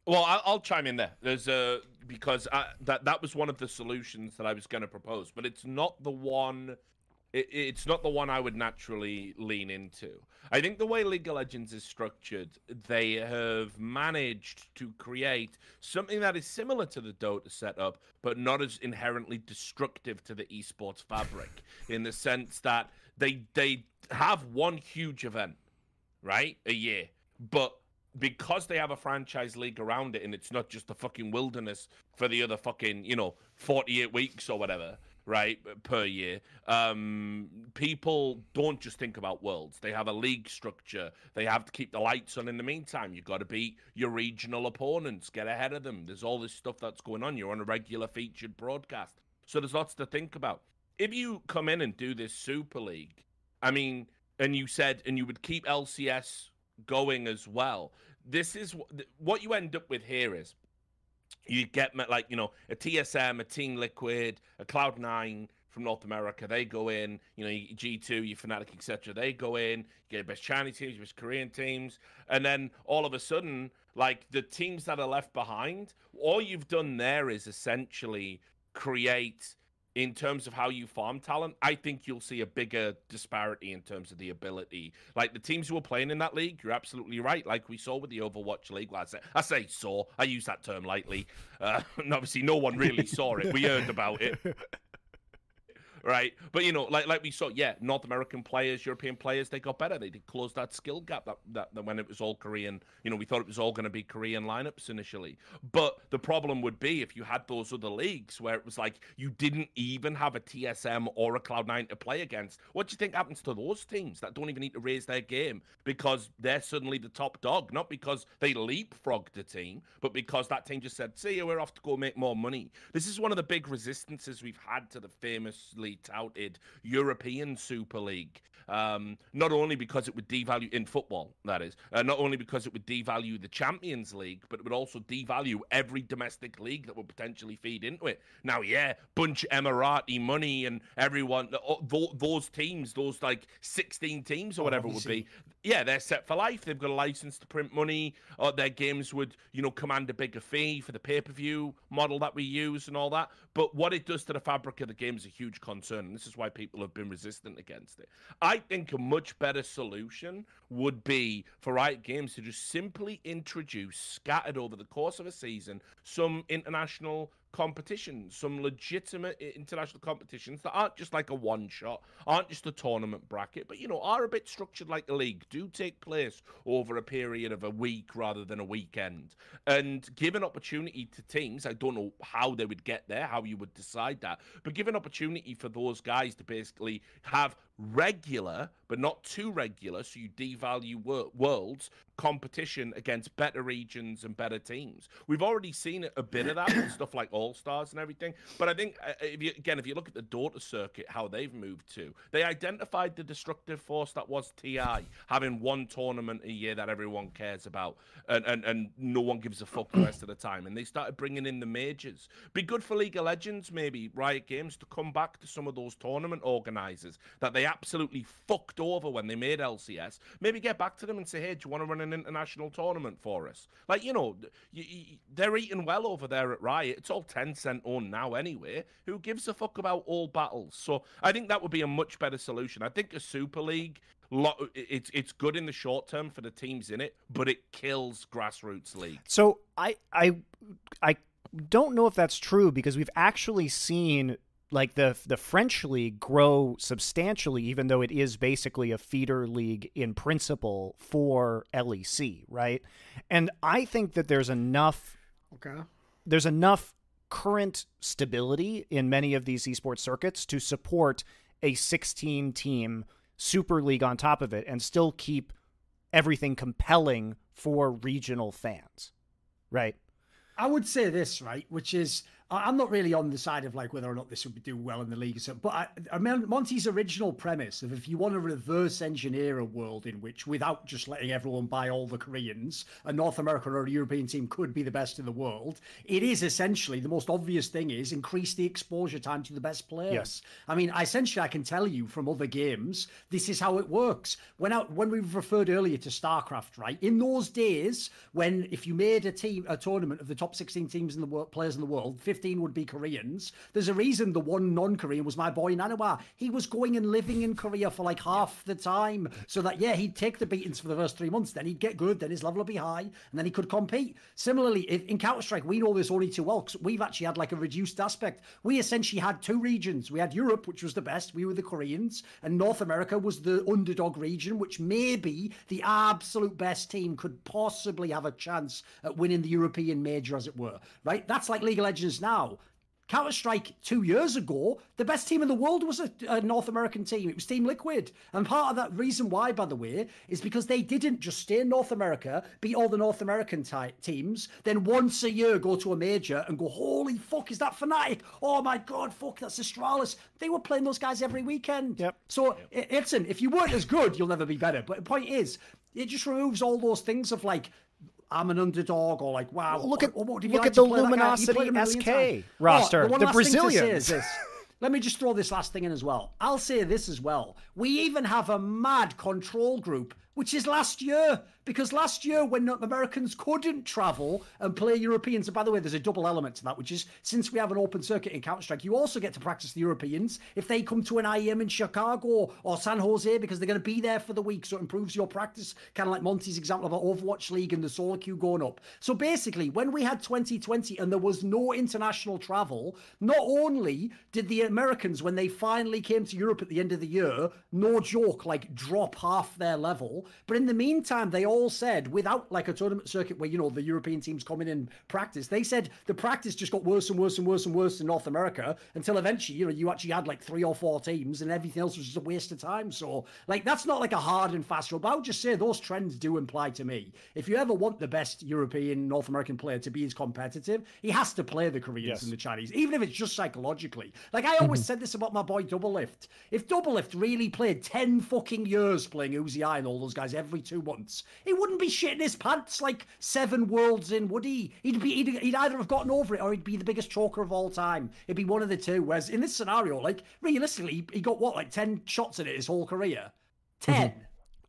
Well, I'll, I'll chime in there. There's a because I, that that was one of the solutions that I was going to propose, but it's not the one. It, it's not the one I would naturally lean into. I think the way League of Legends is structured, they have managed to create something that is similar to the Dota setup, but not as inherently destructive to the esports fabric. in the sense that they they have one huge event, right, a year, but because they have a franchise league around it and it's not just the fucking wilderness for the other fucking, you know, 48 weeks or whatever, right, per year, um, people don't just think about worlds. They have a league structure. They have to keep the lights on in the meantime. You've got to beat your regional opponents, get ahead of them. There's all this stuff that's going on. You're on a regular featured broadcast. So there's lots to think about. If you come in and do this Super League, I mean, and you said, and you would keep LCS going as well. This is what you end up with here is you get like you know a TSM, a Team Liquid, a Cloud Nine from North America. They go in, you know, G two, your Fnatic, etc. They go in. You get your best Chinese teams, your best Korean teams, and then all of a sudden, like the teams that are left behind, all you've done there is essentially create in terms of how you farm talent, I think you'll see a bigger disparity in terms of the ability. Like the teams who are playing in that league, you're absolutely right. Like we saw with the Overwatch League, say, I say saw. I use that term lightly. Uh, and obviously, no one really saw it. We heard about it. right? But you know, like like we saw, yeah, North American players, European players, they got better. They did close that skill gap that, that, that when it was all Korean. You know, we thought it was all going to be Korean lineups initially. But the problem would be if you had those other leagues where it was like you didn't even have a TSM or a Cloud9 to play against. What do you think happens to those teams that don't even need to raise their game because they're suddenly the top dog? Not because they leapfrogged the team, but because that team just said, "See, we're off to go make more money." This is one of the big resistances we've had to the famously touted European Super League. Um, not only because it would devalue in football, that is, uh, not only because it would devalue the Champions League, but it would also devalue every domestic league that would potentially feed into it. Now, yeah, bunch of Emirati money and everyone, those teams, those like 16 teams or oh, whatever Obviously. would be, yeah, they're set for life. They've got a license to print money. Or their games would, you know, command a bigger fee for the pay per view model that we use and all that. But what it does to the fabric of the game is a huge concern. And this is why people have been resistant against it. I think a much better solution would be for Riot Games to just simply introduce, scattered over the course of a season, some international competitions, some legitimate international competitions that aren't just like a one shot, aren't just a tournament bracket, but you know, are a bit structured like a league, do take place over a period of a week rather than a weekend. And give an opportunity to teams, I don't know how they would get there, how you would decide that, but give an opportunity for those guys to basically have regular, but not too regular, so you devalue wor- worlds competition against better regions and better teams. We've already seen a bit of that with stuff like All Stars and everything. But I think, uh, if you, again, if you look at the Dota circuit, how they've moved to, they identified the destructive force that was TI, having one tournament a year that everyone cares about, and, and, and no one gives a fuck the rest of the time. And they started bringing in the majors. Be good for League of Legends, maybe, Riot Games, to come back to some of those tournament organizers that they absolutely fucked over when they made LCS. Maybe get back to them and say, hey, do you want to run an international tournament for us? Like, you know, you, you, they're eating well over there at Riot. It's all Tencent owned now anyway. Who gives a fuck about all battles? So I think that would be a much better solution. I think a Super League it's it's good in the short term for the teams in it, but it kills grassroots league. So I I I don't know if that's true because we've actually seen like the the French league grow substantially, even though it is basically a feeder league in principle for LEC, right? And I think that there's enough. Okay. There's enough current stability in many of these esports circuits to support a 16 team super league on top of it and still keep everything compelling for regional fans, right? I would say this, right, which is I'm not really on the side of like whether or not this would do well in the league, but I, I mean, Monte's original premise of if you want to reverse engineer a world in which, without just letting everyone buy all the Koreans, a North American or a European team could be the best in the world, it is essentially the most obvious thing is increase the exposure time to the best players. Yes. I mean, essentially, I can tell you from other games, this is how it works. When when we referred earlier to StarCraft, right? In those days, when if you made a team a tournament of the top 16 teams in the world, players in the world, 15 would be Koreans. There's a reason the one non-Korean was my boy NaNiwa. He was going and living in Korea for like half the time, so that yeah, he'd take the beatings for the first three months. Then he'd get good. Then his level would be high, and then he could compete. Similarly, in Counter Strike, we know this only too well because we've actually had like a reduced aspect. We essentially had two regions. We had Europe, which was the best. We were the Koreans, and North America was the underdog region, which maybe the absolute best team could possibly have a chance at winning the European major, as it were. Right? That's like League of Legends now. Counter Strike two years ago, the best team in the world was a, a, North American team. It was Team Liquid. And part of that reason why, by the way, is because they didn't just stay in North America, beat all the North American ty- teams, then once a year go to a major and go, holy fuck, is that Fnatic? Oh my God, fuck, that's Astralis. They were playing those guys every weekend. Yep. So, yep. listen, if you weren't as good, you'll never be better. But the point is, it just removes all those things of like I'm an underdog or like wow. Well, look at what, look like at the Luminosity SK roster, oh, the, the Brazilians. Let me just throw this last thing in as well. I'll say this as well. We even have a mad control group which is last year. Because last year, when Americans couldn't travel and play Europeans, and by the way, there's a double element to that, which is since we have an open circuit in Counter Strike, you also get to practice the Europeans if they come to an IEM in Chicago or San Jose because they're going to be there for the week. So it improves your practice, kind of like Monte's example of an Overwatch League and the solo queue going up. So basically, when we had 2020 and there was no international travel, not only did the Americans, when they finally came to Europe at the end of the year, no joke, like drop half their level, but in the meantime, they all said, without like a tournament circuit where, you know, the European teams come in and practice, they said the practice just got worse and worse and worse and worse in North America until eventually, you know, you actually had like three or four teams and everything else was just a waste of time. So, like, that's not like a hard and fast rule, but I would just say those trends do imply to me. If you ever want the best European, North American player to be as competitive, he has to play the Koreans Yes. and the Chinese, even if it's just psychologically. Like, I always mm-hmm. said this about my boy Doublelift. If Doublelift really played 10 fucking years playing Uzi I and all those guys every two months, he wouldn't be shitting his pants like seven worlds in, would he? He'd be he'd, he'd either have gotten over it or he'd be the biggest choker of all time. It'd be one of the two. Whereas in this scenario, like realistically, he- he got what like ten shots in it his whole career. 10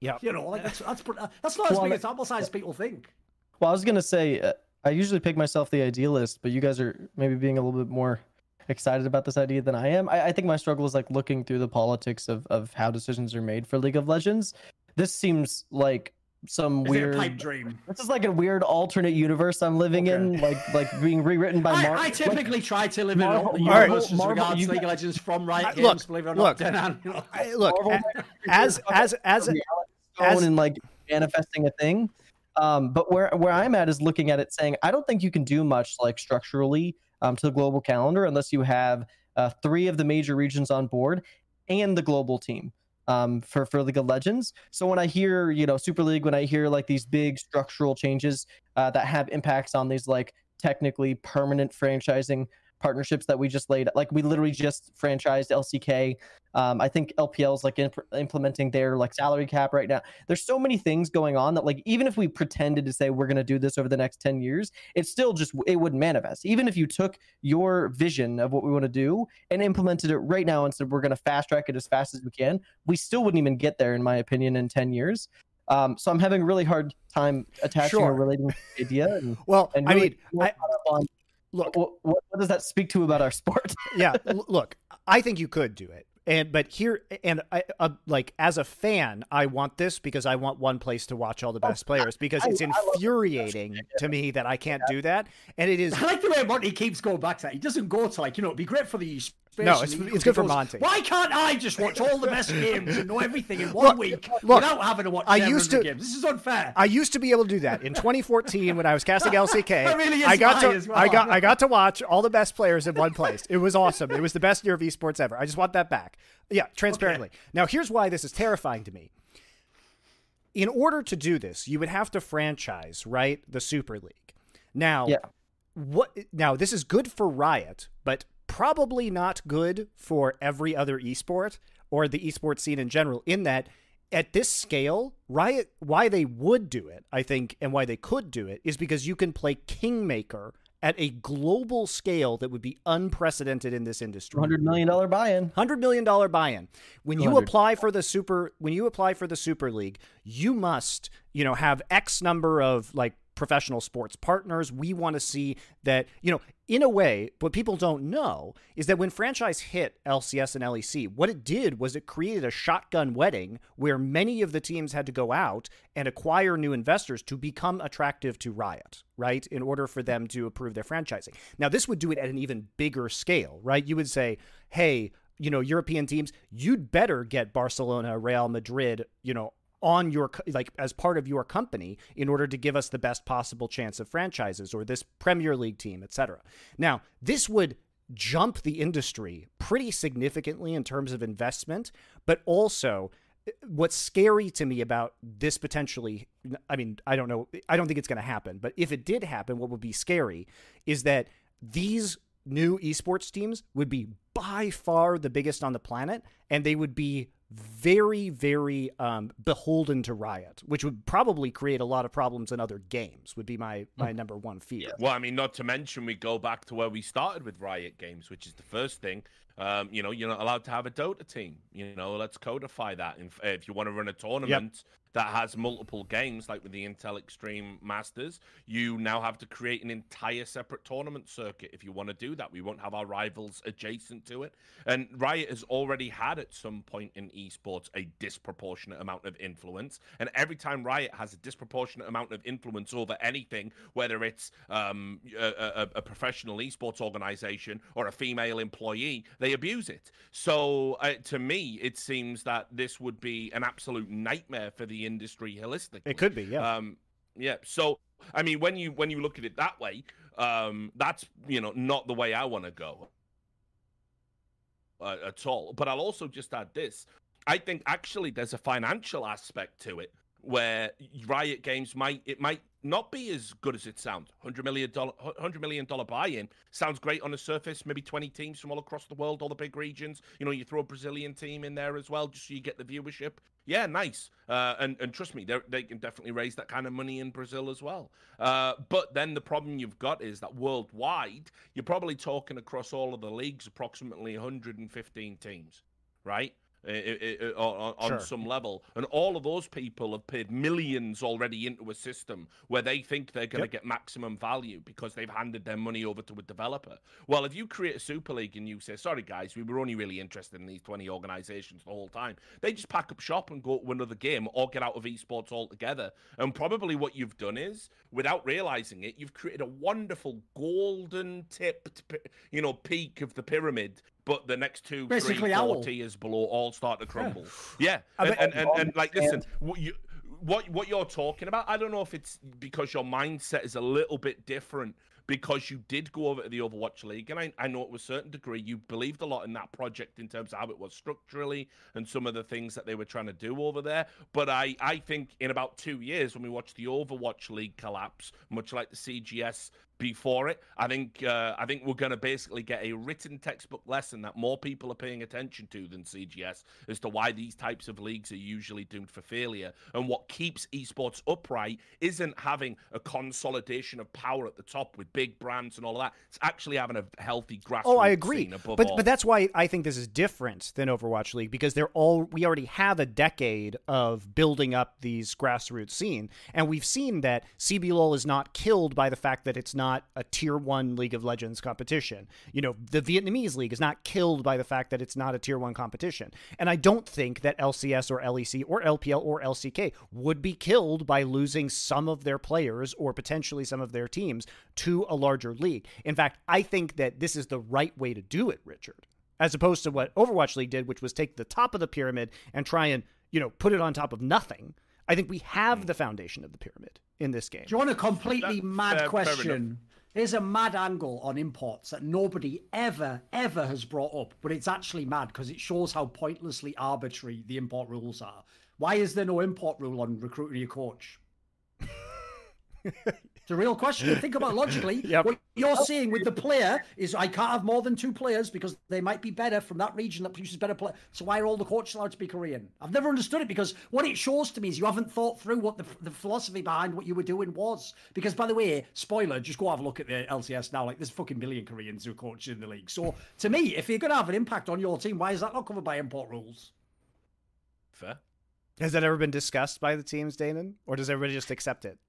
Yeah. You know, like that's that's that's not as Well, big a sample size as people think. Well, I was gonna say uh, I usually pick myself the idealist, but you guys are maybe being a little bit more excited about this idea than I am. I, I think my struggle is like looking through the politics of of how decisions are made for League of Legends. This seems like some Is weird. pipe dream? This is like a weird alternate universe I'm living in, like like being rewritten by Marvel. I, I typically try to live in Marvel- all the Marvel- universes Marvel- regards you League of Legends from Riot I- Games, look, believe it or not. Danan, you know. I, look, Marvel as as as reality as- stone and like manifesting a thing. Um, but where where I'm at is looking at it saying I don't think you can do much like structurally um, to the global calendar unless you have uh, three of the major regions on board and the global team um, for for League of Legends. So when I hear you know Super League, when I hear like these big structural changes uh, that have impacts on these like technically permanent franchising partnerships that we just laid like we literally just franchised LCK um, I think LPL is like imp- implementing their like salary cap right now. There's so many things going on that like even if we pretended to say we're going to do this over the next 10 years, it still just it wouldn't manifest. Even if you took your vision of what we want to do and implemented it right now and said we're going to fast track it as fast as we can, we still wouldn't even get there in my opinion in 10 years. Um, so I'm having a really hard time attaching Sure. or relating to the idea. And, well, and I really mean, I, on look, what, what, what does that speak to about our sport? yeah look i think you could do it and but here and i uh, like as a fan i want this because i want one place to watch all the best players because I- it's I love that. infuriating to me that i can't do that and it is I like the way Monte keeps going back to that. He doesn't go to like, you know, it'd be great for the No, it's- it's good for goes, Monte. Why can't I just watch all the best games and know everything in one Look, week look, without having to watch I used to- games? This is unfair. I used to be able to do that in 2014 when I was casting LCK. Really I got to well. I got I got to watch all the best players in one place. It was awesome. It was the best year of esports ever. I just want that back. Yeah, transparently. Now here's why this is terrifying to me. In order to do this, you would have to franchise, right? The Super League. Now, Yeah. what now this is good for Riot, but probably not good for every other esport or the esports scene in general in that at this scale, Riot why they would do it, I think, and why they could do it is because you can play Kingmaker at a global scale that would be unprecedented in this industry. $100 million buy-in. Hundred million dollar buy-in. When you apply for the super, when you apply for the Super League, you must, you know, have X number of like professional sports partners. We want to see that, you know, in a way, what people don't know is that when franchise hit LCS and LEC, what it did was it created a shotgun wedding where many of the teams had to go out and acquire new investors to become attractive to Riot, right? In order for them to approve their franchising. Now, this would do it at an even bigger scale, right? You would say, hey, you know, European teams, you'd better get Barcelona, Real Madrid, you know, on your like as part of your company in order to give us the best possible chance of franchises or this Premier League team, etc. Now, this would jump the industry pretty significantly in terms of investment, but also eh, what's scary to me about this potentially I mean, I don't know, I don't think it's going to happen, but if it did happen, what would be scary is that these new esports teams would be by far the biggest on the planet and they would be very very um, beholden to riot which would probably create a lot of problems in other games would be my my number one fear Well, I mean, not to mention we go back to where we started with Riot Games, which is the first thing. Um, you know, you're not allowed to have a Dota team. You know, let's codify that. If, if you want to run a tournament, that has multiple games, like with the Intel Extreme Masters, you now have to create an entire separate tournament circuit if you want to do that. We won't have our rivals adjacent to it. And Riot has already had at some point in esports a disproportionate amount of influence. And every time Riot has a disproportionate amount of influence over anything, whether it's um, a, a, a, professional esports organization or a female employee, they abuse it. So uh, to me, it seems that this would be an absolute nightmare for the industry holistically. It could be, yeah. Um, yeah. So I mean, when you when you look at it that way, um, that's you know not the way I want to go uh, at all. But I'll also just add this: I think actually there's a financial aspect to it where Riot Games might it might not be as good as it sounds. Hundred million dollar, hundred million dollar buy-in sounds great on the surface. Maybe twenty teams from all across the world, all the big regions. You know, you throw a Brazilian team in there as well, just so you get the viewership. Yeah, nice. Uh, and and trust me, they can definitely raise that kind of money in Brazil as well. Uh, but then the problem you've got is that worldwide, you're probably talking across all of the leagues, approximately 115 teams, right? It, it, on, on sure. some level. And all of those people have paid millions already into a system where they think they're going to yep. get maximum value because they've handed their money over to a developer. Well, if you create a Super League and you say, sorry, guys, we were only really interested in these 20 organizations the whole time, they just pack up shop and go to another game or get out of esports altogether. And probably what you've done is, without realizing it, you've created a wonderful golden tipped, you know, peak of the pyramid but the next two, Basically three, four tiers below all start to crumble. Yeah, yeah. And, and, and, and, like, listen, what you what what you're talking about, I don't know if it's because your mindset is a little bit different because you did go over to the Overwatch League, and I, I know to a certain degree you believed a lot in that project in terms of how it was structurally and some of the things that they were trying to do over there. But I, I think in about two years, when we watch the Overwatch League collapse, much like the CGS before it. I think uh, I think we're going to basically get a written textbook lesson that more people are paying attention to than CGS as to why these types of leagues are usually doomed for failure. And what keeps esports upright isn't having a consolidation of power at the top with big brands and all of that. It's actually having a healthy grassroots. Oh, I agree. but all. but that's why I think this is different than Overwatch League because they're all we already have a decade of building up these grassroots scene, and we've seen that CBLOL is not killed by the fact that it's not not a tier one League of Legends competition. You know, the Vietnamese league is not killed by the fact that it's not a tier one competition. And I don't think that LCS or LEC or LPL or LCK would be killed by losing some of their players or potentially some of their teams to a larger league. In fact, I think that this is the right way to do it, Richard, as opposed to what Overwatch League did, which was take the top of the pyramid and try and, you know, put it on top of nothing. I think we have the foundation of the pyramid in this game. Do you want a completely that, mad uh, question? Here's a mad angle on imports that nobody ever, ever has brought up, but it's actually mad because it shows how pointlessly arbitrary the import rules are. Why is there no import rule on recruiting your coach? It's a real question. Think about logically. Yep. What you're seeing with the player is I can't have more than two players because they might be better from that region that produces better players. So why are all the coaches allowed to be Korean? I've never understood it because what it shows to me is you haven't thought through what the, the philosophy behind what you were doing was. Because by the way, spoiler, just go have a look at the LCS now. Like there's fucking million Koreans who coach in the league. So to me, if you're going to have an impact on your team, why is that not covered by import rules? Fair. Has that ever been discussed by the teams, Danan, or does everybody just accept it?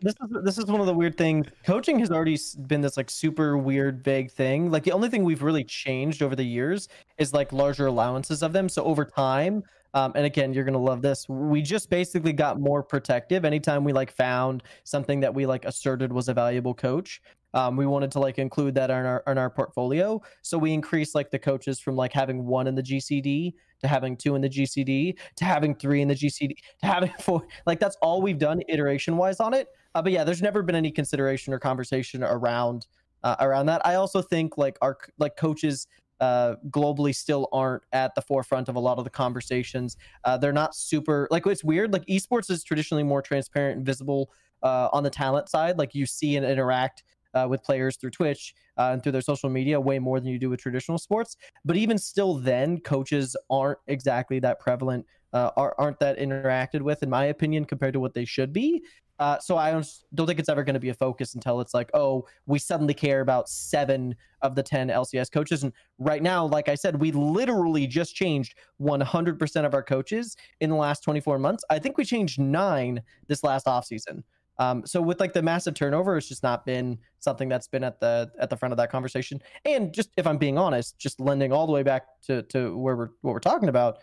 This is this is one of the weird things. Coaching has already been this like super weird, vague thing. Like the only thing we've really changed over the years is like larger allowances of them. So over time, um, and again, you're gonna love this. We just basically got more protective. Anytime we like found something that we like asserted was a valuable coach, um, we wanted to like include that in our in our portfolio. So we increased like the coaches from like having one in the GCD to having two in the GCD to having three in the GCD to having four. Like that's all we've done iteration wise on it. Uh, but yeah, there's never been any consideration or conversation around uh, around that. I also think like our like coaches uh, globally still aren't at the forefront of a lot of the conversations. Uh, they're not super like it's weird. Like esports is traditionally more transparent and visible uh, on the talent side. Like you see and interact uh, with players through Twitch uh, and through their social media way more than you do with traditional sports. But even still, then coaches aren't exactly that prevalent, uh, aren't that interacted with, in my opinion, compared to what they should be. Uh, so I don't, don't think it's ever going to be a focus until it's like, oh, we suddenly care about seven of the 10 LCS coaches. And right now, like I said, we literally just changed 100% of our coaches in the last 24 months. I think we changed nine this last offseason. Um, so with like the massive turnover, it's just not been something that's been at the at the front of that conversation. And just if I'm being honest, just lending all the way back to to where we're what we're talking about,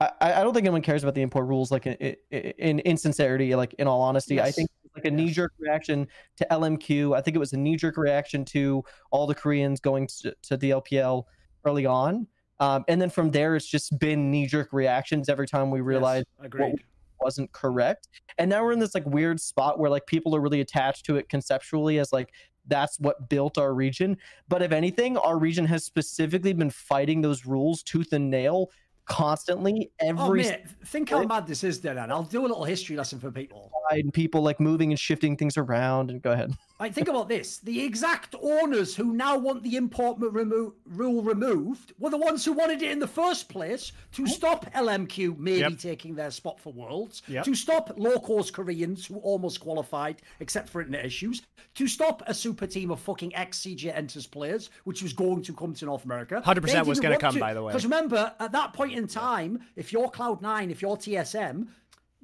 I, I don't think anyone cares about the import rules. Like in, in, in sincerity, like in all honesty, yes. I think like a knee jerk reaction to LMQ. I think it was a knee jerk reaction to all the Koreans going to, to the LPL early on. Um, and then from there, it's just been knee jerk reactions every time we realize yes, agreed wasn't correct. And now we're in this like weird spot where like people are really attached to it conceptually as like that's what built our region. But if anything, our region has specifically been fighting those rules tooth and nail constantly oh, every oh, mate, think how mad this is then i'll do a little history lesson for people and people like moving and shifting things around and go ahead I think about this. The exact owners who now want the import remo- rule removed were the ones who wanted it in the first place to stop LMQ maybe yep. taking their spot for Worlds, yep. to stop low-cost Koreans who almost qualified except for internet issues, to stop a super team of fucking ex-CJ Entus players, which was going to come to North America. 100% was going to come, by the way. Because remember, at that point in time, if you're Cloud9, if you're TSM,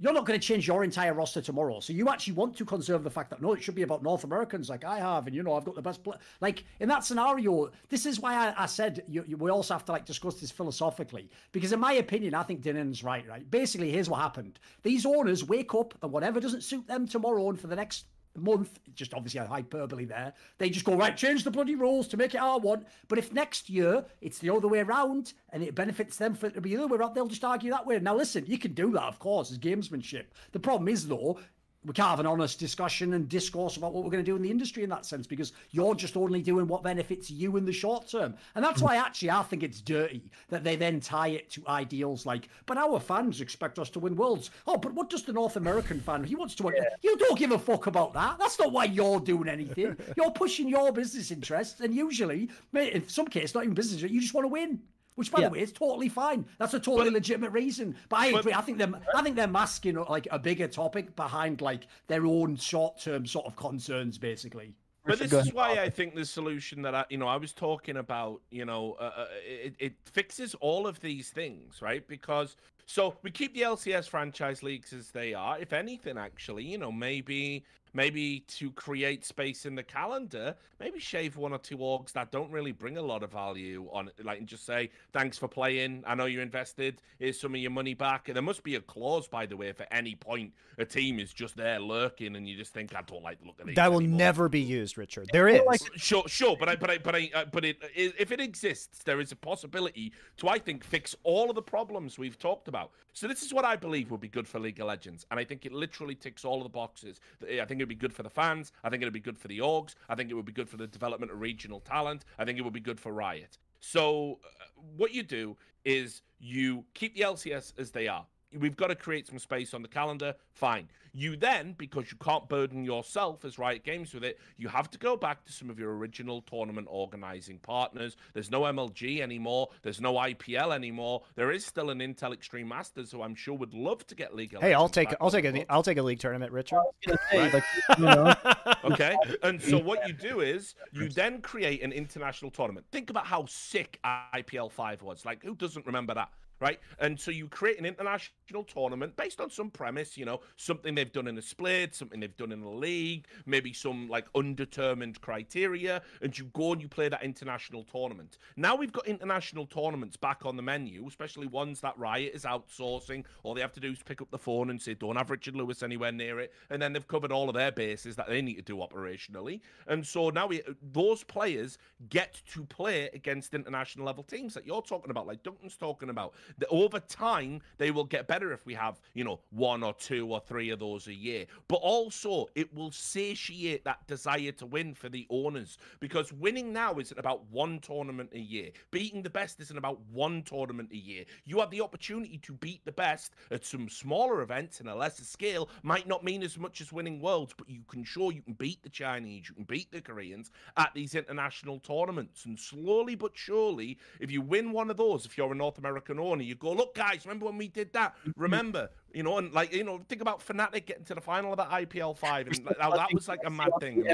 you're not going to change your entire roster tomorrow. So you actually want to conserve the fact that no, it should be about North Americans like I have, and you know I've got the best. Play. Like in that scenario, this is why I, I said you, you, we also have to like discuss this philosophically because in my opinion, I think Danan's right. Right, basically, here's what happened: these owners wake up and whatever doesn't suit them tomorrow and for the next month, just obviously a hyperbole there. They just go, right, change the bloody rules to make it our one. But if next year it's the other way around and it benefits them for it to be the other way around, they'll just argue that way. Now, listen, you can do that, of course, as gamesmanship. The problem is, though, we can't have an honest discussion and discourse about what we're going to do in the industry in that sense because you're just only doing what benefits you in the short term. And that's why actually I think it's dirty that they then tie it to ideals like, but our fans expect us to win worlds. Oh, but what does the North American fan? He wants to win. Yeah. You don't give a fuck about that. That's not why you're doing anything. You're pushing your business interests, and usually, in some cases, not even business, you just want to win. Which, by yeah. the way, is totally fine. That's a totally but, legitimate reason. But I agree. But, I think they're I think they're masking like a bigger topic behind like their own short term sort of concerns, basically. But this is why I think the solution that I, you know, I was talking about, you know, uh, uh, it, it fixes all of these things, right? Because so we keep the LCS franchise leagues as they are. If anything, actually, you know, maybe maybe to create space in the calendar, maybe shave one or two orgs that don't really bring a lot of value on it, like and just say, thanks for playing. I know you invested. Here's some of your money back. And there must be a clause, by the way, if at any point a team is just there lurking and you just think, I don't like the look of it. That will anymore. never be used, Richard. There is. Sure, sure, but I, but I, but I, uh, but it, if it exists, there is a possibility to, I think, fix all of the problems we've talked about. So this is what I believe would be good for League of Legends, and I think it literally ticks all of the boxes. I think it'd be good for the fans. I think it'd be good for the orgs. I think it would be good for the development of regional talent. I think it would be good for Riot. So uh, what you do is you keep the LCS as they are. We've got to create some space on the calendar. Fine. You then, because you can't burden yourself as Riot Games with it, you have to go back to some of your original tournament organizing partners. There's no MLG anymore. There's no IPL anymore. There is still an Intel Extreme Masters, who I'm sure would love to get League. Hey, I'll take I'll take a I'll take a league tournament, Richard. Right. you know. okay, and so what you do is you then create an international tournament. Think about how sick IPL five was. Like, who doesn't remember that? Right? And so you create an international tournament based on some premise, you know, something they've done in a split, something they've done in a league, maybe some like undetermined criteria, and you go and you play that international tournament. Now we've got international tournaments back on the menu, especially ones that Riot is outsourcing. All they have to do is pick up the phone and say, don't have Richard Lewis anywhere near it. And then they've covered all of their bases that they need to do operationally. And so now we, those players get to play against international level teams that you're talking about, like Duncan's talking about over time they will get better if we have you know one or two or three of those a year. But also it will satiate that desire to win for the owners. Because winning now isn't about one tournament a year. Beating the best isn't about one tournament a year. You have the opportunity to beat the best at some smaller events in a lesser scale. Might not mean as much as winning worlds but you can show you can beat the chinese you can beat the koreans at these international tournaments. And slowly but surely if you win one of those if you're a north american owner corner. You go, look, guys, remember when we did that? Mm-hmm. Remember, you know, and like you know, think about Fnatic getting to the final of that IPL five, and like, that was like a mad thing.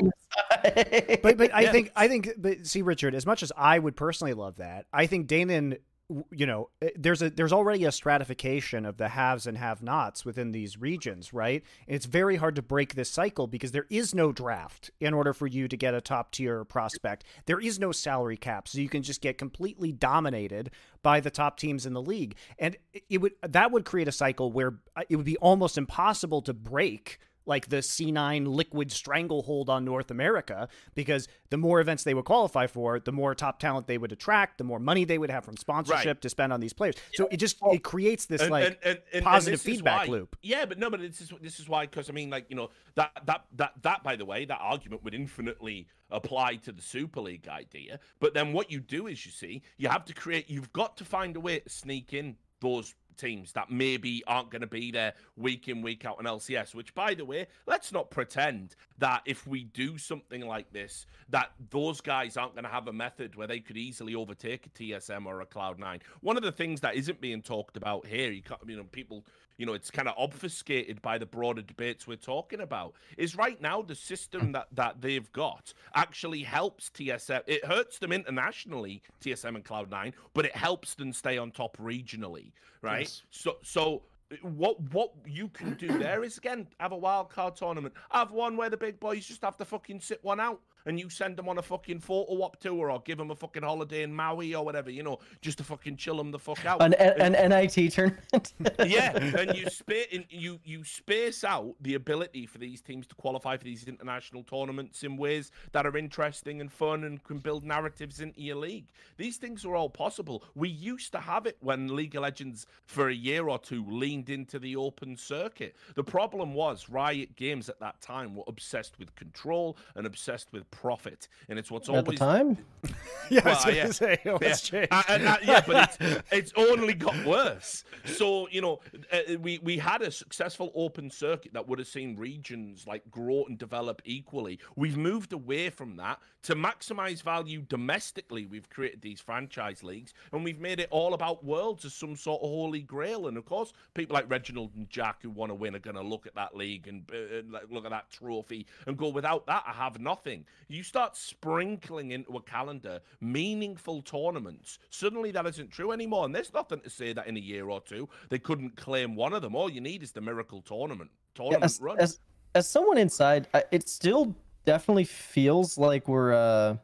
but but I Yeah. think I think but see Richard, as much as I would personally love that, I think Danan w- you know eh, there's a there's already a stratification of the haves and have nots within these regions right? And it's very hard to break this cycle because there is no draft in order for you to get a top tier prospect. There is no salary cap so you can just get completely dominated by the top teams in the league. And it- would that would create a cycle where uh, it would be almost impossible to break like the C9 liquid stranglehold on North America because the more events they would qualify for, the more top talent they would attract, the more money they would have from sponsorship Right. to spend on these players. So it just it creates this And- like and- and- and- and positive this feedback why- loop. Yeah, but no, but this is this is why because I mean, like you know that that that that by the way, that argument would infinitely apply to the Super League idea. But then what you do is you see you have to create. You've got to find a way to sneak in those teams that maybe aren't going to be there week in week out on LCS. Which, by the way, let's not pretend that if we do something like this, that those guys aren't going to have a method where they could easily overtake a TSM or a Cloud9. One of the things that isn't being talked about here, you, you know, people, you know, it's kind of obfuscated by the broader debates we're talking about, is right now the system hmm. that that they've got actually helps TSM. It hurts them internationally, TSM and Cloud9, but it helps them stay on top regionally, right? Yes. So, so what what you can do there is again have a wild card tournament. Have one where the big boys just have to fucking sit one out, and you send them on a fucking photo op tour or give them a fucking holiday in Maui or whatever, you know, just to fucking chill them the fuck out. An, an, an NIT tournament. yeah, and you space you you space out the ability for these teams to qualify for these international tournaments in ways that are interesting and fun and can build narratives into your league. These things are all possible. We used to have it when League of Legends for a year or two leaned into the open circuit. The problem was Riot Games at that time were obsessed with control and obsessed with profit, and it's what's At the time, Yeah, I was gonna yeah. say yeah. changed. Uh, uh, uh, yeah, but it's, it's only got worse. So you know, uh, we we had a successful open circuit that would have seen regions like grow and develop equally. We've moved away from that to maximize value domestically. We've created these franchise leagues, and we've made it all about worlds as some sort of holy grail. And of course, people like Reginald and Jack who want to win are going to look at that league and uh, look at that trophy and go, without that, I have nothing. You start sprinkling into a calendar meaningful tournaments. Suddenly, that isn't true anymore. And there's nothing to say that in a year or two they couldn't claim one of them. All you need is the miracle tournament Yeah, tournament as, run. as as someone inside, I- it still definitely feels like we're. uh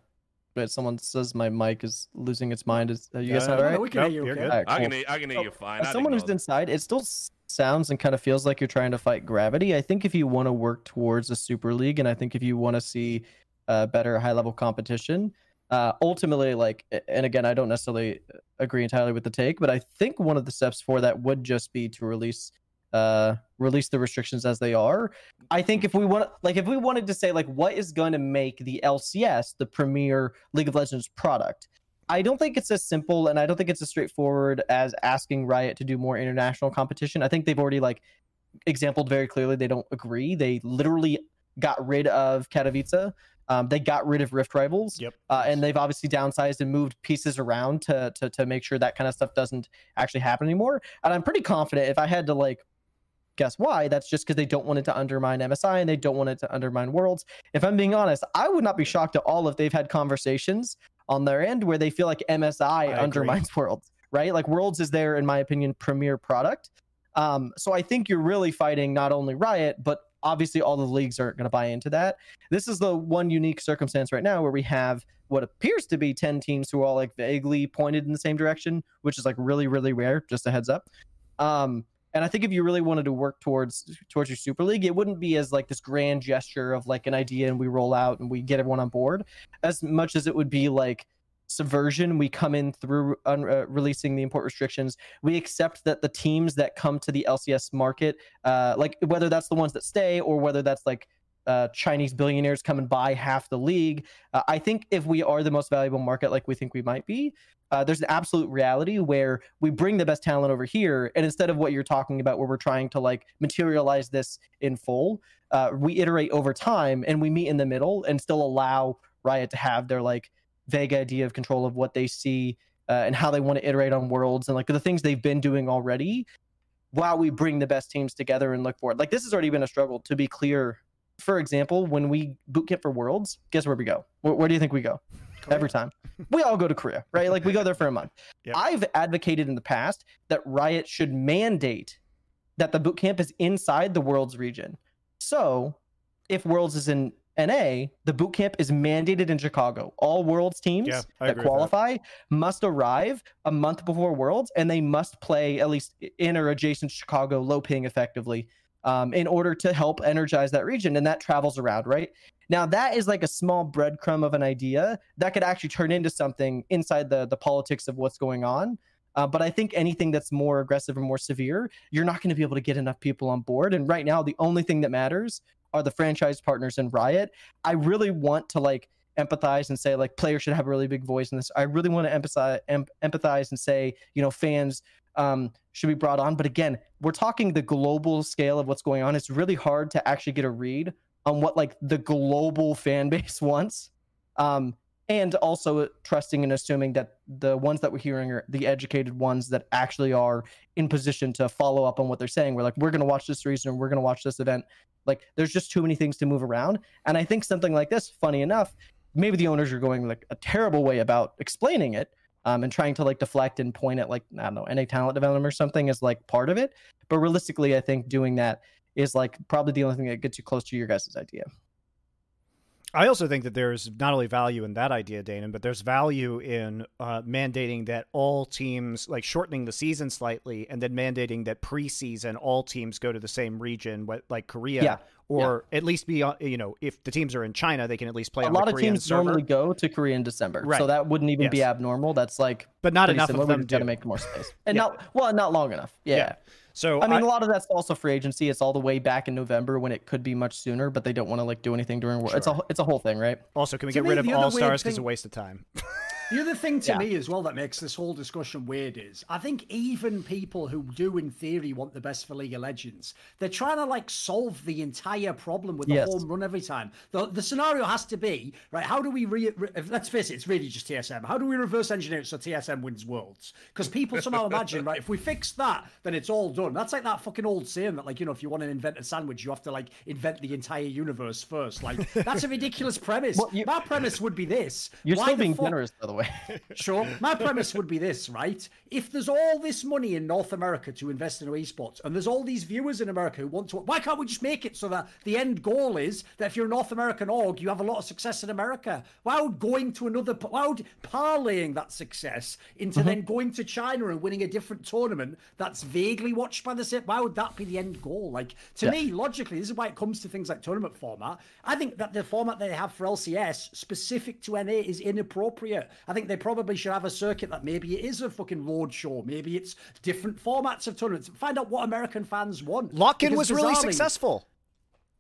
But someone says my mic is losing its mind. Is are you guys Yeah, all no. No, we can Nope, hear you. okay? good. All right, I can, hear- I can hear you fine. As I'd someone who's ignore them. inside, it still sounds and kind of feels like you're trying to fight gravity. I think if you want to work towards a super league, and I think if you want to see uh, better high level competition, uh, ultimately, like, and again, I don't necessarily uh, agree entirely with the take, but I think one of the steps for that would just be to release. Uh, release the restrictions as they are. I think if we want, like, if we wanted to say, like, what is going to make the LCS the premier League of Legends product, I don't think it's as simple and I don't think it's as straightforward as asking Riot to do more international competition. I think they've already like exampled very clearly they don't agree. They literally got rid of Katowice. Um, they got rid of Rift Rivals. Yep. Uh, and they've obviously downsized and moved pieces around to, to to make sure that kind of stuff doesn't actually happen anymore. And I'm pretty confident if I had to like guess why, that's just because they don't want it to undermine MSI and they don't want it to undermine Worlds. If I'm being honest, I would not be shocked at all if they've had conversations on their end where they feel like MSI agree. undermines Worlds, right? Like Worlds is their, in my opinion, premier product. Um, so I think you're really fighting not only Riot, but obviously all the leagues aren't going to buy into that. This is the one unique circumstance right now where we have what appears to be 10 teams who are all like vaguely pointed in the same direction, which is like really, really rare, just a heads up. Um, and I think if you really wanted to work towards towards your Super League, it wouldn't be as like this grand gesture of like an idea and we roll out and we get everyone on board, as much as it would be like subversion. We come in through un- uh, releasing the import restrictions. We accept that the teams that come to the LCS market, uh, like whether that's the ones that stay or whether that's like uh, Chinese billionaires come and buy half the league. Uh, I think if we are the most valuable market, like we think we might be, uh, there's an absolute reality where we bring the best talent over here, and instead of what you're talking about, where we're trying to like materialize this in full, uh, we iterate over time and we meet in the middle and still allow Riot to have their like vague idea of control of what they see uh, and how they want to iterate on worlds and like the things they've been doing already while we bring the best teams together and look forward. Like this has already been a struggle to be clear. For example, when we boot camp for worlds, guess where we go? Where, where do you think we go? Korea. Every time. We all go to Korea, right? Like we go there for a month. Yep. I've advocated in the past that Riot should mandate that the boot camp is inside the world's region. So if Worlds is in NA, the boot camp is mandated in Chicago. All Worlds teams Yeah, that with that. qualify must arrive a month before Worlds, and they must play at least in or adjacent Chicago, low ping effectively, um, in order to help energize that region. And that travels around, right? Now that is like a small breadcrumb of an idea that could actually turn into something inside the the politics of what's going on. Uh, but I think anything that's more aggressive and more severe, you're not going to be able to get enough people on board. And right now, the only thing that matters are the franchise partners in Riot. I really want to like empathize and say like players should have a really big voice in this. I really want to empathize em- empathize and say you know fans um, should be brought on. But again, we're talking the global scale of what's going on. It's really hard to actually get a read on what like the global fan base wants. Um, and also trusting and assuming that the ones that we're hearing are the educated ones that actually are in position to follow up on what they're saying. We're like, we're going to watch this reason, we're going to watch this event. Like, there's just too many things to move around. And I think something like this, funny enough, maybe the owners are going like a terrible way about explaining it um, and trying to like deflect and point at like, I don't know, any talent development or something is like part of it. But realistically, I think doing that is like probably the only thing that gets you close to your guys' idea. I also think that there's not only value in that idea, Danan, but there's value in uh, mandating that all teams, like shortening the season slightly, and then mandating that preseason all teams go to the same region, like Korea, Yeah, or at least be, on, you know, if the teams are in China, they can at least play a on lot the of Korean teams server. normally go to Korea in December, Right. so that wouldn't even be abnormal. That's like but not enough similar. of them just gotta make more space, and Yeah. not well, not long enough. Yeah. Yeah. So I mean, a lot of that's also free agency. It's all the way back in November when it could be much sooner, but they don't want to like do anything during. War. It's a it's a whole thing, right? also, can we To get me, rid of all stars because it's a waste of time? The other thing to Yeah. me as well that makes this whole discussion weird is I think even people who do in theory want the best for League of Legends, they're trying to like solve the entire problem with the Yes. home run every time. The, the scenario has to be right. How do we re, re- let's face it, it's really just TSM. How do we reverse engineer it so TSM wins worlds? Because people somehow imagine right if we fix that, then it's all done. That's like that fucking old saying that like you know if you want to invent a sandwich, you have to like invent the entire universe first. Like that's a ridiculous premise. Well, you- My premise would be this. You're Why still being fuck- generous, the way. Sure. My premise would be this, right? If there's all this money in North America to invest in esports, and there's all these viewers in America who want to, why can't we just make it so that the end goal is that if you're a North American org, you have a lot of success in America? Why would going to another, why would parlaying that success into mm-hmm. then going to China and winning a different tournament that's vaguely watched by the same, why would that be the end goal? Like, to Yeah. me, logically, this is why it comes to things like tournament format. I think that the format they have for LCS specific to NA is inappropriate. I think they probably should have a circuit that maybe it is a fucking road show. Maybe it's different formats of tournaments. Find out what American fans want. Lock-in was really successful.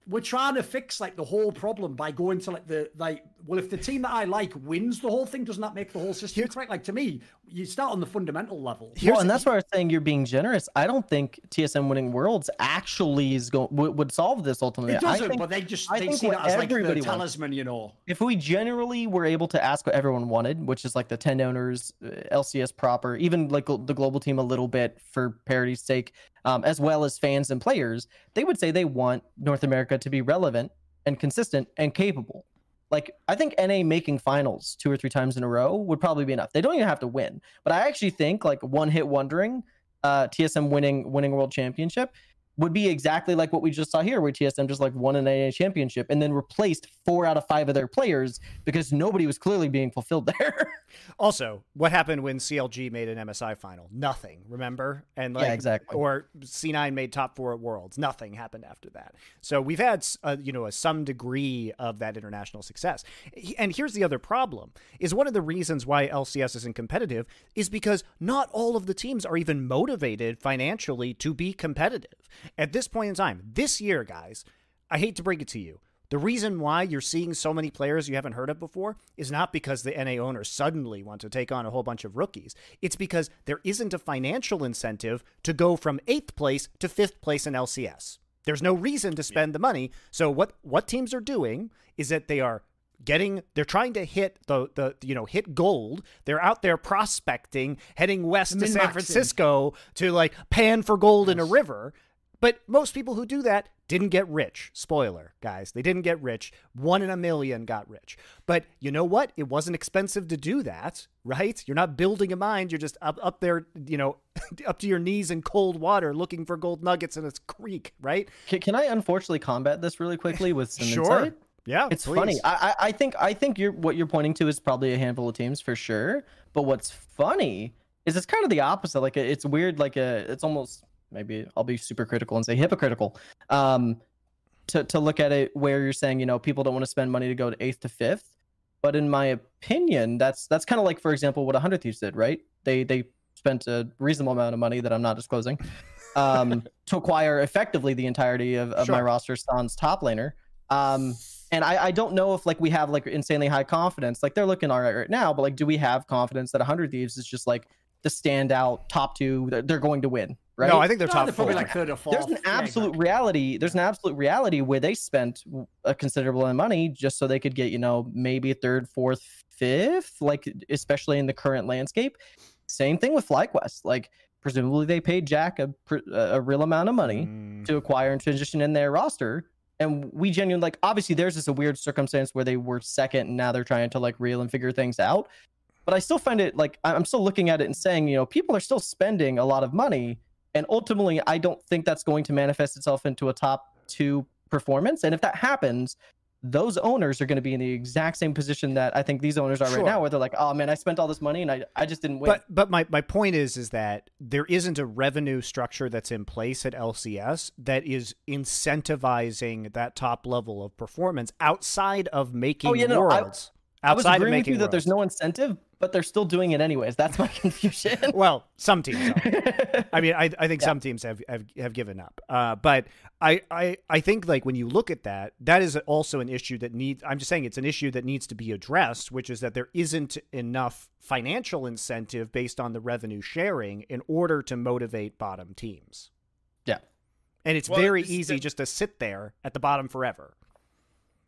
We're trying to fix like the whole problem by going to like the like. Well, if the team that I like wins the whole thing, doesn't that make the whole system correct? Like to me, you start on the fundamental level. well, and that's why I was saying you're being generous. I don't think TSM winning worlds actually is going would, would solve this ultimately. It I doesn't, think- but they just I they think see that as like the everybody wants- you know. if we generally were able to ask what everyone wanted, which is like the 10 owners, uh, LCS proper, even like the global team a little bit for parity's sake, um, as well as fans and players, they would say they want North America to be relevant and consistent and capable. Like, I think NA making finals two or three times in a row would probably be enough. They don't even have to win. But I actually think like one hit wondering, uh, TSM winning winning world championship would be exactly like what we just saw here, where TSM just like won an NA championship and then replaced four out of five of their players because nobody was clearly being fulfilled there. Also, what happened when CLG made an MSI final? Nothing. Remember? And like, Yeah, exactly. Or C9 made top four at Worlds. Nothing happened after that. So we've had, uh, you know, a, some degree of that international success. And here's the other problem: is one of the reasons why LCS isn't competitive is because not all of the teams are even motivated financially to be competitive at this point in time. This year, guys, I hate to break it to you. The reason why you're seeing so many players you haven't heard of before is not because the NA owners suddenly want to take on a whole bunch of rookies. It's because there isn't a financial incentive to go from eighth place to fifth place in LCS. There's no reason to spend the money. So what what teams are doing is that they are getting they're trying to hit the the you know hit gold they're out there prospecting heading west to san francisco to like pan for gold in a river but most people who do that didn't get rich spoiler guys they didn't get rich one in a million got rich but you know what it wasn't expensive to do that right you're not building a mine you're just up up there you know up to your knees in cold water looking for gold nuggets in a creek right Can, can I unfortunately combat this really quickly with some sure insight? yeah It's please. funny. I, I think I think you're what you're pointing to is probably a handful of teams for sure. But what's funny is it's kind of the opposite. Like it's weird. Like a it's almost maybe I'll be super critical and say hypocritical. Um, to to look at it where you're saying you know people don't want to spend money to go to eighth to fifth, but in my opinion, that's that's kind of like for example what a hundred thieves did, right? They they spent a reasonable amount of money that I'm not disclosing. Um, to acquire effectively the entirety of, of my roster sans top laner. Um, and I, I don't know if like we have like insanely high confidence. Like they're looking all right right now, but like do we have confidence that 100 Thieves is just like the standout top two? They're, they're going to win, right? no i think they're No, top they're four probably like third or fourth. there's an absolute exactly. reality. There's an absolute reality where they spent a considerable amount of money just so they could get you know maybe third, fourth, fifth, like especially in the current landscape. Same thing with FlyQuest. Like presumably they paid Jack a a real amount of money Mm. to acquire and transition in their roster. And we genuinely like obviously there's just a weird circumstance where they were second and now they're trying to like reel and figure things out. But I still find it like I'm still looking at it and saying, you know, people are still spending a lot of money. And ultimately, I don't think that's going to manifest itself into a top two performance. And if that happens, those owners are going to be in the exact same position that I think these owners are Sure. right now, where they're like, oh man, I spent all this money and I, I just didn't win. But but my, my point is is that there isn't a revenue structure that's in place at LCS that is incentivizing that top level of performance outside of making Oh, yeah, no, I- I was agreeing with making you that there's no incentive, but they're still doing it anyways. That's my confusion. Well, some teams are. I mean, I, I think some teams have, have, have given up. Uh, but I, I, I think like when you look at that, that is also an issue that needs, I'm just saying it's an issue that needs to be addressed, which is that there isn't enough financial incentive based on the revenue sharing in order to motivate bottom teams. Yeah. And it's Well, very it's- easy that- just to sit there at the bottom forever.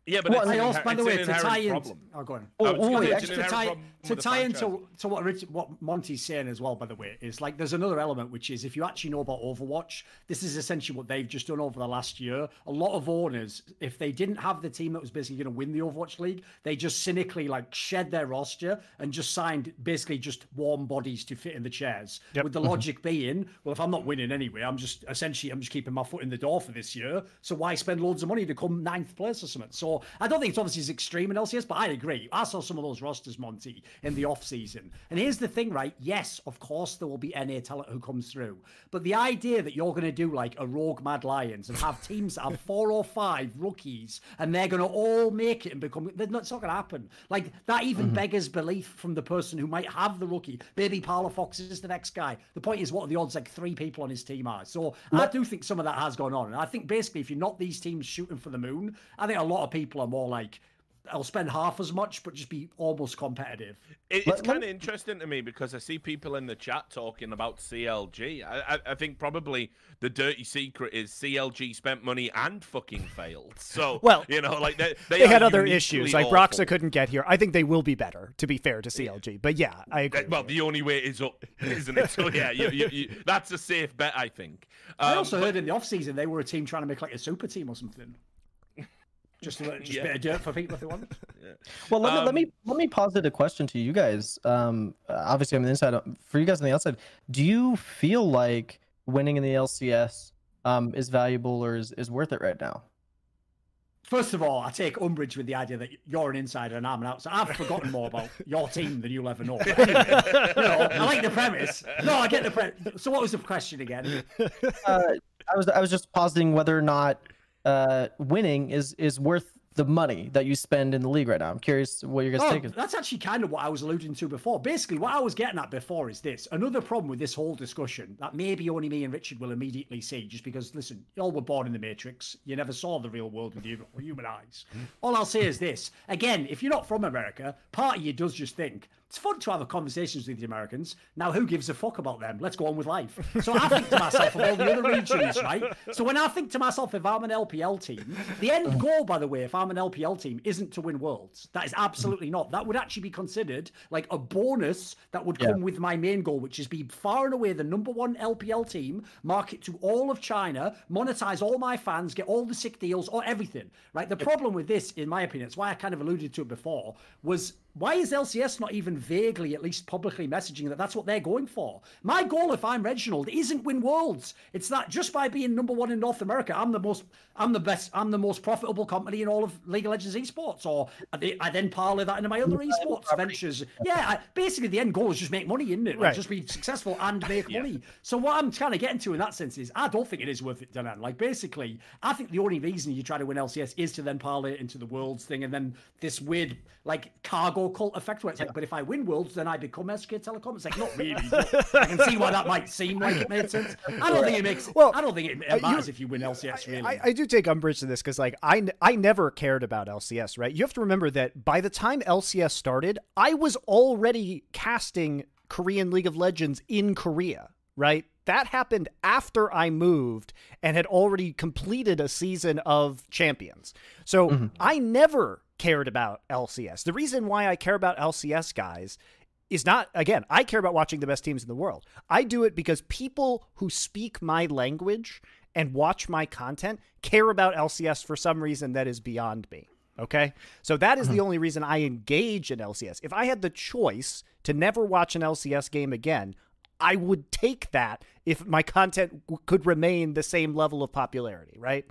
Yeah, but Well, it's, also, by the way, to tie in, problem. oh, go on. Oh, oh, wait, say, to, it's an to inherent tie, to tie into to what Rich, what Monte's saying as well, by the way, is like there's another element which is if you actually know about Overwatch, this is essentially what they've just done over the last year. A lot of owners, if they didn't have the team that was basically going to win the Overwatch League, they just cynically like shed their roster and just signed basically just warm bodies to fit in the chairs. Yep. With the mm-hmm. logic being, well, if I'm not winning anyway, I'm just essentially I'm just keeping my foot in the door for this year. So why spend loads of money to come ninth place or something? So I don't think it's obviously as extreme in LCS, but I agree. I saw some of those rosters, Monte, in the off season. And here's the thing, right? Yes, of course there will be NA talent who comes through. But the idea that you're gonna do like a rogue Mad Lions and have teams that have four or five rookies and they're gonna all make it and become that's not gonna happen. Like that even mm-hmm. beggars belief from the person who might have the rookie. Maybe Palafox is the next guy. The point is what are the odds like three people on his team are. So I do think some of that has gone on. And I think basically if you're not these teams shooting for the moon, I think a lot of people are more like I'll spend half as much, but just be almost competitive. It, it's let kind of interesting to me because I see people in the chat talking about CLG. I, I, I think probably the dirty secret is CLG spent money and fucking failed. So, Well, you know, like they, they, They had other uniquely issues, like awful. Broxah couldn't get here. I think they will be better, to be fair to CLG. But yeah, I agree. Uh, Well, the only way is up, isn't it? So yeah, you, you, you, that's a safe bet, I think. I Um, also but- heard in the off season they were a team trying to make like a super team or something. Just, a, just Yeah. a bit of dirt for people if they want. yeah. Well, let, me, let Um, me let me posit a question to you guys. Um, obviously, I'm on the inside. For you guys on the outside, do you feel like winning in the LCS um, is valuable or is, is worth it right now? First of all, I take umbrage with the idea that you're an insider and I'm an outsider. I've forgotten more about your team than you'll ever know. But anyway, you know, I like the premise. No, I get the premise. So, what was the question again? Uh, I was I was just positing whether or not uh, winning is is worth the money that you spend in the league right now. I'm curious what you're guys Oh, think. that's actually kind of what I was alluding to before. Basically, what I was getting at before is this. Another problem with this whole discussion that maybe only me and Richard will immediately see, just because, listen, you all were born in the Matrix. You never saw the real world with human eyes. All I'll say is this. Again, if you're not from America, part of you does just think, it's fun to have a conversations with the Americans. Now, who gives a fuck about them? Let's go on with life. So I think to myself of all the other regions, right? So when I think to myself, if I'm an LPL team, the end oh. goal, by the way, if I'm an LPL team, isn't to win worlds. That is absolutely not. That would actually be considered like a bonus that would come yeah. with my main goal, which is be far and away the number one LPL team, market to all of China, monetize all my fans, get all the sick deals or everything. Right. The problem with this, in my opinion, it's why I kind of alluded to it before, was why is LCS not even vaguely, at least publicly, messaging that that's what they're going for? My goal, if I'm Reginald, isn't win worlds. It's that just by being number one in North America, I'm the most, I'm the best, I'm the most profitable company in all of League of Legends esports. Or I then parlay that into my other esports ventures. Yeah, I, basically the end goal is just make money, isn't it? Like, right. Just be successful and make yeah. money. So what I'm trying to get into in that sense is, I don't think it is worth it, Danan. Like basically, I think the only reason you try to win LCS is to then parlay it into the worlds thing, and then this weird like cargo cult effect where it's like, but if I win worlds, then I become SK Telecom. It's like, not really. I can see why that might seem like it made sense. I don't think it makes. Well, I don't think it matters you, if you win LCS. Really, I, I, do take umbrage to this because, like, I I never cared about LCS. Right? You have to remember that by the time LCS started, I was already casting Korean League of Legends in Korea. Right? That happened after I moved and had already completed a season of Champions. So mm-hmm. I never cared about LCS. The reason why I care about LCS guys is not again, I care about watching the best teams in the world. I do it because people who speak my language and watch my content care about LCS for some reason that is beyond me. Okay? So that is the only reason I engage in LCS. If I had the choice to never watch an LCS game again, I would take that if my content w- could remain the same level of popularity, right?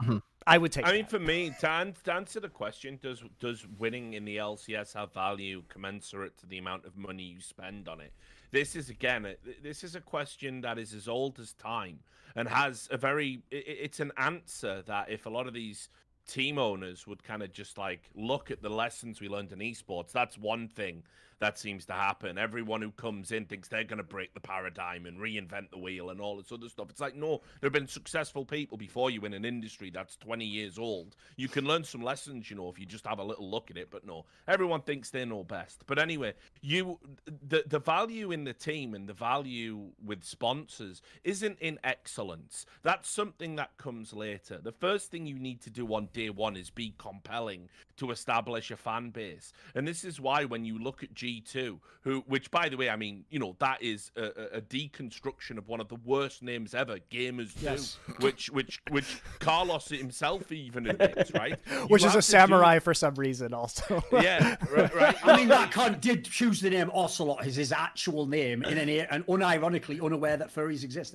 Mm-hmm. I would take. I mean, for me, to, to answer the question, does does winning in the LCS have value commensurate to the amount of money you spend on it? This is again, this is a question that is as old as time and has a very. It's an answer that if a lot of these team owners would kind of just like look at the lessons we learned in esports, that's one thing that seems to happen. Everyone who comes in thinks they're going to break the paradigm and reinvent the wheel and all this other stuff. It's like, no, there have been successful people before you in an industry that's 20 years old. You can learn some lessons, you know, if you just have a little look at it. But no, everyone thinks they know best. But anyway, you the the value in the team and the value with sponsors isn't in excellence. That's something that comes later. The first thing you need to do on day one is be compelling to establish a fan base. And this is why when you look at G G2, who, which by the way, I mean, you know, that is a, a deconstruction of one of the worst names ever, Gamers yes. 2, which, which, which Carlos himself even admits, right? which is a samurai do... for some reason, also. yeah, right, right. I mean, that cunt did choose the name Ocelote as his actual name, in an, and unironically unaware that furries exist.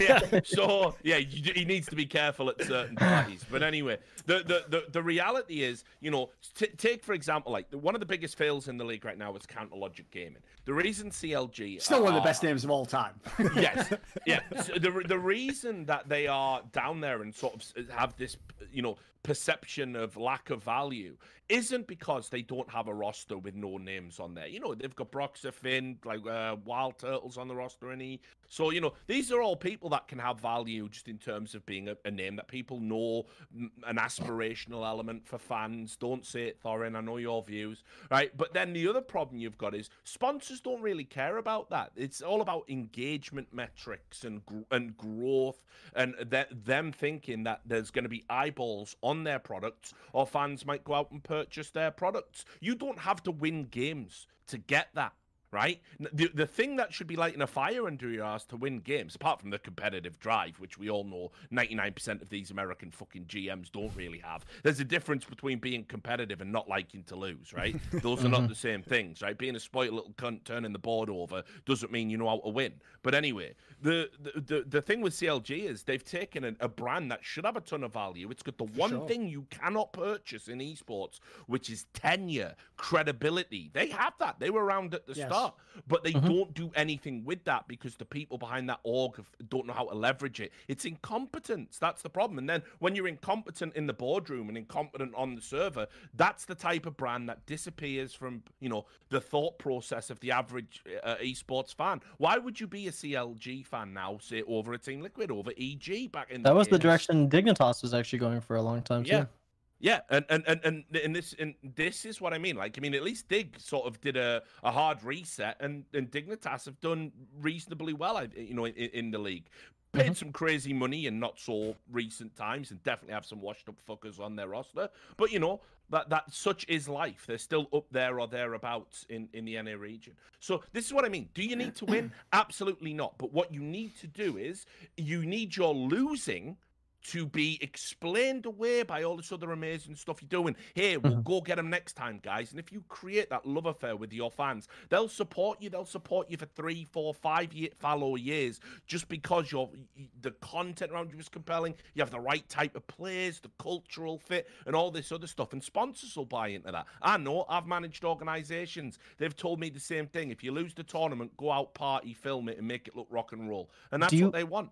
yeah, so yeah, he needs to be careful at certain parties. But anyway, the the the, the reality is, you know, t- take for example, like one of the biggest fails in the league league right now is Counter Logic Gaming. The reason CLG still are, one of the best names of all time. yes, yeah. So the the reason that they are down there and sort of have this, you know, perception of lack of value isn't because they don't have a roster with no names on there. You know, they've got Broxah, Finn, like uh, WildTurtle's on the roster, he. So you know, these are all people that can have value just in terms of being a, a name that people know, an aspirational element for fans. Don't say it, Thorin. I know your views, right? But then the other problem you've got is sponsors don't really care about that. It's all about engagement metrics and and growth, and that them thinking that there's going to be eyeballs on their products, or fans might go out and purchase their products. You don't have to win games to get that right? The, the thing that should be lighting a fire under your ass to win games, apart from the competitive drive, which we all know 99% of these American fucking GMs don't really have, there's a difference between being competitive and not liking to lose, right? Those are not mm-hmm. the same things, right? Being a spoiled little cunt turning the board over doesn't mean you know how to win. But anyway, the the, the, the thing with CLG is they've taken a, a, brand that should have a ton of value. It's got the one sure. thing you cannot purchase in esports, which is tenure, credibility. They have that. They were around at the start but they mm-hmm. don't do anything with that because the people behind that org don't know how to leverage it. It's incompetence. That's the problem. And then when you're incompetent in the boardroom and incompetent on the server, that's the type of brand that disappears from you know the thought process of the average uh, esports fan. Why would you be a CLG fan now, say over a Team Liquid, over EG back in? That was the direction Dignitas was actually going for a long time too. Yeah. And and and and, and this and this is what I mean. Like, I mean, at least Dig sort of did a, a hard reset, and and Dignitas have done reasonably well, you know, in, in the league. Paid mm-hmm. some crazy money in not so recent times, and definitely have some washed up fuckers on their roster. But you know that that such is life. They're still up there or thereabouts in in the NA region. So this is what I mean. Do you need to win? Absolutely not. But what you need to do is you need your losing to be explained away by all this other amazing stuff you're doing. Here, we'll mm-hmm. go get them next time, guys. And if you create that love affair with your fans, they'll support you. They'll support you for three, four, five year, follow years just because the content around you is compelling. You have the right type of players, the cultural fit, and all this other stuff. And sponsors will buy into that. I know. I've managed organizations. They've told me the same thing. If you lose the tournament, go out, party, film it, and make it look rock and roll. And that's you- what they want.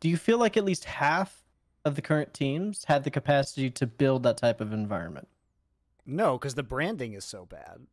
Do you feel like at least half of the current teams had the capacity to build that type of environment? No, because the branding is so bad.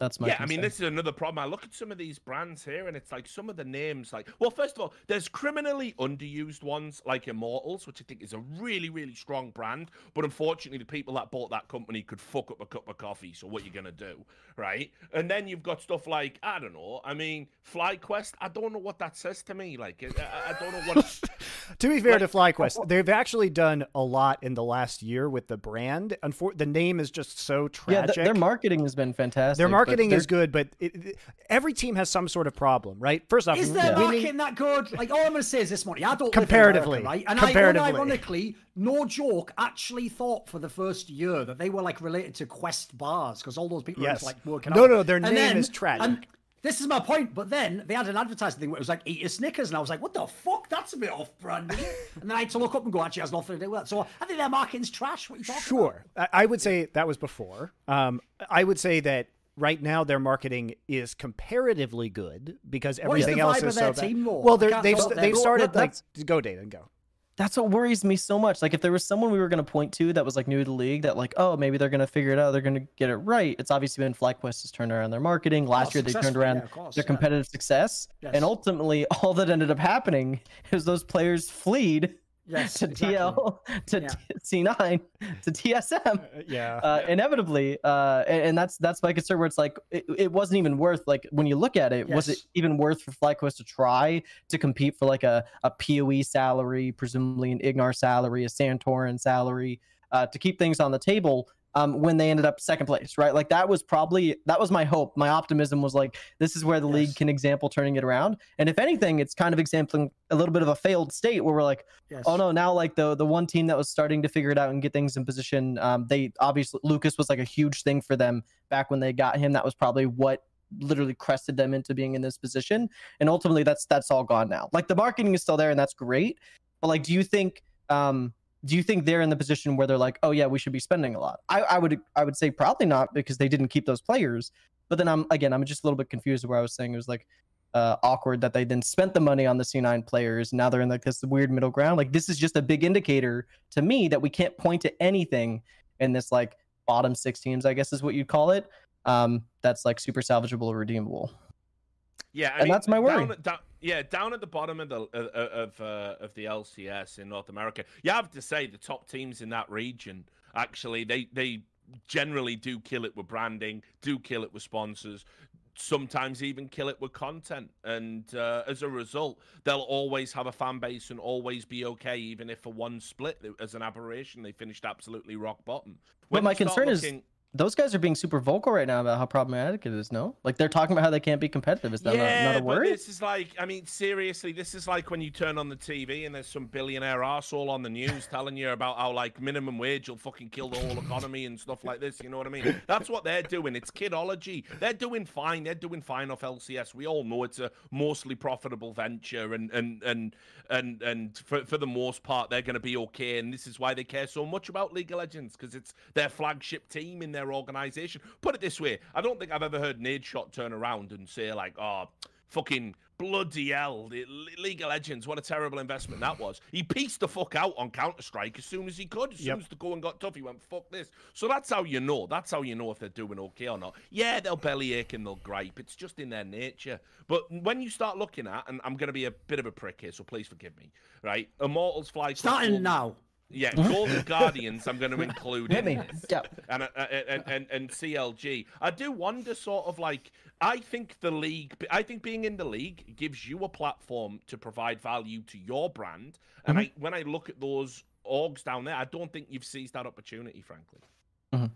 That's my yeah, I mean, this is another problem. I look at some of these brands here, and it's like some of the names, like, well, first of all, there's criminally underused ones like Immortals, which I think is a really, really strong brand. But unfortunately, the people that bought that company could fuck up a cup of coffee. So what you gonna do, right? And then you've got stuff like I don't know. I mean, FlyQuest. I don't know what that says to me. Like, I, I- I don't know what. To be fair Like- to FlyQuest, they've actually done a lot in the last year with the brand. Unfor- the name is just so yeah, tragic. th- their marketing has been fantastic. Their but marketing is good, but it, it- every team has some sort of problem, right? First off, Is their winning- marketing that good? Like, all I'm going to say is this, money. I don't Comparatively. live in America, right? And Comparatively. I, ironically, no joke, actually thought for the first year that they were like related to Quest bars because all those people Yes. were like working No, out. no, no, their And name then- is tragic. And this is my point. But then they had an advertising thing where it was like eat your Snickers, and I was like, what the fuck? That's a bit off-brand. and then I had to look up and go, actually, it has nothing to do with that. So I think their marketing's trash. What are you talking Sure. I, I would say that was before. Um, I would say that right now their marketing is comparatively good because What is everything the else is of so bad. team, though? Well, they're, they've st- they've Well, started like go date and go. That's what worries me so much. Like if there was someone we were going to point to that was like new to the league that like, oh, maybe they're going to figure it out, they're going to get it right. It's obviously been FlyQuest has turned around their marketing. Last year they turned around yeah, course, their yeah. competitive success, Yes. and ultimately all that ended up happening is those players fleed Yes, to exactly. TL to Yeah. T- C9 to TSM. yeah. uh, inevitably uh and, and that's that's my concern where it's like it, it wasn't even worth like when you look at it was it even worth for FlyQuest to try to compete for like a, a PoE salary presumably an Ignar salary a Santorin salary uh, to keep things on the table um, when they ended up second place right like that was probably that was my hope my optimism was like this is where the league can example turning it around and if anything it's kind of exempling a little bit of a failed state where we're like Yes. Oh no! Now like the the one team that was starting to figure it out and get things in position, um, they obviously Lucas was like a huge thing for them back when they got him. That was probably what literally crested them into being in this position. And ultimately, that's that's all gone now. Like the marketing is still there, and that's great. But like, do you think um, do you think they're in the position where they're like, oh yeah, we should be spending a lot? I, I would I would say probably not because they didn't keep those players. But then I'm again I'm just a little bit confused where I was saying it was like uh, awkward that they then spent the money on the C9 players. Now they're in like this weird middle ground. Like this is just a big indicator to me that we can't point to anything in this like bottom six teams, I guess is what you'd call it. Um, that's like super salvageable or redeemable. Yeah, I And mean, that's my worry. Down, down, yeah, down at the bottom of the uh, of uh, of the LCS in North America, you have to say the top teams in that region actually they they generally do kill it with branding, do kill it with sponsors, sometimes even kill it with content, and uh, as a result, they'll always have a fan base and always be okay, even if for one split as an aberration they finished absolutely rock bottom. But my concern is- looking- Those guys are being super vocal right now about how problematic it is. No, like they're talking about how they can't be competitive. Is that yeah, not, not a but this is like, I mean, seriously, this is like when you turn on the TV and there's some billionaire arsehole on the news telling you about how like minimum wage will fucking kill the whole economy and stuff like this. You know what I mean? That's what they're doing. It's kidology. They're doing fine. They're doing fine off LCS. We all know it's a mostly profitable venture, and and and and and for for the most part, they're going to be okay. And this is why they care so much about League of Legends because it's their flagship team in their organization. Put it this way: I don't think I've ever heard Nadeshot turn around and say like, "Oh, fucking bloody hell, the League of Legends, what a terrible investment that was." He pieced the fuck out on Counter Strike as soon as he could. As Yep. soon as the going got tough, he went, "Fuck this." So that's how you know. That's how you know if they're doing okay or not. Yeah, they'll bellyache and they'll gripe. It's just in their nature. But when you start looking at, and I'm going to be a bit of a prick here, so please forgive me, right? Immortals fly. Starting now. Yeah, Golden Guardians. I'm going to include in this. And, uh, uh, and and and CLG. I do wonder, sort of like, I think the league, I think being in the league gives you a platform to provide value to your brand. And mm-hmm. I, when I look at those orgs down there, I don't think you've seized that opportunity, frankly. Mm-hmm.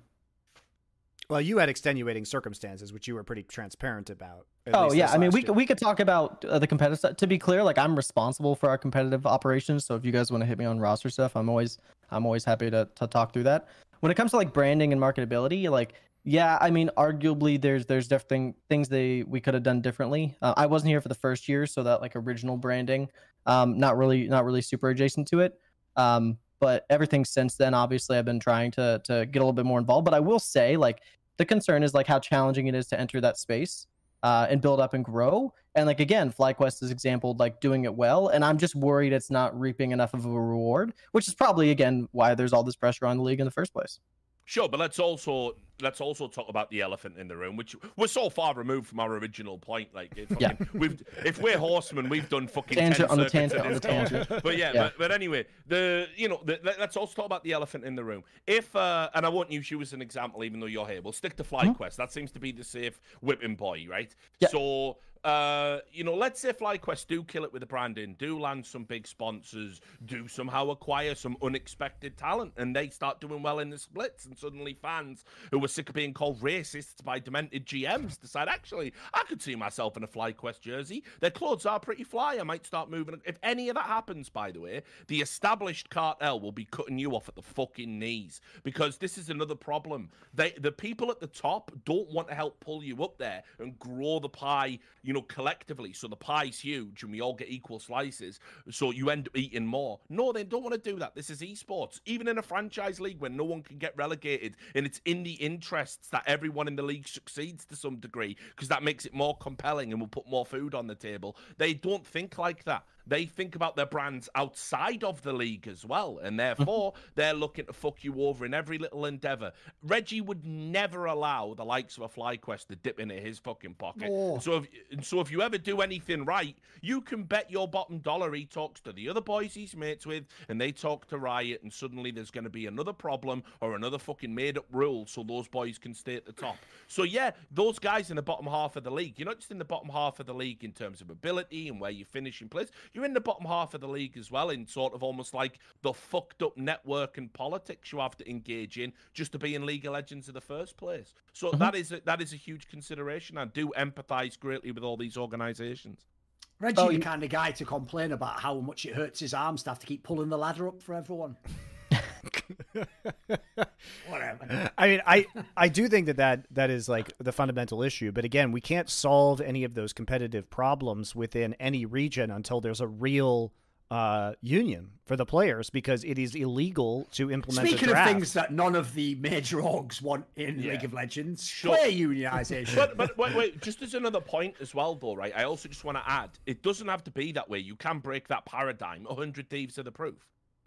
Well, you had extenuating circumstances, which you were pretty transparent about. Oh yeah, I mean we year. could we could talk about uh, the competitive side. To be clear, like I'm responsible for our competitive operations. So if you guys want to hit me on roster stuff, I'm always I'm always happy to to talk through that. When it comes to like branding and marketability, like yeah, I mean arguably there's there's different things they we could have done differently. Uh, I wasn't here for the first year, so that like original branding, um, not really not really super adjacent to it. Um, but everything since then, obviously, I've been trying to to get a little bit more involved. But I will say, like the concern is like how challenging it is to enter that space uh, and build up and grow. And like again, FlyQuest is exampled like doing it well, and I'm just worried it's not reaping enough of a reward, which is probably again why there's all this pressure on the league in the first place. Sure, but let's also let's also talk about the elephant in the room, which we're so far removed from our original point. Like, if, Yeah. we've if we're horsemen, we've done fucking Tangent 10 on the tangent on the tangent. But yeah, Yeah. But, but anyway, the you know the, let- let's also talk about the elephant in the room. If uh, and I won't use you as an example, even though you're here. We'll stick to FlyQuest. That seems to be the safe whipping boy, right? Mm-hmm. Yeah. So. Uh, you know, let's say FlyQuest do kill it with the branding, do land some big sponsors, do somehow acquire some unexpected talent, and they start doing well in the splits, and suddenly fans who were sick of being called racists by demented GMs decide, actually, I could see myself in a FlyQuest jersey. Their clothes are pretty fly. I might start moving. If any of that happens, by the way, the established cartel will be cutting you off at the fucking knees because this is another problem. They, the people at the top, don't want to help pull you up there and grow the pie, you know, collectively. So the pie's huge and we all get equal slices. So you end up eating more. No, they don't want to do that. This is esports. Even in a franchise league where no one can get relegated, and it's in the interests that everyone in the league succeeds to some degree because that makes it more compelling and will put more food on the table. They don't think like that. They think about their brands outside of the league as well, and therefore they're looking to fuck you over in every little endeavor. Reggie would never allow the likes of a FlyQuest to dip into his fucking pocket. No. So if so, if you ever do anything right, you can bet your bottom dollar he talks to the other boys he's mates with, and they talk to Riot, and suddenly there's going to be another problem or another fucking made up rule, so those boys can stay at the top. So yeah, those guys in the bottom half of the league, you're not just in the bottom half of the league in terms of ability and where you finish in place. You're in the bottom half of the league as well, in sort of almost like the fucked up network and politics you have to engage in just to be in League of Legends in the first place. So mm-hmm. that is a, that is a huge consideration. I do empathise greatly with all these organisations. Reggie, Oh, the kind of guy to complain about how much it hurts his arms to have to keep pulling the ladder up for everyone. Whatever. I mean, I I do think that, that that is like the fundamental issue. But again, we can't solve any of those competitive problems within any region until there's a real uh, union for the players because it is illegal to implement. Speaking a of things that none of the major orgs want in Yeah. League of Legends, Sure. player unionization. But but wait, wait, just as another point as well, though, right? I also just want to add, it doesn't have to be that way. You can break that paradigm. hundred thieves are the proof.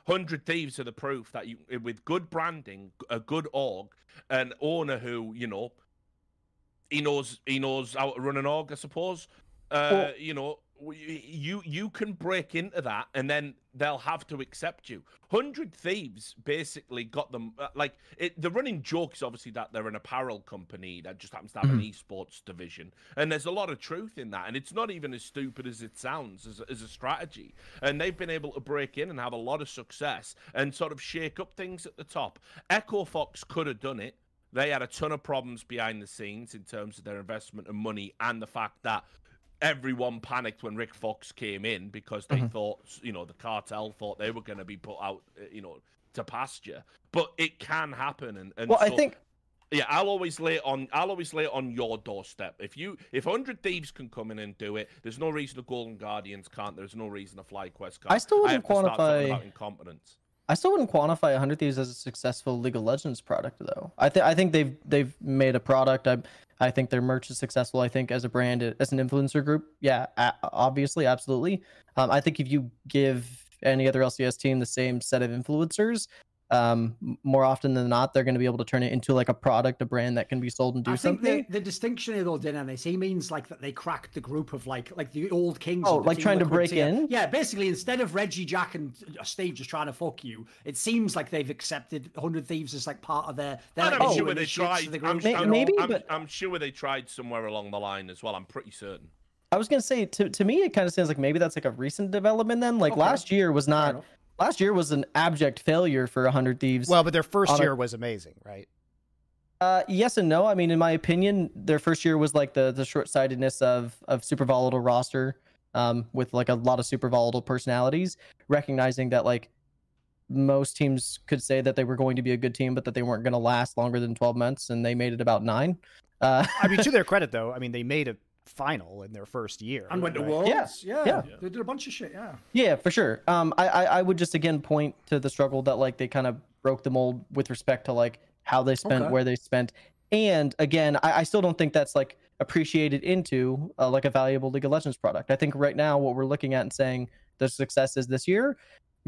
Hundred thieves are the proof that you, with good branding, a good org, an owner who you know, he knows he knows how to run an org, I suppose. Uh, Well- you know, you you can break into that, and then they'll have to accept you. Hundred Thieves basically got them uh, like it, the running joke is obviously that they're an apparel company that just happens to have an esports division, and there's a lot of truth in that, and it's not even as stupid as it sounds as, as a strategy. And they've been able to break in and have a lot of success and sort of shake up things at the top. Echo Fox could have done it. They had a ton of problems behind the scenes in terms of their investment and money, and the fact that everyone panicked when Rick Fox came in because they thought, you know, the cartel thought they were going to be put out, uh, you know, to pasture. But it can happen, and, and Well, I think yeah, I'll always lay it on. I'll always lay it on your doorstep. If you, if hundred thieves can come in and do it, there's no reason the Golden Guardians can't. There's no reason a FlyQuest can't. I still wouldn't to start talking quantify- about incompetence. I still wouldn't quantify 100 Thieves as a successful League of Legends product, though. I think I think they've they've made a product. I I think their merch is successful. I think as a brand, as an influencer group, yeah, obviously, absolutely. Um, I think if you give any other LCS team the same set of influencers, um, more often than not, they're going to be able to turn it into like a product, a brand that can be sold and do I think something. the, the distinction here, though, Dennis, he means like that they cracked the group of like like the old kings. Oh, like trying to break tier. in? Yeah, basically, instead of Reggie, Jack, and uh, Steve just trying to fuck you, it seems like they've accepted Hundred Thieves as like part of their. their I'm new sure they tried. to the I'm, group, May- you know? maybe, I'm, but- I'm sure they tried somewhere along the line as well. I'm pretty certain. I was gonna say to to me, it kind of sounds like maybe that's like a recent development. Then, like Okay. last year was not. Last year was an abject failure for Hundred Thieves. Well, but their first On a- year was amazing, right? Uh, yes and no. I mean, in my opinion, their first year was like the the short sightedness of of super volatile roster, um, with like a lot of super volatile personalities. Recognizing that like most teams could say that they were going to be a good team, but that they weren't going to last longer than twelve months, and they made it about nine. Uh, I mean, to their credit, though, I mean they made a final in their first year and went to right? Worlds. Yeah, Yeah, yeah. they did a bunch of shit. Yeah. Yeah, for sure. Um, I, I I would just again point to the struggle that like they kind of broke the mold with respect to like how they spent, Okay. where they spent, and again, I, I still don't think that's like appreciated into uh, like a valuable League of Legends product. I think right now what we're looking at and saying the successes this year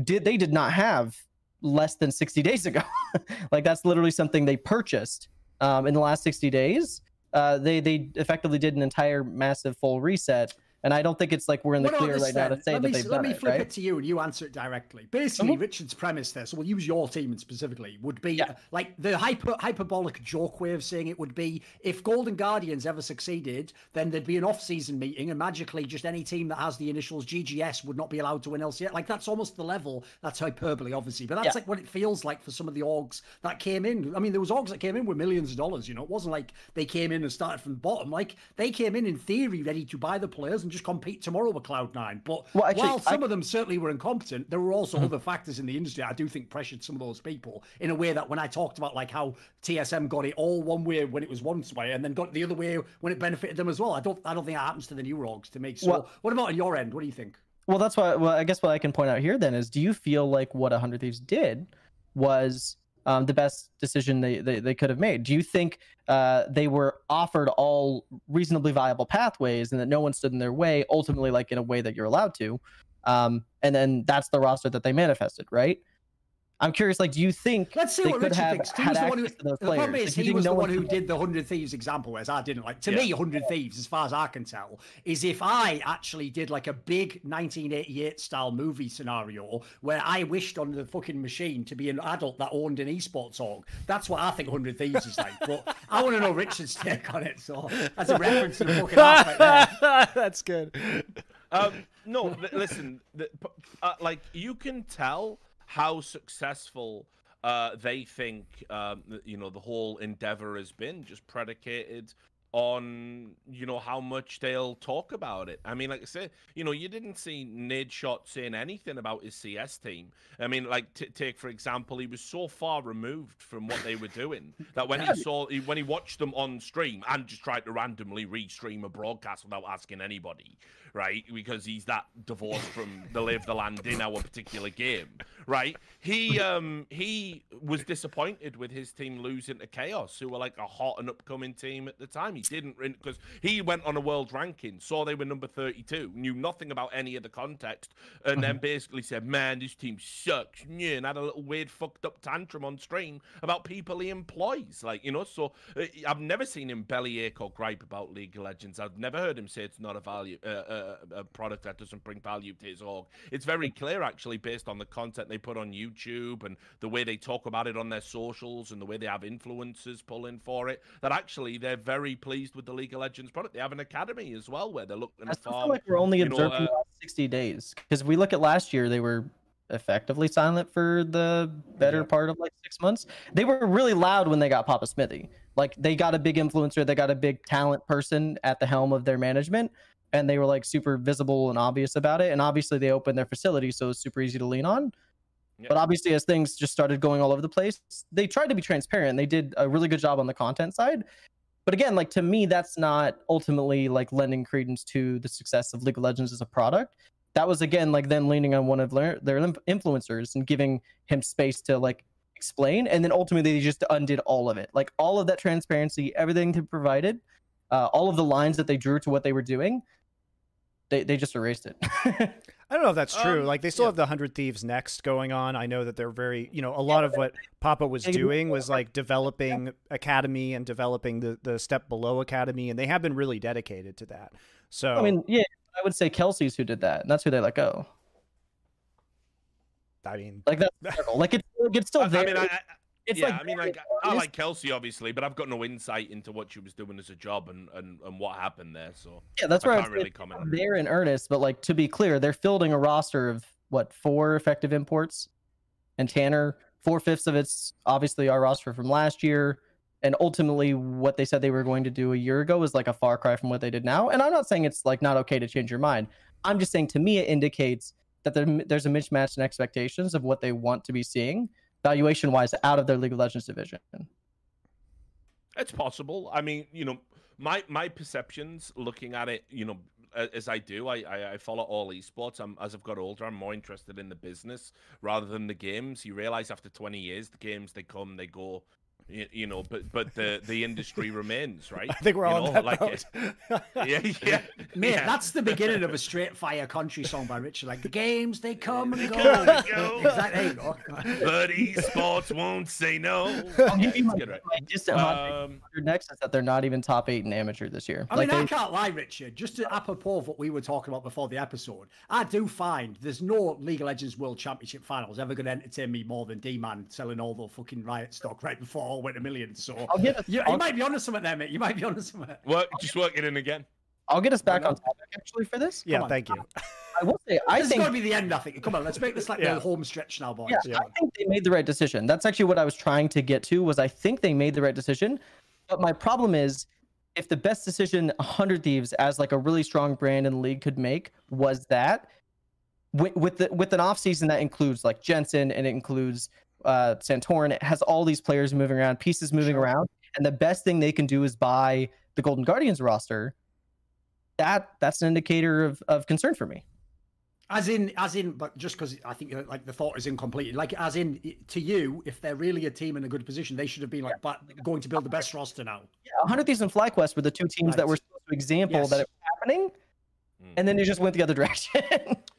did they did not have less than 60 days ago. like that's literally something they purchased um, in the last 60 days. Uh, they they effectively did an entire massive full reset. And I don't think it's like we're in the What clear right now to then? say let that me, they've let me it, flip right? it to you and you answer it directly. Basically, Mhm. Richard's premise there, so we'll use your team specifically, would be Yeah. like the hyper, hyperbolic joke way of saying it would be if Golden Guardians ever succeeded, then there'd be an off season meeting and magically just any team that has the initials GGS would not be allowed to win LCS. Like that's almost the level. That's hyperbole, obviously, but that's Yeah. like what it feels like for some of the orgs that came in. I mean, there was orgs that came in with millions of dollars, you know, it wasn't like they came in and started from the bottom. Like they came in in theory ready to buy the players and just compete tomorrow with Cloud9. But Well, actually, while I- some of them certainly were incompetent, there were also hmm. other factors in the industry I do think pressured some of those people in a way that when I talked about like how TSM got it all one way when it was one way and then got it the other way when it benefited them as well. I don't I don't think that happens to the new rogues to make so Well- what about on your end? What do you think? Well, that's why. Well, I guess what I can point out here then is, do you feel like what a Hundred Thieves did was um, the best decision they, they they could have made? Do you think uh, they were offered all reasonably viable pathways and that no one stood in their way? Ultimately, like in a way that you're allowed to, um, and then that's the roster that they manifested, right? I'm curious, like, do you think Let's see they what could Richard have thinks. He had was the one who, access to the problem is Like, do you he was no the one one who did the Hundred Thieves example, whereas I didn't. Like to Yeah. me, Hundred Thieves, as far as I can tell, is if I actually did like a big 1988 style movie scenario where I wished on the fucking machine to be an adult that owned an esports org. That's what I think Hundred Thieves is like. But I want to know Richard's take on it. So that's a reference to the fucking art right there. That's good. Um, no, listen. The, uh, like you can tell how successful uh, they think um, you know the whole endeavor has been, just predicated on you know how much they'll talk about it. I mean, like I said, you know, you didn't see Nadeshot saying anything about his CS team. I mean, like t- take for example, he was so far removed from what they were doing that when he saw he, when he watched them on stream and just tried to randomly restream a broadcast without asking anybody, right? Because he's that divorced from the lay of the land in our particular game, right? He um he was disappointed with his team losing to Chaos, who were like a hot and upcoming team at the time. He didn't because he went on a world ranking, saw they were number thirty-two, knew nothing about any of the context, and then basically said, "Man, this team sucks," yeah, and had a little weird fucked up tantrum on stream about people he employs, like you know. So uh, I've never seen him bellyache or gripe about League of Legends. I've never heard him say it's not a value, uh, uh, a product that doesn't bring value to his org. It's very clear, actually, based on the content they put on YouTube and the way they talk about it on their socials and the way they have influencers pulling for it, that actually they're very pleased with the League of Legends product. They have an academy as well where they're looking I feel farm. like we're only observing uh, the 60 days because if we look at last year, they were effectively silent for the better Yeah. part of like six months. They were really loud when they got Papa Smithy. Like they got a big influencer, they got a big talent person at the helm of their management, and they were like super visible and obvious about it. And obviously, they opened their facility, so it's super easy to lean on. Yeah. But obviously, as things just started going all over the place, they tried to be transparent. They did a really good job on the content side. But again, like to me, that's not ultimately like lending credence to the success of League of Legends as a product. That was again like them leaning on one of their, influencers and giving him space to like explain, and then ultimately they just undid all of it. Like all of that transparency, everything they provided, uh, all of the lines that they drew to what they were doing. They they just erased it. I don't know if that's true. Um, like they still yeah. have the Hundred Thieves next going on. I know that they're very, you know, a lot of what Papa was doing was like developing Academy and developing the the step below Academy, and they have been really dedicated to that. So I mean, yeah, I would say Kelsey's who did that, and that's who they let go. I mean, Like that's like it's it's still I, I there. mean, I, I, it's yeah, like I mean, like I like Kelsey obviously, but I've got no insight into what she was doing as a job and and, and what happened there. So yeah, that's I where I can't really comment. they're in earnest. But like to be clear, they're fielding a roster of what four effective imports, and Tanner four fifths of it's obviously our roster from last year. And ultimately, what they said they were going to do a year ago is like a far cry from what they did now. And I'm not saying it's like not okay to change your mind. I'm just saying to me, it indicates that there, there's a mismatch in expectations of what they want to be seeing valuation wise out of their League of Legends division. It's possible. I mean, you know, my my perceptions looking at it, you know, as I do, I I, I follow all esports. I'm as I've got older, I'm more interested in the business rather than the games. You realize after 20 years, the games they come, they go. You, you know, but but the the industry remains, right? I think we're You all know, that like boat. Yeah, yeah, Mate, yeah. that's the beginning of a straight fire country song by Richard. Like the games, they come and go. go. Exactly. There you go. but esports won't say no. I'll give you my, Good, right? my distant hot take Um, for next is that they're not even top eight in amateur this year. I like mean, I can't lie, Richard. Just to apropos of what we were talking about before the episode, I do find there's no League of Legends World Championship finals ever going to entertain me more than D-Man selling all the fucking Riot stock right before all went a million. So I'll get us. you, I'll, you might be onto something there, mate. You might be onto something. work, just work it in again. I'll get us back on topic actually for this. yeah, thank you. I will say I This is think going to be the end, I think. Come on, let's make this like Yeah. the home stretch now, boys. yeah, Come I think they made the right decision. That's actually what I was trying to get to. Was I think they made the right decision, but my problem is if the best decision 100 Thieves as like a really strong brand in the league could make was that with with, the, with an off season that includes like Jensen and it includes uh Santorin, has all these players moving around, pieces moving Sure. around, and the best thing they can do is buy the Golden Guardians roster. That that's an indicator of, of concern for me. As in, as in, but just because I think uh, like the thought is incomplete. Like, as in, to you, if they're really a team in a good position, they should have been like, but going to build the best roster now. Yeah, 100 Thieves and FlyQuest were the two teams that were supposed to example Yes. that it was happening, Mm. and then they just went the other direction.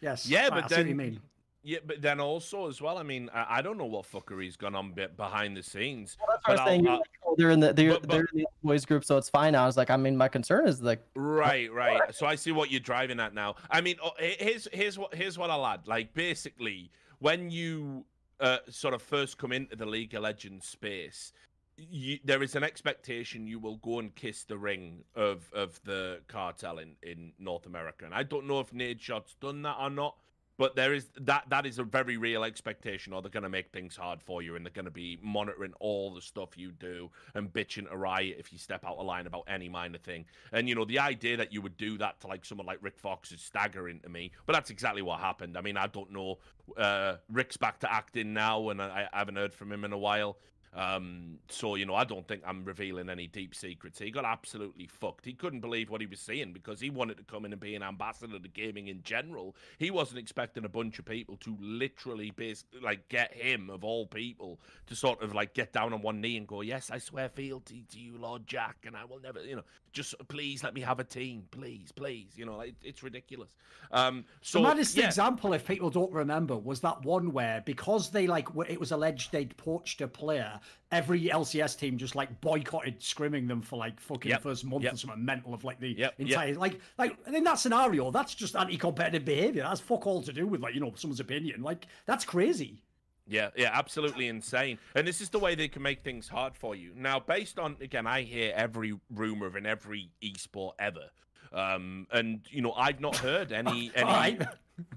Yes. Yeah, right, but I see then what you mean. Yeah, but then also as well. I mean, I, I don't know what fuckery's gone on bit behind the scenes. Well, that's what I was saying. Like, oh, they're in the they're, but- but- they're in the boys group, so it's fine. I was like, I mean, my concern is like, Right, right. So I see what you're driving at now. I mean, oh, here's here's what here's what I'll add. Like basically, when you uh, sort of first come into the League of Legends space, you, there is an expectation you will go and kiss the ring of of the cartel in in North America, and I don't know if Nadeshot's done that or not. But there is that that is a very real expectation, or they're going to make things hard for you, and they're going to be monitoring all the stuff you do and bitching to riot if you step out of line about any minor thing. And you know, the idea that you would do that to like someone like Rick Fox is staggering to me. But that's exactly what happened. I mean, I don't know. Uh, Rick's back to acting now, and I, I haven't heard from him in a while. Um, so you know, I don't think I'm revealing any deep secrets. He got absolutely fucked. He couldn't believe what he was seeing because he wanted to come in and be an ambassador to gaming in general. He wasn't expecting a bunch of people to literally base like get him of all people to sort of like get down on one knee and go, "Yes, I swear fealty to you, Lord Jack, and I will never, you know, just please let me have a team, please, please." You know, like, it's ridiculous. Um, so the maddest yeah. example, if people don't remember, was that one where because they like it was alleged they'd poached a player, every LCS team just like boycotted scrimming them for like fucking Yep, first month yep. or something mental of like the Yep, entire like like in that scenario, that's just anti-competitive behavior. That's fuck all to do with like you know someone's opinion. Like that's crazy. Yeah, yeah, absolutely insane. And this is the way they can make things hard for you. Now, based on again, I hear every rumor of in every esport ever. Um, and you know, I've not heard any any.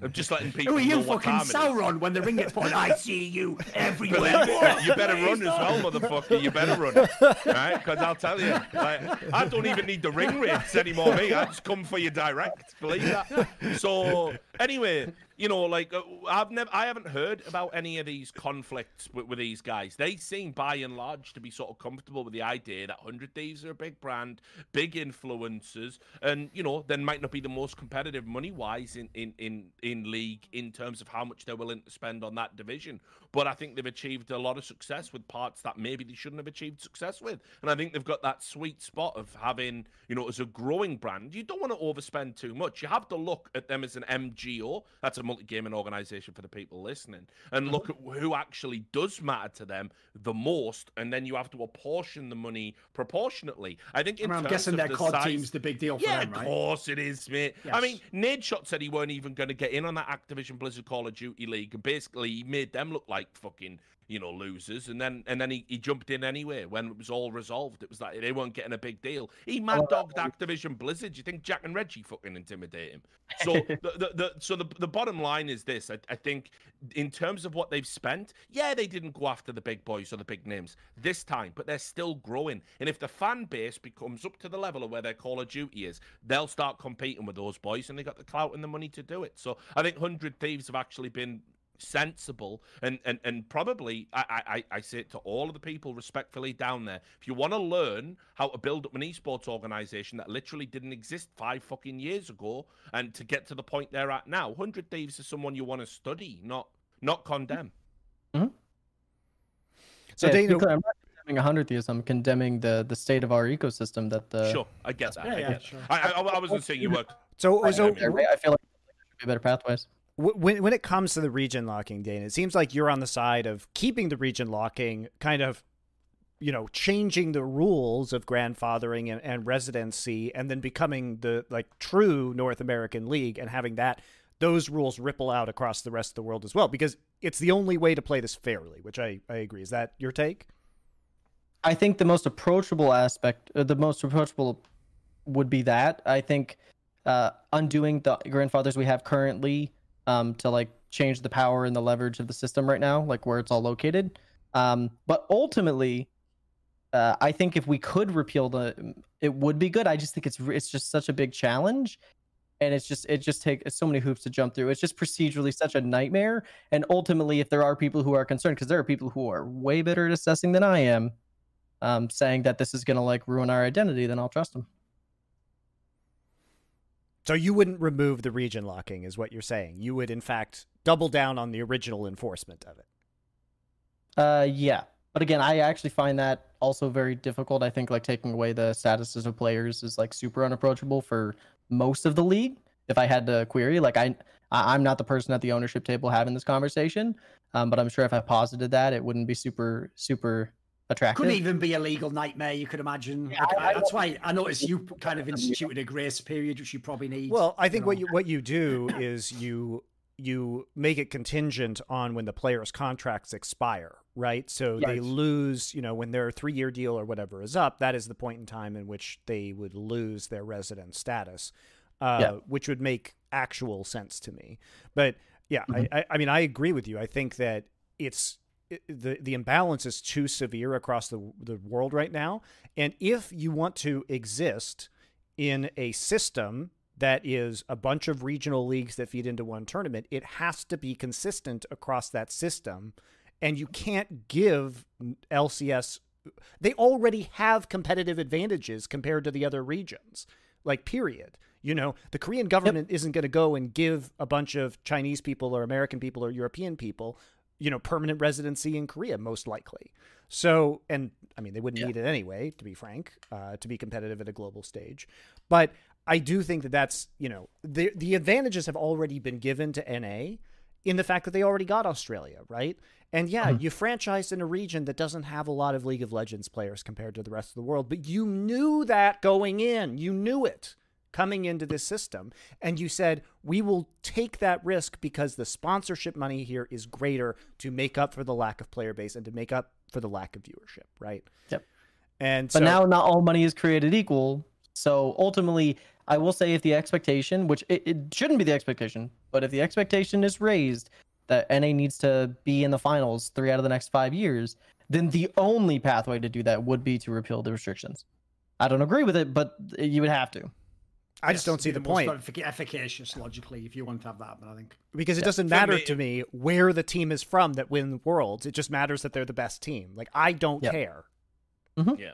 I'm just letting people Who are know you, fucking time it is. Sauron? When the ring gets put, I see you everywhere. You better run as well, motherfucker. You better run, right? Because I'll tell you, like, I don't even need the ring rates anymore. Me, I just come for you direct. Believe that. So anyway, you know, like uh, I've never, I haven't heard about any of these conflicts with, with these guys. They seem, by and large, to be sort of comfortable with the idea that Hundred Thieves are a big brand, big influencers, and you know, then might not be the most competitive money wise in in in growing league in terms of how much they're willing to spend on that division. But I think they've achieved a lot of success with parts that maybe they shouldn't have achieved success with. And I think they've got that sweet spot of having, you know, as a growing brand, you don't want to overspend too much. You have to look at them as an MGO. That's a multi gaming organization for the people listening. And look at who actually does matter to them the most. And then you have to apportion the money proportionately. I think in I am terms guessing of their the COD size- team's the big deal for yeah, them, right? of course it is, mate. I mean, Yes. Nadeshot said he weren't even going to get in on that Activision Blizzard Call of Duty league, and basically he made them look like fucking, you know, losers. And then and then he, he jumped in anyway when it was all resolved. It was like they weren't getting a big deal. He mad oh, dogged Activision Blizzard. You think Jack and Reggie fucking intimidate him? So the, the, the so the the bottom line is this: I, I think in terms of what they've spent, yeah, they didn't go after the big boys or the big names this time, but they're still growing. And if the fan base becomes up to the level of where their Call of Duty is, they'll start competing with those boys, and they got the clout and the money to do it. So I think Hundred Thieves have actually been sensible and and and probably I, I I say it to all of the people respectfully down there. If you want to learn how to build up an esports organization that literally didn't exist five fucking years ago, and to get to the point they're at now, Hundred Thieves is someone you want to study, not not condemn. Mm-hmm. Mm-hmm. So yeah, Danan, clear, I'm not condemning 100 thieves. I'm condemning the the state of our ecosystem that the sure, I get that. yeah, I, yeah, sure. I, I, I wasn't saying you were. so so I, I feel like there should be better pathways. Wh- when when it comes to the region locking, Dane, it seems like you're on the side of keeping the region locking, kind of, you know, changing the rules of grandfathering and, and residency, and then becoming the like true North American League and having that those rules ripple out across the rest of the world as well, because it's the only way to play this fairly. Which I I agree. Is that your take? I think the most approachable aspect, uh, the most approachable would be that. I think uh, undoing the grandfathers we have currently um, to like change the power and the leverage of the system right now, like where it's all located. Um, but ultimately, uh, I think if we could repeal the, it would be good. I just think it's it's just such a big challenge, and it's just it just takes so many hoops to jump through. It's just procedurally such a nightmare. And ultimately, if there are people who are concerned, because there are people who are way better at assessing than I am, um, saying that this is going to like ruin our identity, then I'll trust them. So you wouldn't remove the region locking, is what you're saying. You would, in fact, double down on the original enforcement of it. Uh, yeah. But again, I actually find that also very difficult. I think like taking away the statuses of players is like super unapproachable for most of the league. If I had to query, like I, I'm not the person at the ownership table having this conversation, um, but I'm sure if I posited that, it wouldn't be super, super attractive. Couldn't even be a legal nightmare, you could imagine. Yeah, Like, I- I that's why I noticed you kind of instituted a grace period, which you probably need. Well, I think what know. you what you do is you you make it contingent on when the player's contracts expire, right? So they lose, you know, when their three year deal or whatever is up, that is the point in time in which they would lose their resident status, uh, Yeah. which would make actual sense to me. But yeah, Mhm. I, I, mean, I agree with you. I think that it's it- the the imbalance is too severe across the the world right now, and if you want to exist in a system that is a bunch of regional leagues that feed into one tournament, it has to be consistent across that system. And you can't give LCS, they already have competitive advantages compared to the other regions, like, period. You know, the Korean government isn't going to go and give a bunch of Chinese people or American people or European people, you know, permanent residency in Korea, most likely. So, and I mean, they wouldn't Yeah. need it anyway, to be frank, uh, to be competitive at a global stage. But I do think that that's, you know, the the advantages have already been given to NA in the fact that they already got Australia, right? And yeah, you franchised in a region that doesn't have a lot of League of Legends players compared to the rest of the world, but you knew that going in. You knew it coming into this system. And you said, we will take that risk because the sponsorship money here is greater to make up for the lack of player base and to make up for the lack of viewership, right? Yep. And But so, now, not all money is created equal. So ultimately, I will say if the expectation, which it, it shouldn't be the expectation, but if the expectation is raised that NA needs to be in the finals three out of the next five years, then the only pathway to do that would be to repeal the restrictions. I don't agree with it, but you would have to. I just don't see be the point effic- efficacious logically if you want to have that. But I think because it Yeah. doesn't matter me- to me where the team is from that win worlds. It just matters that they're the best team. Like I don't Yep. care. Yeah.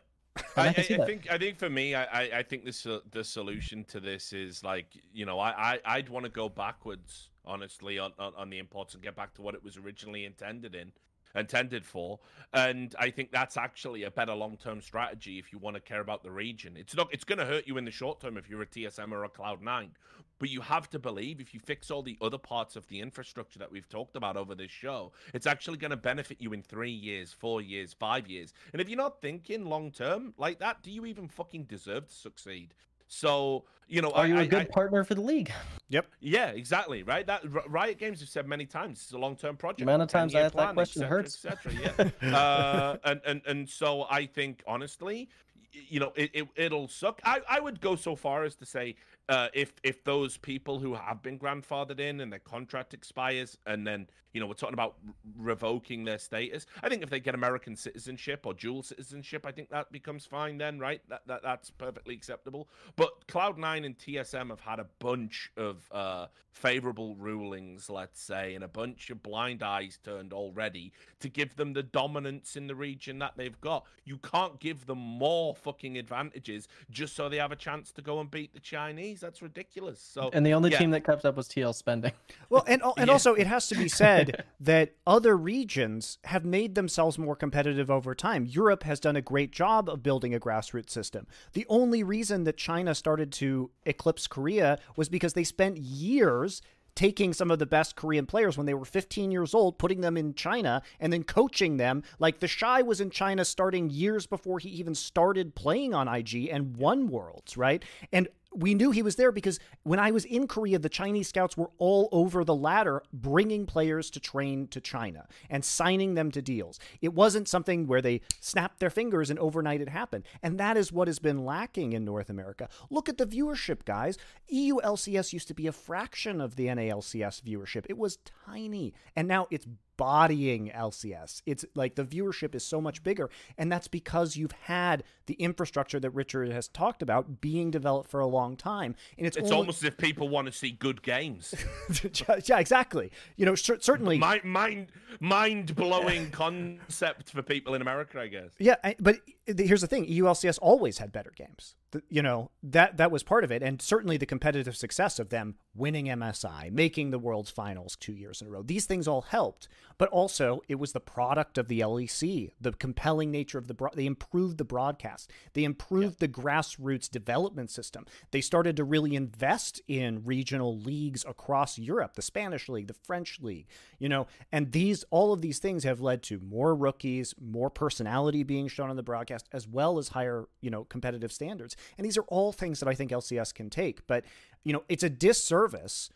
I, I I, I think I think for me, I, I- I think this uh, the solution to this is like you know I, I I'd want to go backwards honestly on, on on the imports and get back to what it was originally intended in intended for and i think that's actually a better long-term strategy if you want to care about the region. It's not it's going to hurt you in the short term if you're a tsm or a cloud 9 but you have to believe if you fix all the other parts of the infrastructure that we've talked about over this show it's actually going to benefit you in three years four years five years. And if you're not thinking long term like that do you even fucking deserve to succeed so you know Are I- you a I- good I- partner for the league? Yep. Yeah, exactly. Right. That Riot Games have said many times it's a long-term project. amount of times I 10-year ask that plan, question cetera, hurts. et cetera, yeah. uh, and and and so I think honestly, you know, it, it it'll suck. I I would go so far as to say. Uh, if if those people who have been grandfathered in and their contract expires and then you know we're talking about revoking their status, I think if they get American citizenship or dual citizenship, I think that becomes fine then, right? That, that that's perfectly acceptable. But Cloud9 and TSM have had a bunch of uh, favorable rulings, let's say, and a bunch of blind eyes turned already to give them the dominance in the region that they've got. You can't give them more fucking advantages just so they have a chance to go and beat the Chinese. That's ridiculous. So And the only yeah. team that kept up was TL spending. Well, and and Yeah. also it has to be said that other regions have made themselves more competitive over time. Europe has done a great job of building a grassroots system. The only reason that China started to eclipse Korea was because they spent years taking some of the best Korean players when they were 15 years old, putting them in China and then coaching them. Like TheShy was in China starting years before he even started playing on IG and won Worlds, right? And we knew he was there because when I was in Korea, the Chinese scouts were all over the ladder bringing players to train to China and signing them to deals. It wasn't something where they snapped their fingers and overnight it happened. And that is what has been lacking in North America. Look at the viewership, guys. EU LCS used to be a fraction of the NALCS viewership, it was tiny. And now it's bodying LCS. It's like the viewership is so much bigger. And that's because you've had the infrastructure that Richard has talked about being developed for a long time. And it's, it's only- almost as if people want to see good games. yeah, exactly. You know, cer- certainly. mind mind mind blowing concept for people in America, I guess. Yeah, but here's the thing: EULCS always had better games. The- you know that that was part of it, and certainly the competitive success of them winning MSI, making the World's Finals two years in a row. These things all helped, but also it was the product of the LEC, the compelling nature of the. Bro- they improved the broadcast. They improved the grassroots development system. They started to really invest in regional leagues across Europe, the Spanish league, the French league. You know, and these all of these things have led to more rookies, more personality being shown on the broadcast, as well as higher, you know, competitive standards. And these are all things that I think LCS can take. But, you know, it's a disservice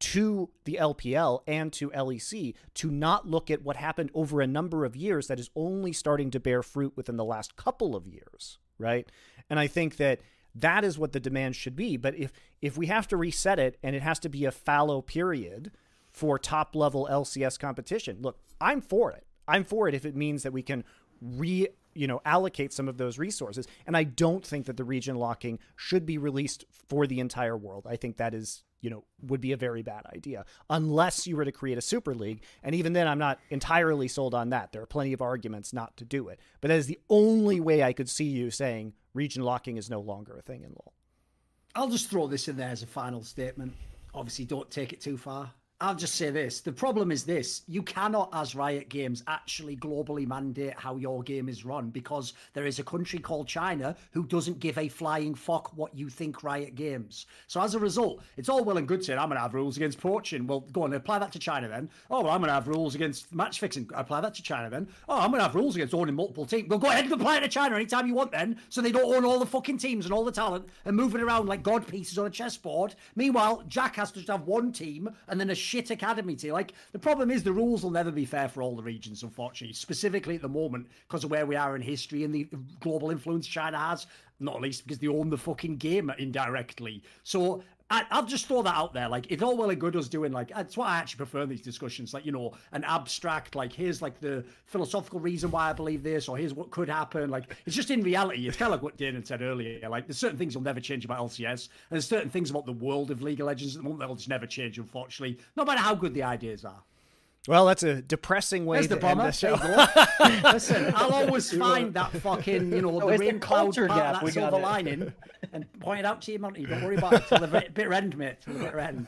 to the LPL and to LEC to not look at what happened over a number of years that is only starting to bear fruit within the last couple of years, right? And I think that that is what the demand should be. But if if we have to reset it and it has to be a fallow period for top level LCS competition, look, I'm for it. I'm for it if it means that we can re you know allocate some of those resources. And i don't think that the region locking should be released for the entire world. I think that is you know would be a very bad idea unless you were to create a super league. And even then i'm not entirely sold on that. There are plenty of arguments not to do it. But that is the only way i could see you saying region locking is no longer a thing in law. I'll just throw this in there as a final statement. Obviously, don't take it too far. I'll just say this. The problem is this you cannot, as Riot Games, actually globally mandate how your game is run because there is a country called China who doesn't give a flying fuck what you think Riot Games. So as a result, it's all well and good saying, I'm going to have rules against poaching. Well, go on, apply that to China then. Oh, well, I'm going to have rules against match fixing. Apply that to China then. Oh, I'm going to have rules against owning multiple teams. Well, go ahead and apply it to China anytime you want then so they don't own all the fucking teams and all the talent and move it around like god pieces on a chessboard. Meanwhile, Jack has to just have one team and then a shit academy team. Like, the problem is the rules will never be fair for all the regions, unfortunately, specifically at the moment because of where we are in history and the global influence China has, not least because they own the fucking game indirectly. So, I, I'll just throw that out there. Like, it's all well and good us doing, like, that's what I actually prefer in these discussions. Like, you know, an abstract, like, here's like the philosophical reason why I believe this, or here's what could happen. Like, it's just in reality, it's kind of like what Danan said earlier. Like, there's certain things will never change about LCS, and there's certain things about the world of League of Legends at the moment that will just never change, unfortunately, no matter how good the ideas are. Well, that's a depressing way There's the to end bomber. the show. There you go. Listen, I'll always find that fucking, you know, No, the rain cloud culture part gap. of that got silver lining and point it out to you, Monte. Don't worry about it till the bit- bitter end, mate. Till the bitter end.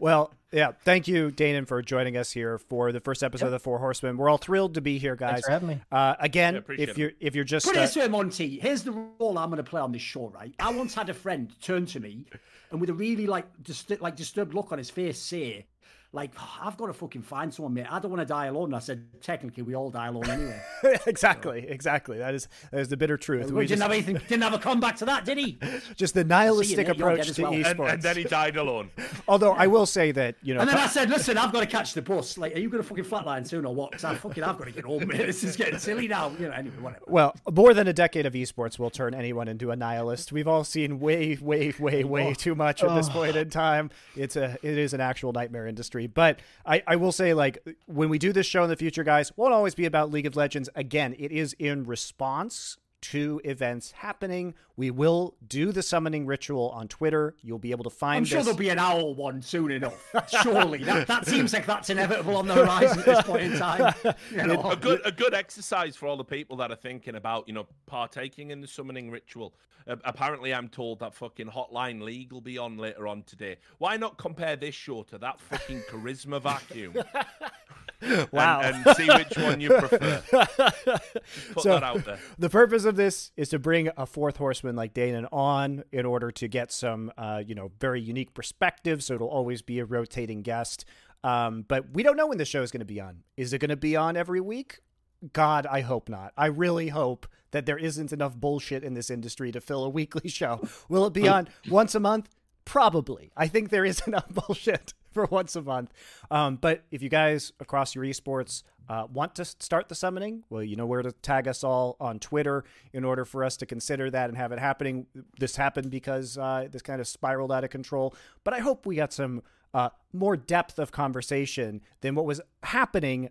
Well, yeah. Thank you, Danan, for joining us here for the first episode of the Four Horsemen. We're all thrilled to be here, guys. Thanks for having me. Uh, again, Yeah, if you're if you're just Put it uh, this way, Monte. Here's the role I'm going to play on this show, right? I once had a friend turn to me and with a really like dis- like disturbed look on his face say, like, ah, I've got to fucking find someone, mate. I don't want to die alone. And I said, technically, we all die alone anyway. exactly, exactly. That is that is the bitter truth. we We didn't just, have anything, didn't have a comeback to that, did he? just the nihilistic. You're approach to well. esports. And- And, and then he died alone. Although I will say that you know, And then I said, listen, I've got to catch the bus. Like, are you going to fucking flatline soon or what? Because I fucking, I've got to get home, mate. This is getting silly now. You know, anyway, whatever. Well, more than a decade of esports will turn anyone into a nihilist. We've all seen way, way, way, way oh. too much at this oh. point in time. It's a, it is an actual nightmare industry. But I, I will say, like, when we do this show in the future, guys, won't always be about League of Legends. Again, it is in response to events happening. We will do the summoning ritual on Twitter. You'll be able to find I'm sure this. there'll be an owl one soon enough. Surely. That, that seems like that's inevitable on the horizon at this point in time. You know? a good a good exercise for all the people that are thinking about you know partaking in the summoning ritual. Uh, apparently, I'm told that fucking Hotline League will be on later on today. Why not compare this show to that fucking charisma vacuum? Wow. and, and see which one you prefer. Put So- that out there. the purpose of this is to bring a fourth horseman like Danan on in order to get some, uh, you know, very unique perspective. So it'll always be a rotating guest. Um, but we don't know when the show is going to be on. Is it going to be on every week? God, I hope not. I really hope that there isn't enough bullshit in this industry to fill a weekly show. Will it be on once a month? Probably. I think there is enough bullshit for once a month. Um, but if you guys across your esports uh, want to start the summoning, well, you know where to tag us all on Twitter in order for us to consider that and have it happening. This happened because uh, this kind of spiraled out of control. But I hope we got some uh, more depth of conversation than what was happening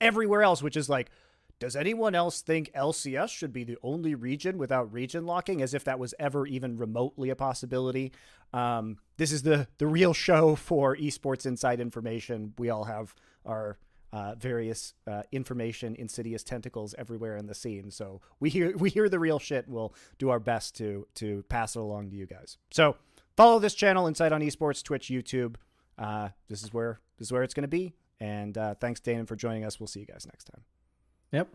everywhere else, which is like, does anyone else think LCS should be the only region without region locking, as if that was ever even remotely a possibility? Um, this is the the real show for esports inside information. We all have our uh, various uh, information insidious tentacles everywhere in the scene, so we hear we hear the real shit. We'll do our best to to pass it along to you guys. So follow this channel, Inside on Esports, Twitch, YouTube. Uh, this is where this is where it's going to be. And uh, thanks, Danan, for joining us. We'll see you guys next time. Yep.